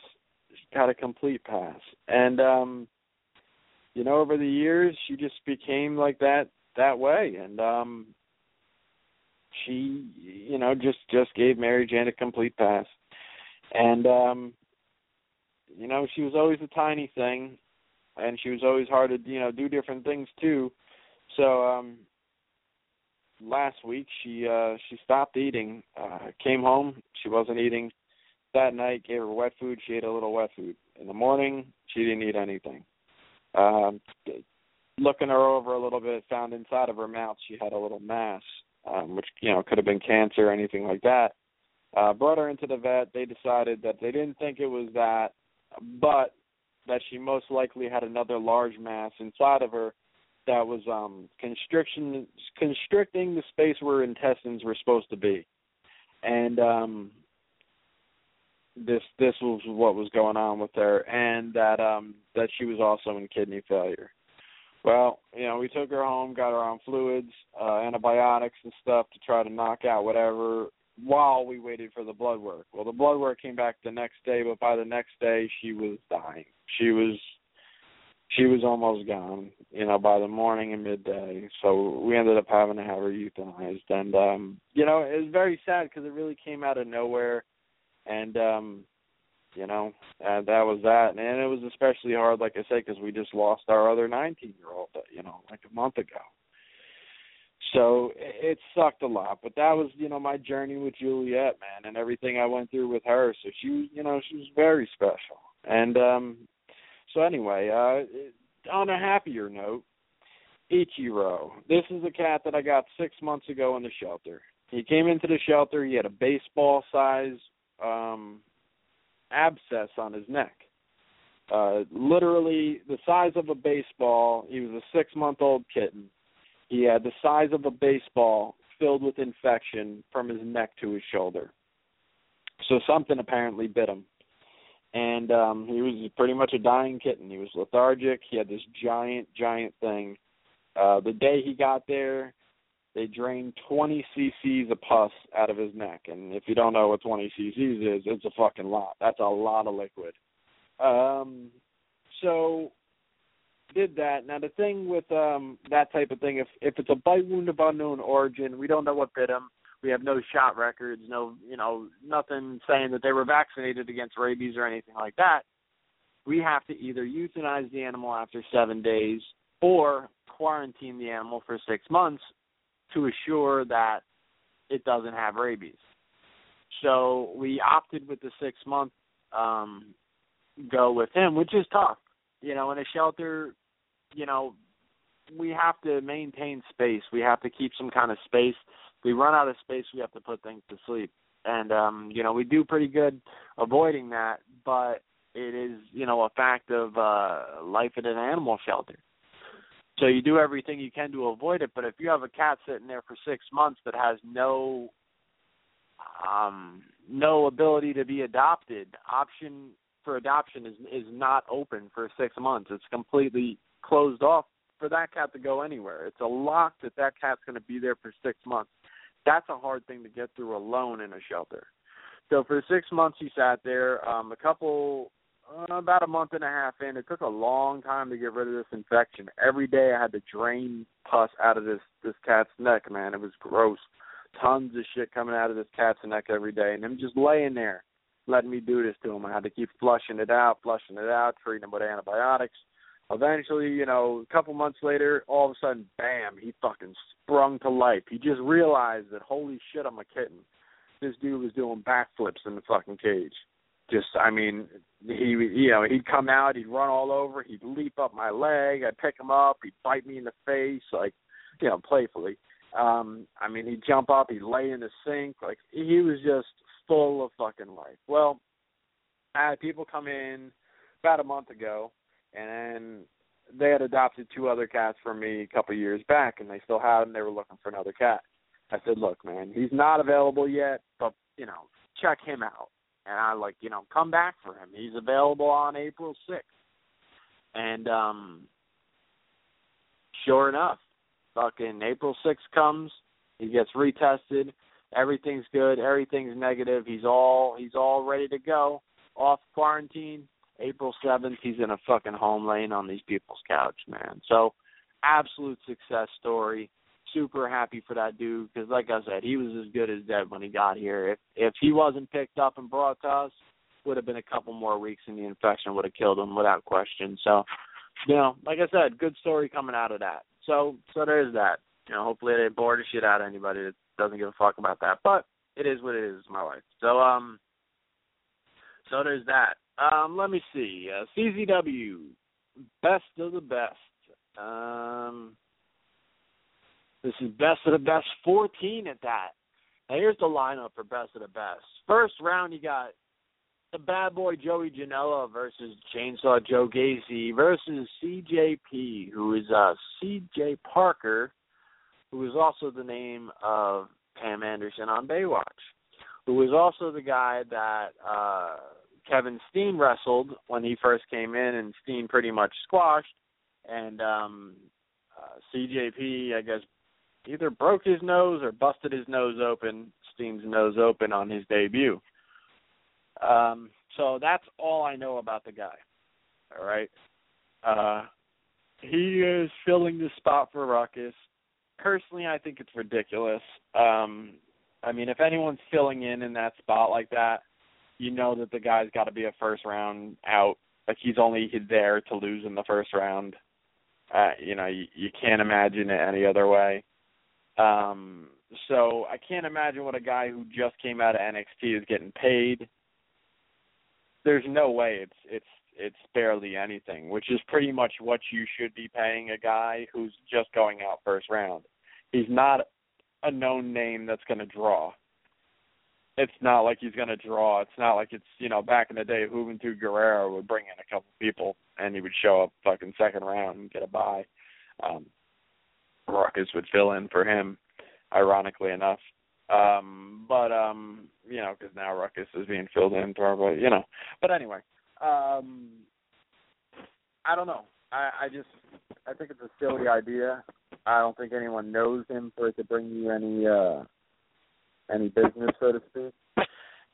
She got a complete pass. And um you know, over the years she just became like that that way and um she you know just just gave Mary Jane a complete pass. And um you know, she was always a tiny thing and she was always hard to, you know, do different things too. So um last week she uh she stopped eating, uh came home, she wasn't eating. That night gave her wet food, she ate a little wet food. In the morning, she didn't eat anything. Um looking her over a little bit, found inside of her mouth she had a little mass, um, which, you know, could have been cancer or anything like that. Uh brought her into the vet. They decided that they didn't think it was that, but that she most likely had another large mass inside of her that was um constriction constricting the space where intestines were supposed to be. And um this this was what was going on with her and that um that she was also in kidney failure. Well, you know, we took her home, got her on fluids, uh antibiotics and stuff to try to knock out whatever while we waited for the blood work. Well, the blood work came back the next day, but by the next day she was dying. She was she was almost gone, you know, by the morning and midday. So we ended up having to have her euthanized, and um, you know, it was very sad because it really came out of nowhere, and um, you know, and that was that. And it was especially hard, like I said, because we just lost our other 19-year-old, you know, like a month ago. So it sucked a lot, but that was, you know, my journey with Juliet, man, and everything I went through with her. So she was, you know, she was very special. And um so anyway, uh on a happier note, Ichiro. This is a cat that I got six months ago in the shelter. He came into the shelter. He had a baseball size um, abscess on his neck. Uh, literally the size of a baseball. He was a six month old kitten. He had the size of a baseball filled with infection from his neck to his shoulder. So something apparently bit him and um he was pretty much a dying kitten. He was lethargic. He had this giant, giant thing. Uh the day he got there, they drained 20 cc's of pus out of his neck. And if you don't know what 20 cc's is, it's a fucking lot. That's a lot of liquid. Um so did that. Now the thing with um that type of thing, if if it's a bite wound of unknown origin, we don't know what bit him. We have no shot records, no you know, nothing saying that they were vaccinated against rabies or anything like that. We have to either euthanize the animal after seven days or quarantine the animal for six months to assure that it doesn't have rabies. So we opted with the six month um go with him, which is tough. You know, in a shelter, you know, we have to maintain space. We have to keep some kind of space. We run out of space, we have to put things to sleep. And um, you know, we do pretty good avoiding that, but it is, you know, a fact of uh life in an animal shelter. So you do everything you can to avoid it, but if you have a cat sitting there for 6 months that has no um no ability to be adopted, option for adoption is is not open for six months. It's completely closed off for that cat to go anywhere. It's a lock that that cat's going to be there for six months. That's a hard thing to get through alone in a shelter. So for six months he sat there. Um, a couple, uh, about a month and a half in, it took a long time to get rid of this infection. Every day I had to drain pus out of this this cat's neck. Man, it was gross. tons of shit coming out of this cat's neck every day, and him just laying there, letting me do this to him. I had to keep flushing it out, flushing it out, treating him with antibiotics. Eventually, you know, a couple months later, all of a sudden, bam, he fucking sprung to life. He just realized that holy shit, I'm a kitten. This dude was doing backflips in the fucking cage. Just, I mean, he, you know, he'd come out, he'd run all over, he'd leap up my leg, I'd pick him up, he'd bite me in the face, like, you know, playfully. Um, I mean, he'd jump up, he'd lay in the sink, like he was just full of fucking life. Well, I had people come in about a month ago, and they had adopted two other cats from me a couple of years back, and they still had them. They were looking for another cat. I said, "Look, man, he's not available yet, but you know, check him out." And I like, you know, come back for him. He's available on April sixth. And um sure enough, fucking April sixth comes, he gets retested, everything's good, everything's negative, he's all he's all ready to go, off quarantine. April seventh, he's in a fucking home lane on these people's couch, man. So absolute success story. Super happy for that dude because, like I said, he was as good as dead when he got here. If if he wasn't picked up and brought to us, would have been a couple more weeks and the infection would have killed him without question. So, you know, like I said, good story coming out of that. So so there's that. You know, hopefully they bore the shit out of anybody that doesn't give a fuck about that. But it is what it is, my life. So um so there's that. Um, let me see. Uh, CZW, best of the best. Um, this is best of the best, 14 at that. Now here's the lineup for best of the best. First round, you got the bad boy Joey Janela versus Chainsaw Joe Gacy versus CJP, who is uh, CJ Parker, who is also the name of Pam Anderson on Baywatch, who is also the guy that uh, Kevin Steen wrestled when he first came in, and Steen pretty much squashed. And um, uh, CJP, I guess, either broke his nose or busted his nose open, Steen's nose open on his debut. Um, so that's all I know about the guy. All right. Uh, he is filling the spot for Ruckus. Personally, I think it's ridiculous. Um, I mean, if anyone's filling in in that spot like that, you know that the guy's got to be a first round out. Like he's only there to lose in the first round. Uh, you know, you, you can't imagine it any other way. Um, so I can't imagine what a guy who just came out of NXT is getting paid. There's no way it's it's it's barely anything, which is pretty much what you should be paying a guy who's just going out first round. He's not a known name that's going to draw it's not like he's going to draw. It's not like it's you know back in the day, Juventud Guerrero would bring in a couple people and he would show up fucking second round and get a bye. Um, Ruckus would fill in for him, ironically enough. Um, but um, you know, because now Ruckus is being filled in for, you know. But anyway, um, I don't know. I, I just I think it's a silly idea. I don't think anyone knows him for it to bring you any uh any business, so to speak.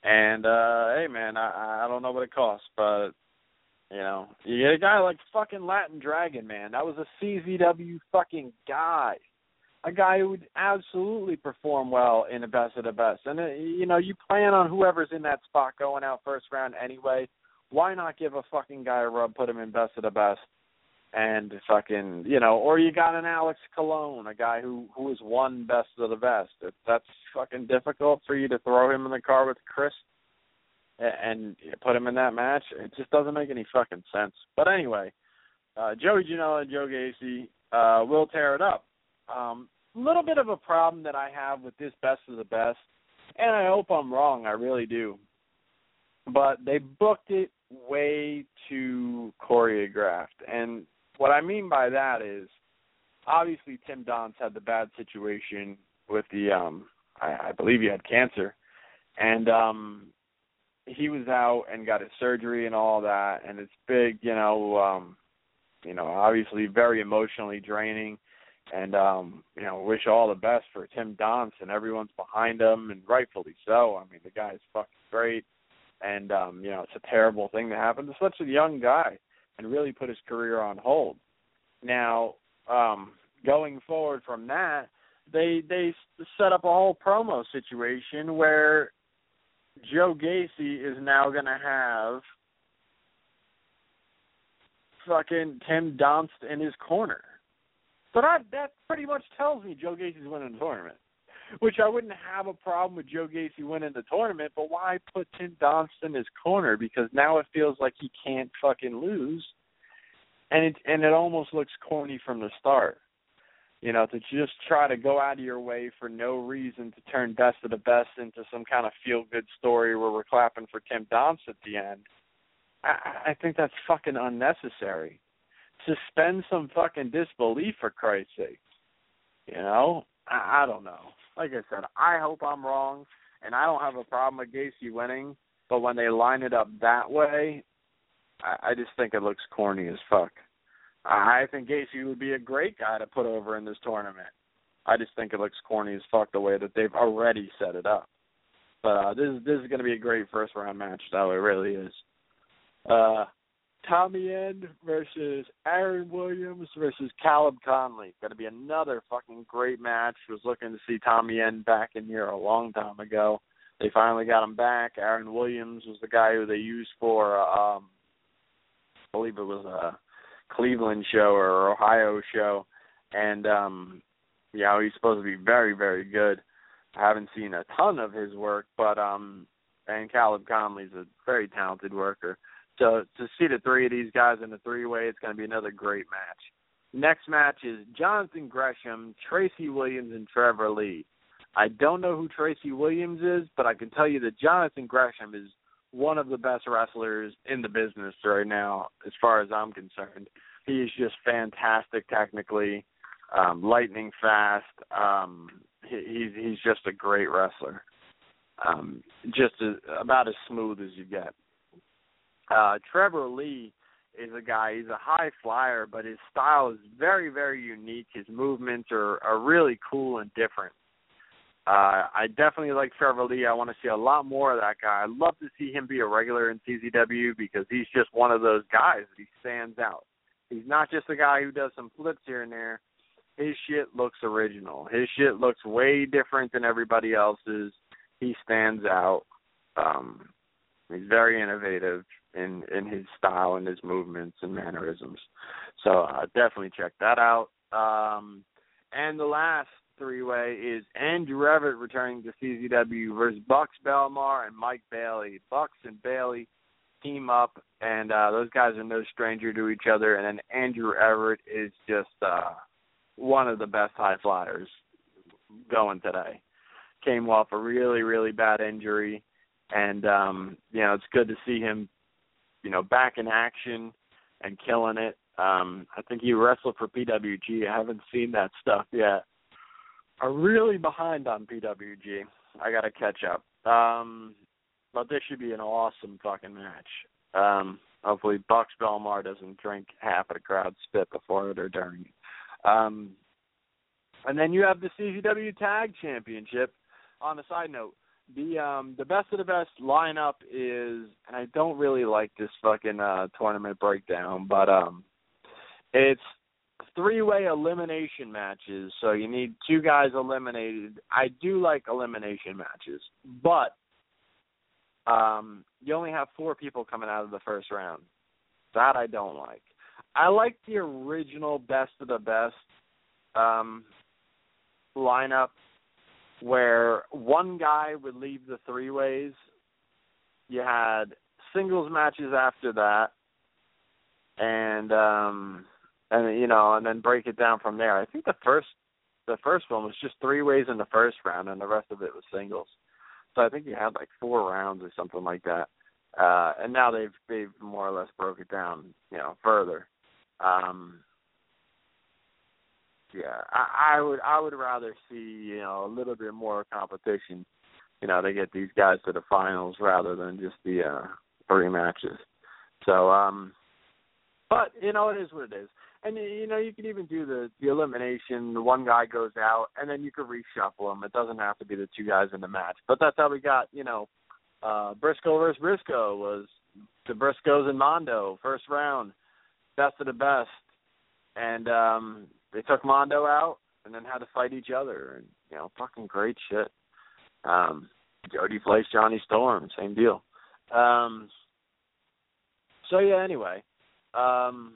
And uh hey man, I I don't know what it costs, but you know, you get a guy like fucking Latin Dragon, man. That was a CZW fucking guy. A guy who would absolutely perform well in the best of the best. And uh, you know, you plan on whoever's in that spot going out first round anyway. Why not give a fucking guy a rub, put him in best of the best? and fucking you know, or you got an Alex Colon, a guy who who has won best of the best. If that's fucking difficult for you to throw him in the car with Chris and, put him in that match. It just doesn't make any fucking sense. But anyway, uh Joey Janela and Joe Gacy uh will tear it up. Um little bit of a problem that I have with this best of the best, and I hope I'm wrong, I really do. But they booked it way too choreographed and what I mean by that is obviously Tim Donst had the bad situation with the um I, I believe he had cancer and um he was out and got his surgery and all that and it's big, you know, um you know, obviously very emotionally draining and um, you know, wish all the best for Tim Donst and everyone's behind him and rightfully so. I mean the guy's fucking great and um, you know, it's a terrible thing to happen to such a young guy and really put his career on hold. Now, um, going forward from that, they they set up a whole promo situation where Joe Gacy is now going to have fucking Tim Donst in his corner. So that that pretty much tells me Joe Gacy's winning the tournament. Which I wouldn't have a problem with Joe Gacy winning the tournament, but why put Tim Donst in his corner? Because now it feels like he can't fucking lose, and it and it almost looks corny from the start. You know, to just try to go out of your way for no reason to turn best of the best into some kind of feel good story where we're clapping for Tim Donst at the end. I, I think that's fucking unnecessary. Suspend some fucking disbelief for Christ's sake. You know, I, I don't know. Like I said, I hope I'm wrong, and I don't have a problem with Gacy winning. But when they line it up that way, I, I just think it looks corny as fuck. I think Gacy would be a great guy to put over in this tournament. I just think it looks corny as fuck the way that they've already set it up. But uh, this is this is going to be a great first round match, though it really is. Uh, Tommy End versus Aaron Williams versus Caleb Konley. Going to be another fucking great match. Was looking to see Tommy End back in here a long time ago. They finally got him back. Aaron Williams was the guy who they used for, uh, um, I believe it was a Cleveland show or Ohio show, and um, you know he's supposed to be very very good. I haven't seen a ton of his work, but um, and Caleb Konley's a very talented worker. So to see the three of these guys in the three way, it's going to be another great match. Next match is Jonathan Gresham, Tracy Williams, and Trevor Lee. I don't know who Tracy Williams is, but I can tell you that Jonathan Gresham is one of the best wrestlers in the business right now, as far as I'm concerned. He is just fantastic technically, um, lightning fast. Um, he, he's he's just a great wrestler. Um, just as, about as smooth as you get. Uh, Trevor Lee is a guy. He's a high flyer, but his style is very, very unique. His movements are are really cool and different. Uh, I definitely like Trevor Lee. I want to see a lot more of that guy. I'd love to see him be a regular in CZW because he's just one of those guys that he stands out. He's not just a guy who does some flips here and there. His shit looks original. His shit looks way different than everybody else's. He stands out. Um, he's very innovative in in his style and his movements and mannerisms. So uh, definitely check that out. Um, and the last three way is Andrew Everett returning to CZW versus Buxx Belmar and Mike Bailey. Buxx and Bailey team up, and uh, those guys are no stranger to each other. And then Andrew Everett is just uh, one of the best high flyers going today. Came off a really really bad injury, and um, you know it's good to see him, you know, back in action and killing it. Um, I think he wrestled for PWG. I haven't seen that stuff yet. I'm really behind on PWG. I got to catch up. Um, but this should be an awesome fucking match. Um, hopefully, Buxx Belmar doesn't drink half of the crowd spit before it or during it. Um, and then you have the CZW Tag Championship. On a side note, the um the best of the best lineup is, and I don't really like this fucking uh tournament breakdown, but um, it's three-way elimination matches. So you need two guys eliminated. I do like elimination matches, but um, you only have four people coming out of the first round. That I don't like. I like the original best of the best um, lineup where one guy would leave the three ways. You had singles matches after that, and um, and you know, and then break it down from there. I think the first the first one was just three ways in the first round, and the rest of it was singles. So I think you had like four rounds or something like that. Uh, and now they've they've more or less broke it down, you know, further. Um, yeah, I, I would I would rather see you know a little bit more competition. You know, they get these guys to the finals rather than just the uh, three matches. So, um, but you know, it is what it is. And you know, you can even do the the elimination. The one guy goes out, and then you could reshuffle them. It doesn't have to be the two guys in the match. But that's how we got. You know, uh Briscoe versus Briscoe was the Briscoes and Mondo first round, best of the best, and um they took Mondo out, and then had to fight each other, and you know, fucking great shit. Um, Jody plays Jonny Storm, same deal. Um, so yeah, anyway, um,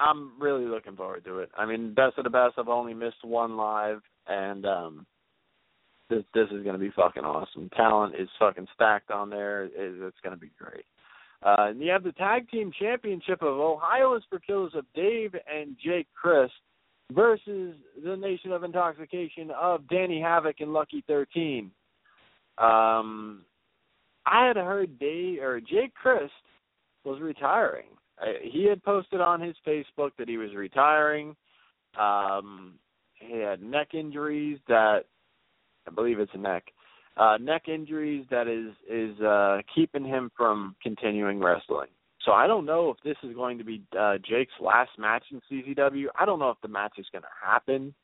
I'm really looking forward to it. I mean, best of the best. I've only missed one live, and um, this this is gonna be fucking awesome. Talent is fucking stacked on there. It, it's gonna be great. Uh, and you have the tag team championship of Ohio is for killers of Dave and Jake Crist versus the Nation of Intoxication of Danny Havoc and Lucky Thirteen. Um, I had heard Dave or Jake Crist was retiring. He had posted on his Facebook that he was retiring. Um, he had neck injuries that I believe it's a neck. Uh, neck injuries that is is uh, keeping him from continuing wrestling. So I don't know if this is going to be uh, Jake's last match in CZW. I don't know if the match is going to happen.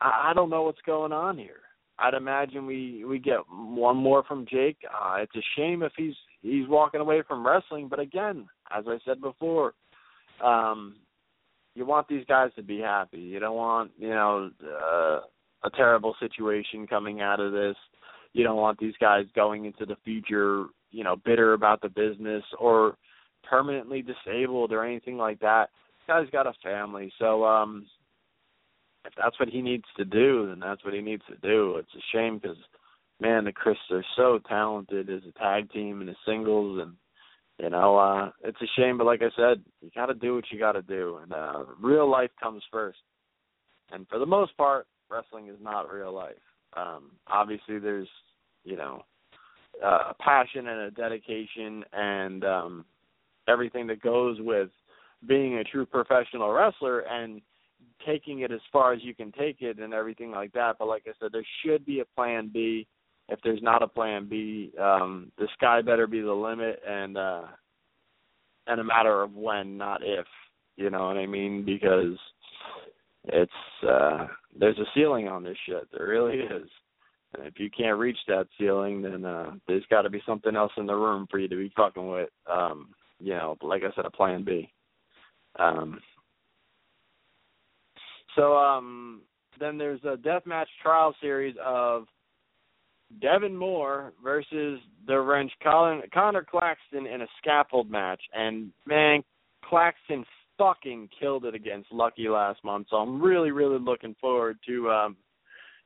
I, I don't know what's going on here. I'd imagine we we get one more from Jake. Uh, it's a shame if he's he's walking away from wrestling, but again, as I said before, um, you want these guys to be happy. You don't want you know uh, a terrible situation coming out of this. You don't want these guys going into the future, you know, bitter about the business or permanently disabled or anything like that. This guy's got a family, so um if that's what he needs to do, then that's what he needs to do. It's a shame because, man, the Chris are so talented as a tag team and as singles, and you know, uh it's a shame. But like I said, you got to do what you got to do, and uh real life comes first. And for the most part, wrestling is not real life. Um Obviously, there's you know uh, a passion and a dedication and um everything that goes with being a true professional wrestler and taking it as far as you can take it and everything like that. But like I said, there should be a plan B. If there's not a plan B, um, the sky better be the limit and uh and a matter of when, not if. You know what I mean? Because it's uh there's a ceiling on this shit. There really is. And if you can't reach that ceiling then uh there's gotta be something else in the room for you to be fucking with. Um, you know, like I said, a plan B. Um so um, then there's a deathmatch trial series of Devon Moore versus the wrench Colin, Conor Claxton in a scaffold match, and man, Claxton fucking killed it against Lucky last month. So I'm really, really looking forward to um,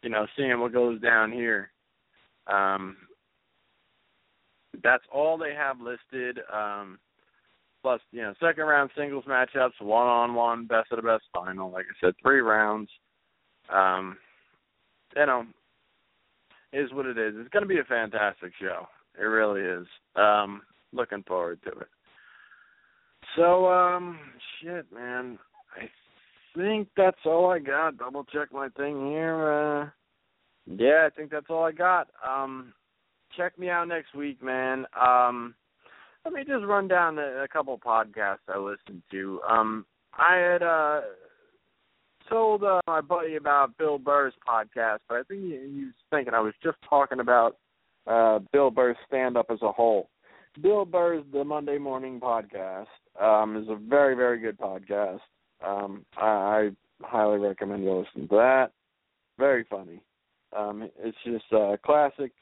you know seeing what goes down here. Um, that's all they have listed. Um, plus you know second round singles matchups, one on one, best of the best final. Like I said, three rounds. Um, you know, is what it is. It's going to be a fantastic show. It really is. Um, looking forward to it. So, um, shit, man. I think that's all I got. Double check my thing here. Uh, yeah, I think that's all I got. Um, check me out next week, man. Um, let me just run down a, a couple podcasts I listened to. Um, I had uh told uh, my buddy about Bill Burr's podcast, but I think he, he was thinking I was just talking about uh Bill Burr's stand up as a whole. Bill Burr's The Monday Morning Podcast um, is a very, very good podcast. Um, I, I highly recommend you listen to that. Very funny. Um, it's just uh, classic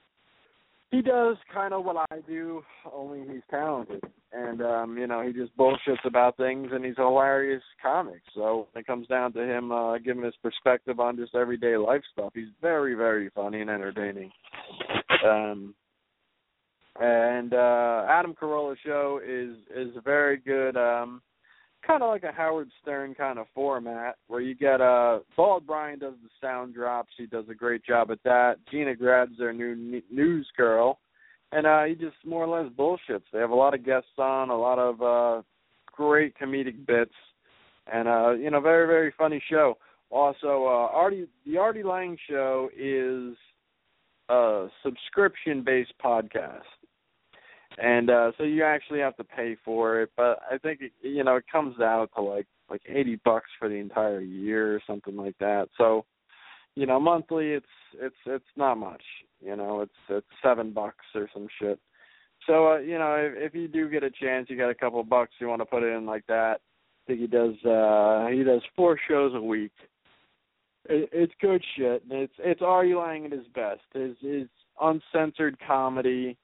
he does kind of what I do, only he's talented. And um, you know, he just bullshits about things and he's a hilarious comic. So when it comes down to him uh giving his perspective on just everyday life stuff, he's very, very funny and entertaining. Um and uh Adam Carolla show is is a very good um kind of like a Howard Stern kind of format where you get uh Bald Brian does the sound drops. He does a great job at that. Gina Grad's their new news girl, and uh he just more or less bullshits. They have a lot of guests on, a lot of uh great comedic bits, and uh you know very very funny show. Also, uh Artie the Artie Lange show is a subscription based podcast and uh so you actually have to pay for it but i think it, you know it comes out to like like 80 bucks for the entire year or something like that so you know monthly it's it's it's not much you know it's it's 7 bucks or some shit so uh, you know if, if you do get a chance you got a couple bucks you want to put in like that i think he does uh he does four shows a week it, it's good shit. And it's it's Artie Lange at his best. His his uncensored comedy.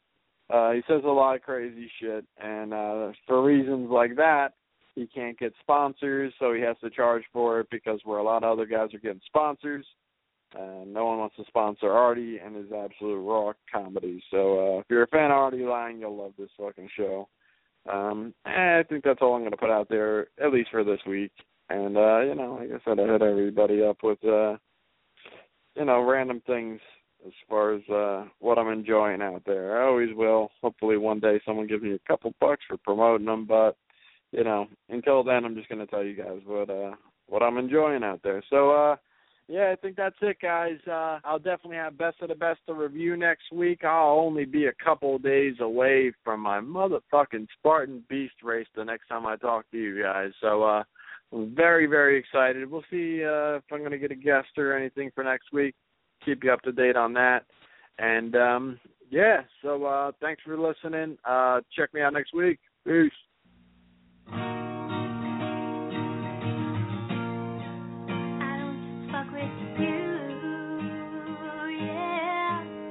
Uh, he says a lot of crazy shit, and uh, for reasons like that, he can't get sponsors, so he has to charge for it because where a lot of other guys are getting sponsors, uh, no one wants to sponsor Artie and his absolute raw comedy. So uh, if you're a fan of Artie Lange, you'll love this fucking show. Um, and I think that's all I'm going to put out there, at least for this week. And uh, you know, like I said, I hit everybody up with uh, you know random things as far as uh what I'm enjoying out there. I always will. Hopefully one day someone gives me a couple bucks for promoting them, but you know, until then I'm just gonna tell you guys what uh what I'm enjoying out there. So uh yeah, I think that's it guys. Uh I'll definitely have best of the best to review next week. I'll only be a couple days away from my motherfucking Spartan Beast race the next time I talk to you guys. So uh I'm very, very excited. We'll see uh if I'm gonna get a guest or anything for next week keep you up to date on that. And um yeah, so uh thanks for listening. Uh check me out next week. Peace.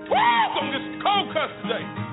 Woo! On this cold cuss today.